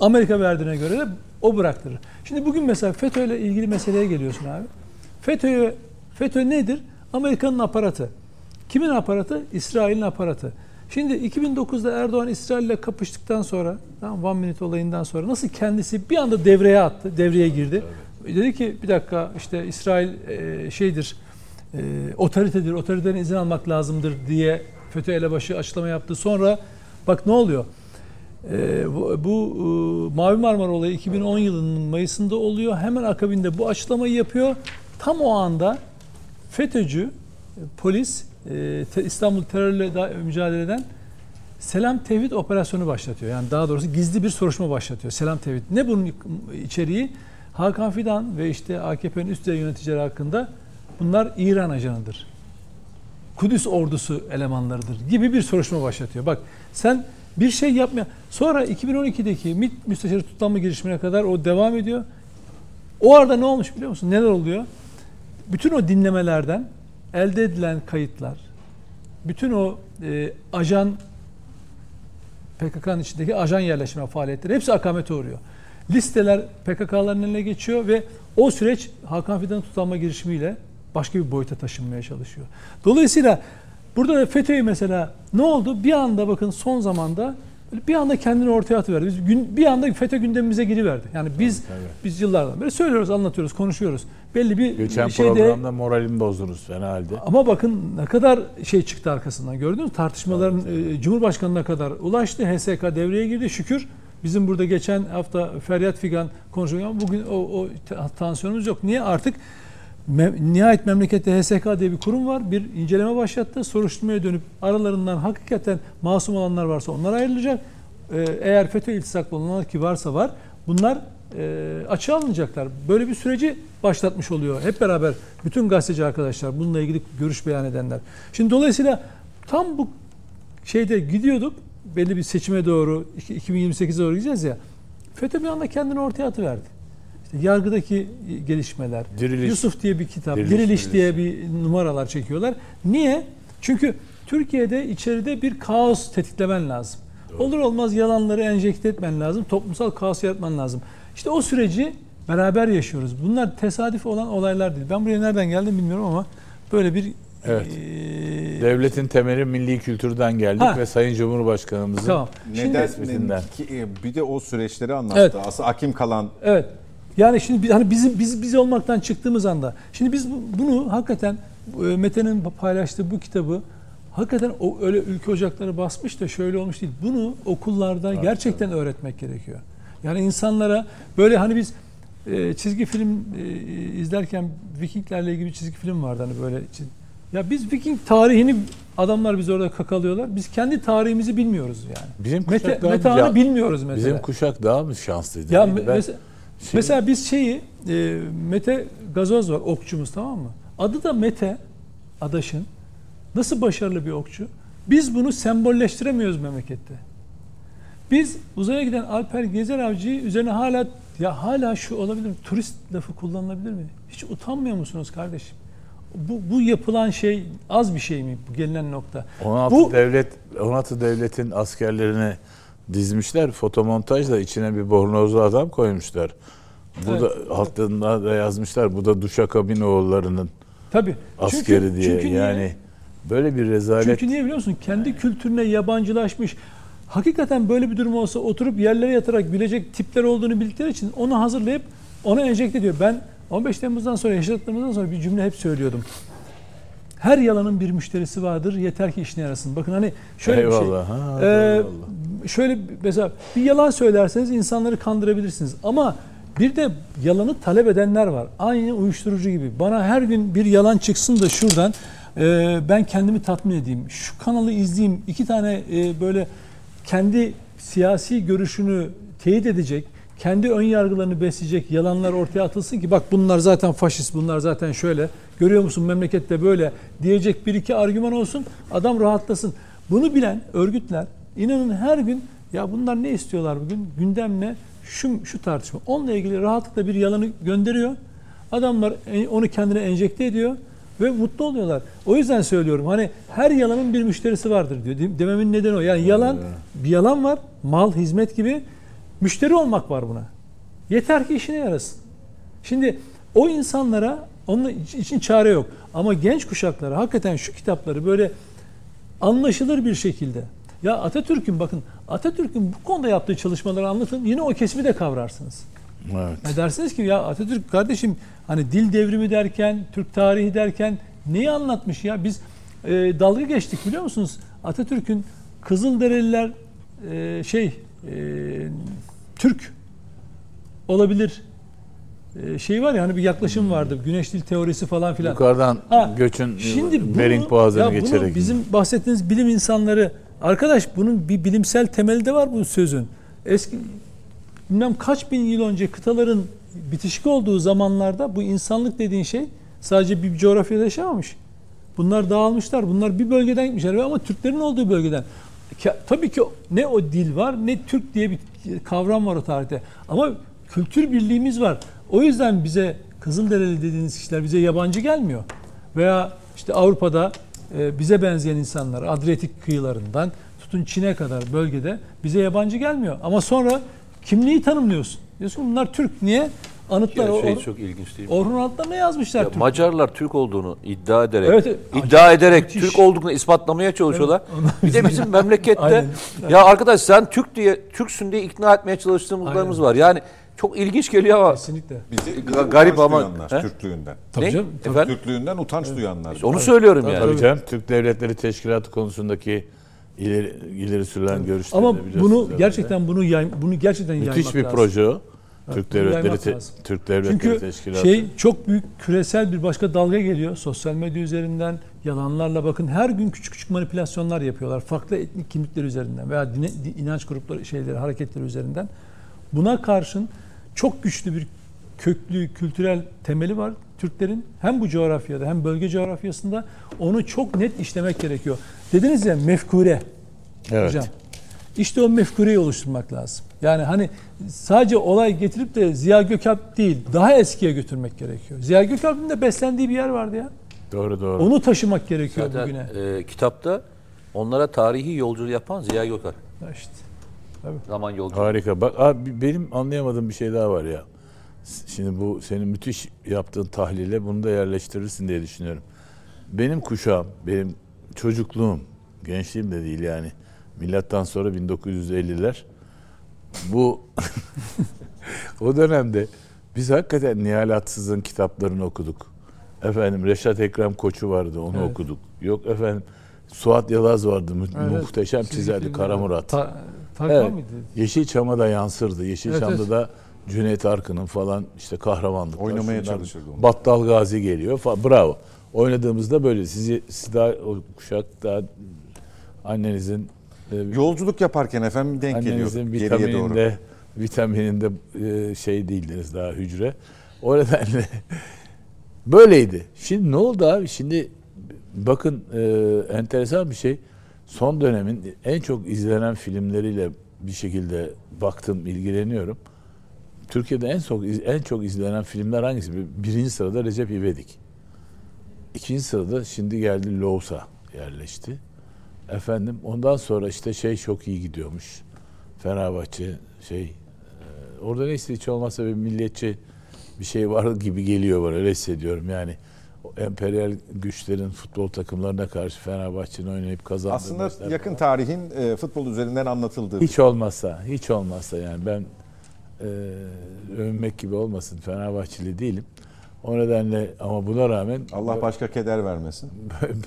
Amerika verdiğine göre de o bıraktırır. Şimdi bugün mesela FETÖ ile ilgili meseleye geliyorsun abi. FETÖ'ye FETÖ nedir? Amerika'nın aparatı. Kimin aparatı? İsrail'in aparatı. Şimdi 2009'da Erdoğan İsrail ile kapıştıktan sonra, tamam One Minute olayından sonra nasıl kendisi bir anda devreye attı, devreye girdi. Dedi ki bir dakika işte İsrail e, şeydir, e, otoritedir, otoriteden izin almak lazımdır diye FETÖ elebaşı açıklama yaptı. Sonra bak ne oluyor? E, bu bu e, Mavi Marmara olayı 2010 yılının Mayıs'ında oluyor. Hemen akabinde bu açıklamayı yapıyor. Tam o anda FETÖ'cü e, polis e, İstanbul terörle da- mücadele eden Selam Tevhid operasyonu başlatıyor. Yani daha doğrusu gizli bir soruşturma başlatıyor. Selam Tevhid. Ne bunun içeriği? Hakan Fidan ve işte AKP'nin üst düzey yöneticileri hakkında bunlar İran ajanıdır. Kudüs ordusu elemanlarıdır gibi bir soruşturma başlatıyor. Bak sen bir şey yapmaya sonra 2012'deki MİT müsteşarı tutuklanma girişimine kadar o devam ediyor. O arada ne olmuş biliyor musun? Neler oluyor? Bütün o dinlemelerden elde edilen kayıtlar, bütün o e, ajan PKK'nın içindeki ajan yerleşme faaliyetleri hepsi akamete uğruyor. Listeler PKK'ların eline geçiyor ve o süreç Hakan Fidan'ın tutanma girişimiyle başka bir boyuta taşınmaya çalışıyor. Dolayısıyla burada da FETÖ'yü mesela ne oldu? Bir anda bakın son zamanda bir anda kendini ortaya atıverdi. Biz gün, bir anda FETÖ gündemimize giriverdi. Yani biz biz yıllardan beri söylüyoruz, anlatıyoruz, konuşuyoruz. Belli bir Geçen şeyde programda moralimi bozdunuz fena halde. ama bakın ne kadar şey çıktı arkasından gördünüz mü? Tartışmaların e, Cumhurbaşkanı'na kadar ulaştı. HSK devreye girdi. Şükür bizim burada geçen hafta Feryat Figan konuşuyor ama bugün o, o ta- tansiyonumuz yok. Niye? Artık me- nihayet memlekette HSK diye bir kurum var. Bir inceleme başlattı. Soruşturmaya dönüp aralarından hakikaten masum olanlar varsa onlar ayrılacak. Ee, eğer FETÖ iltisaklı olanlar ki varsa var. Bunlar e, açığa alınacaklar. Böyle bir süreci başlatmış oluyor. Hep beraber bütün gazeteci arkadaşlar bununla ilgili görüş beyan edenler. Şimdi dolayısıyla tam bu şeyde gidiyorduk. Belli bir seçime doğru iki- 2028'e doğru gideceğiz ya. FETÖ bir anda kendini ortaya atıverdi. İşte yargıdaki gelişmeler. Diriliş. Yusuf diye bir kitap. Diriliş, Diriliş, diriliş. diye bir numaralar çekiyorlar. Niye? Çünkü Türkiye'de içeride bir kaos tetiklemen lazım. Olur olmaz yalanları enjekte etmen lazım. Toplumsal kaos yaratman lazım. İşte o süreci beraber yaşıyoruz. Bunlar tesadüf olan olaylar değil. Ben buraya nereden geldim bilmiyorum ama böyle bir Evet. eee, Devletin temeli milli kültürden geldik Ha. ve Sayın Cumhurbaşkanımızın tamam. Şimdi, Neden? e, bir de o süreçleri anlattı. Evet. Aslında Akim Kalan Evet. Yani şimdi biz- hani bizim biz biz olmaktan çıktığımız anda şimdi biz bu- bunu hakikaten e, Mete'nin paylaştığı bu kitabı hakikaten o öyle ülke ocakları basmış da şöyle olmuş değil. Bunu okullarda gerçekten öğretmek gerekiyor. Yani insanlara böyle hani biz e, çizgi film e, izlerken Vikinglerle ilgili bir çizgi film vardı hani böyle çiz- ya biz Viking tarihini adamlar biz orada kakalıyorlar. Biz kendi tarihimizi bilmiyoruz yani. Bizim kuşak Mete, daha Metehan'ı Ya, bilmiyoruz mesela. Bizim kuşak daha mı şanslıydı? Ya Yani ben- mesela, şey- mesela biz şeyi e, Mete Gazoz var okçumuz tamam mı? Adı da Mete Adaş'ın. Nasıl başarılı bir okçu? Biz bunu sembolleştiremiyoruz memlekette. Biz uzaya giden Alper Gezer Avcı'yı üzerine hala ya hala şu olabilir mi? Turist lafı kullanılabilir mi? Hiç utanmıyor musunuz kardeşim? Bu, bu yapılan şey az bir şey mi bu gelinen nokta? 16 Bu- devlet 16 devletin askerlerini dizmişler. Fotomontajla içine bir bornozlu adam koymuşlar. Bu Evet. da altında da yazmışlar. Bu da Duşakabinoğulları'nın Tabii. askeri diye. çünkü niye? yani böyle bir rezalet. Çünkü niye biliyor musun? Kendi kültürüne yabancılaşmış. Hakikaten böyle bir durum olsa oturup yerlere yatarak bilecek tipler olduğunu bildikleri için onu hazırlayıp ona enjekte ediyor. Ben 15 Temmuz'dan sonra yaşadıklarımızdan sonra bir cümle hep söylüyordum. Her yalanın bir müşterisi vardır. Yeter ki işine yarasın. Bakın hani şöyle bir şey. Eyvallah. Ha, eyvallah. şöyle mesela bir yalan söylerseniz insanları kandırabilirsiniz. Ama bir de yalanı talep edenler var. Aynı uyuşturucu gibi. Bana her gün bir yalan çıksın da şuradan e, ben kendimi tatmin edeyim. Şu kanalı izleyeyim. iki tane e, böyle kendi siyasi görüşünü teyit edecek, kendi ön yargılarını besleyecek yalanlar ortaya atılsın ki bak bunlar zaten faşist, bunlar zaten şöyle. Görüyor musun memlekette böyle diyecek bir iki argüman olsun. Adam rahatlasın. Bunu bilen örgütler inanın her gün ya bunlar ne istiyorlar bugün? Gündem ne? Şu, şu tartışma. Onunla ilgili rahatlıkla bir yalanı gönderiyor. Adamlar onu kendine enjekte ediyor ve mutlu oluyorlar. O yüzden söylüyorum hani her yalanın bir müşterisi vardır diyor. De- Dememin nedeni o. Yani yalan bir yalan var. Mal, hizmet gibi müşteri olmak var buna. Yeter ki işine yarasın. Şimdi o insanlara onun için çare yok. Ama genç kuşaklara hakikaten şu kitapları böyle anlaşılır bir şekilde Ya Atatürk'ün bakın Atatürk'ün bu konuda yaptığı çalışmaları anlatın. Yine o kesimi de kavrarsınız. Evet. Ne dersiniz ki ya Atatürk kardeşim hani dil devrimi derken, Türk tarihi derken neyi anlatmış ya? Biz e, dalga geçtik biliyor musunuz? Atatürk'ün Kızılderililer e, şey e, Türk olabilir e, şey var ya hani bir yaklaşım vardı. Güneş dil teorisi falan filan. Yukarıdan Ha, göçün Şimdi bunu, Bering Boğazı'nı ya bunu geçerek. bizim bahsettiğiniz bilim insanları arkadaş bunun bir bilimsel temeli de var bu sözün. Eski bilmem kaç bin yıl önce kıtaların bitişik olduğu zamanlarda bu insanlık dediğin şey sadece bir coğrafyada yaşamamış. Bunlar dağılmışlar. Bunlar bir bölgeden gitmişler ama Türklerin olduğu bölgeden. Tabii ki ne o dil var ne Türk diye bir kavram var o tarihte. Ama kültür birliğimiz var. O yüzden bize Kızılderili dediğiniz kişiler bize yabancı gelmiyor. Veya işte Avrupa'da e, bize benzeyen insanlar Adriyatik kıyılarından tutun Çin'e kadar bölgede bize yabancı gelmiyor. Ama sonra kimliği tanımlıyorsun. Diyorsun bunlar Türk. Niye? Anıtlar Ya şey Or- çok ilginç değil mi? Orhun Anıtları'na yazmışlar Ya Türk. Macarlar Türk olduğunu iddia ederek, Evet, evet. iddia ederek Müthiş. Türk olduğunu ispatlamaya çalışıyorlar. Evet, bir de bizim memlekette Aynen. ya arkadaş sen Türk diye Türksün diye ikna etmeye çalıştığımızlarımız var. Yani çok ilginç geliyor ama Kesinlikle. Bizi Ga- garip utanç ama- duyanlar, He? Türklüğünden. Tabii Ne? canım. Tabii. Efendim? Türklüğünden utanç duyanlar. onu söylüyorum yani. Tabii canım Türk Devletleri Teşkilatı konusundaki ileri, ileri sürülen görüşleri Ama bunu gerçekten bunu yay, bunu gerçekten yaymak müthiş bir lazım. proje o. Türk bunu Devletleri Te-. Türk Devletleri Çünkü Teşkilatı. şey çok büyük küresel bir başka dalga geliyor. Sosyal medya üzerinden yalanlarla bakın her gün küçük küçük manipülasyonlar yapıyorlar. Farklı etnik kimlikler üzerinden veya dine, di- inanç grupları şeyleri hareketleri üzerinden. Buna karşın çok güçlü bir köklü kültürel temeli var Türklerin. Hem bu coğrafyada hem bölge coğrafyasında onu çok net işlemek gerekiyor. Dediniz ya mefkure. evet. Hocam. İşte o mefkureyi oluşturmak lazım. Yani hani sadece olay getirip de Ziya Gökalp değil, daha eskiye götürmek gerekiyor. Ziya Gökalp'in de beslendiği bir yer vardı ya. Doğru doğru. Onu taşımak gerekiyor Zaten bugüne. e, kitapta onlara tarihi yolculuğu yapan Ziya Gökalp. İşte. Zaman yolculuğu. Harika. Bak abi benim anlayamadığım bir şey daha var ya. Şimdi bu senin müthiş yaptığın tahlile bunu da yerleştirirsin diye düşünüyorum. Benim kuşağım, benim çocukluğum, gençliğim de değil yani. Milattan sonra 1950'ler. Bu o dönemde biz hakikaten Nihal Atsız'ın kitaplarını okuduk. Efendim Reşat Ekrem Koçu vardı onu Evet. okuduk. Yok efendim Suat Yalaz vardı mu- Evet. muhteşem çizerdi. Kara Murat. Ta, Evet. mıydı? Yeşilçam'a da yansırdı. Yeşilçam'da Evet, evet. da Cüneyt Arkın'ın falan işte kahramanlık. Oynamaya çalışırdı onu. Battal Gazi geliyor falan. Bravo. Oynadığımızda böyle sizi siz daha o kuşak daha annenizin Yolculuk yaparken efendim denk geliyor geriye doğru. vitamininde vitamininde e, şey değildiniz daha hücre. O nedenle böyleydi. Şimdi ne oldu abi? Şimdi bakın e, enteresan bir şey. Son dönemin en çok izlenen filmleriyle bir şekilde baktım, ilgileniyorum. Türkiye'de en çok en çok izlenen filmler hangisi? Birinci sırada Recep İvedik. İkinci sırada şimdi geldi Loğusa yerleşti. Efendim ondan sonra işte şey çok iyi gidiyormuş. Fenerbahçe şey e, orada neyse hiç olmazsa bir milliyetçi bir şey var gibi geliyor bana öyle hissediyorum yani. Emperyal güçlerin futbol takımlarına karşı Fenerbahçe'nin oynayıp kazandığı Aslında yakın falan. tarihin e, futbol üzerinden anlatıldığı. hiç olmazsa hiç olmazsa yani ben e, övünmek gibi olmasın Fenerbahçeli değilim. O nedenle ama buna rağmen Allah başka keder vermesin.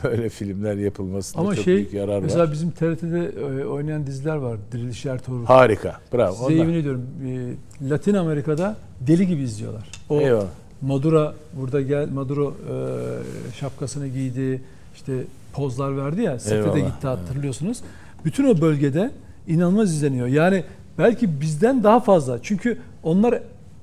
böyle filmler yapılmasında Ama çok şey büyük yarar mesela var. bizim TRT'de e, oynayan diziler var. Diriliş Ertuğrul. Harika. Bravo. Size Onlar- yemin ediyorum e, Latin Amerika'da deli gibi izliyorlar. O Eyvallah. Maduro burada gel Maduro e, şapkasını giydi. işte pozlar verdi ya. Sefede Eyvallah. gitti hatırlıyorsunuz. Bütün o bölgede inanılmaz izleniyor. Yani belki bizden daha fazla. Çünkü onlar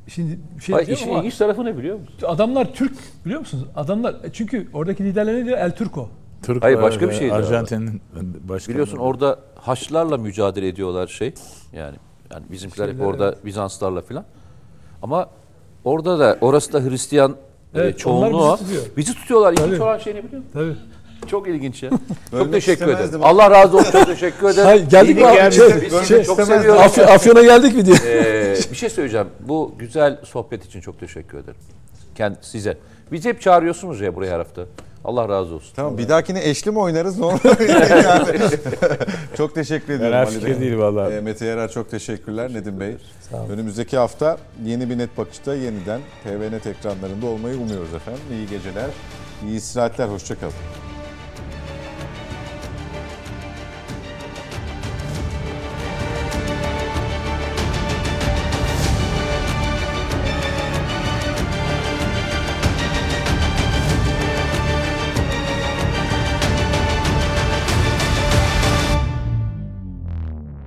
şimdi bir şey Hayır, işin ama ilginç tarafı ne biliyor musun? adamlar Türk biliyor musunuz? Adamlar çünkü oradaki liderler ne diyor? El Turco. Türk Hayır, başka bir şey. Arjantin'in başkanı. Biliyorsun orada Haçlılarla mücadele ediyorlar şey. Yani yani bizimkiler hep Şeyler, orada Bizanslarla filan. Ama orada da orası da Hristiyan e, Evet, çoğunluğu. bizi tutuyor. Bizi tutuyorlar. İlginç olan şey ne biliyor musun? Tabii. Çok ilginç ya. Bölmek çok teşekkür ederim. Allah razı olsun. Çok teşekkür ederim. Hayır, geldik mi abi? Şey, Biz sizi çok seviyoruz. Afy- Afyon'a geldik mi diye. Ee, bir şey söyleyeceğim. Bu güzel sohbet için çok teşekkür ederim. Kend size. Bizi hep çağırıyorsunuz ya buraya her hafta. Allah razı olsun. Tamam bir dahakine eşli mi oynarız? Yani. çok teşekkür ediyorum Ali fikir değil vallahi. E, Mete Yarar çok teşekkürler Nedim Bey. Sağ olun. Önümüzdeki hafta yeni bir net bakışta yeniden TVNet ekranlarında olmayı umuyoruz efendim. İyi geceler, iyi istirahatler, hoşçakalın.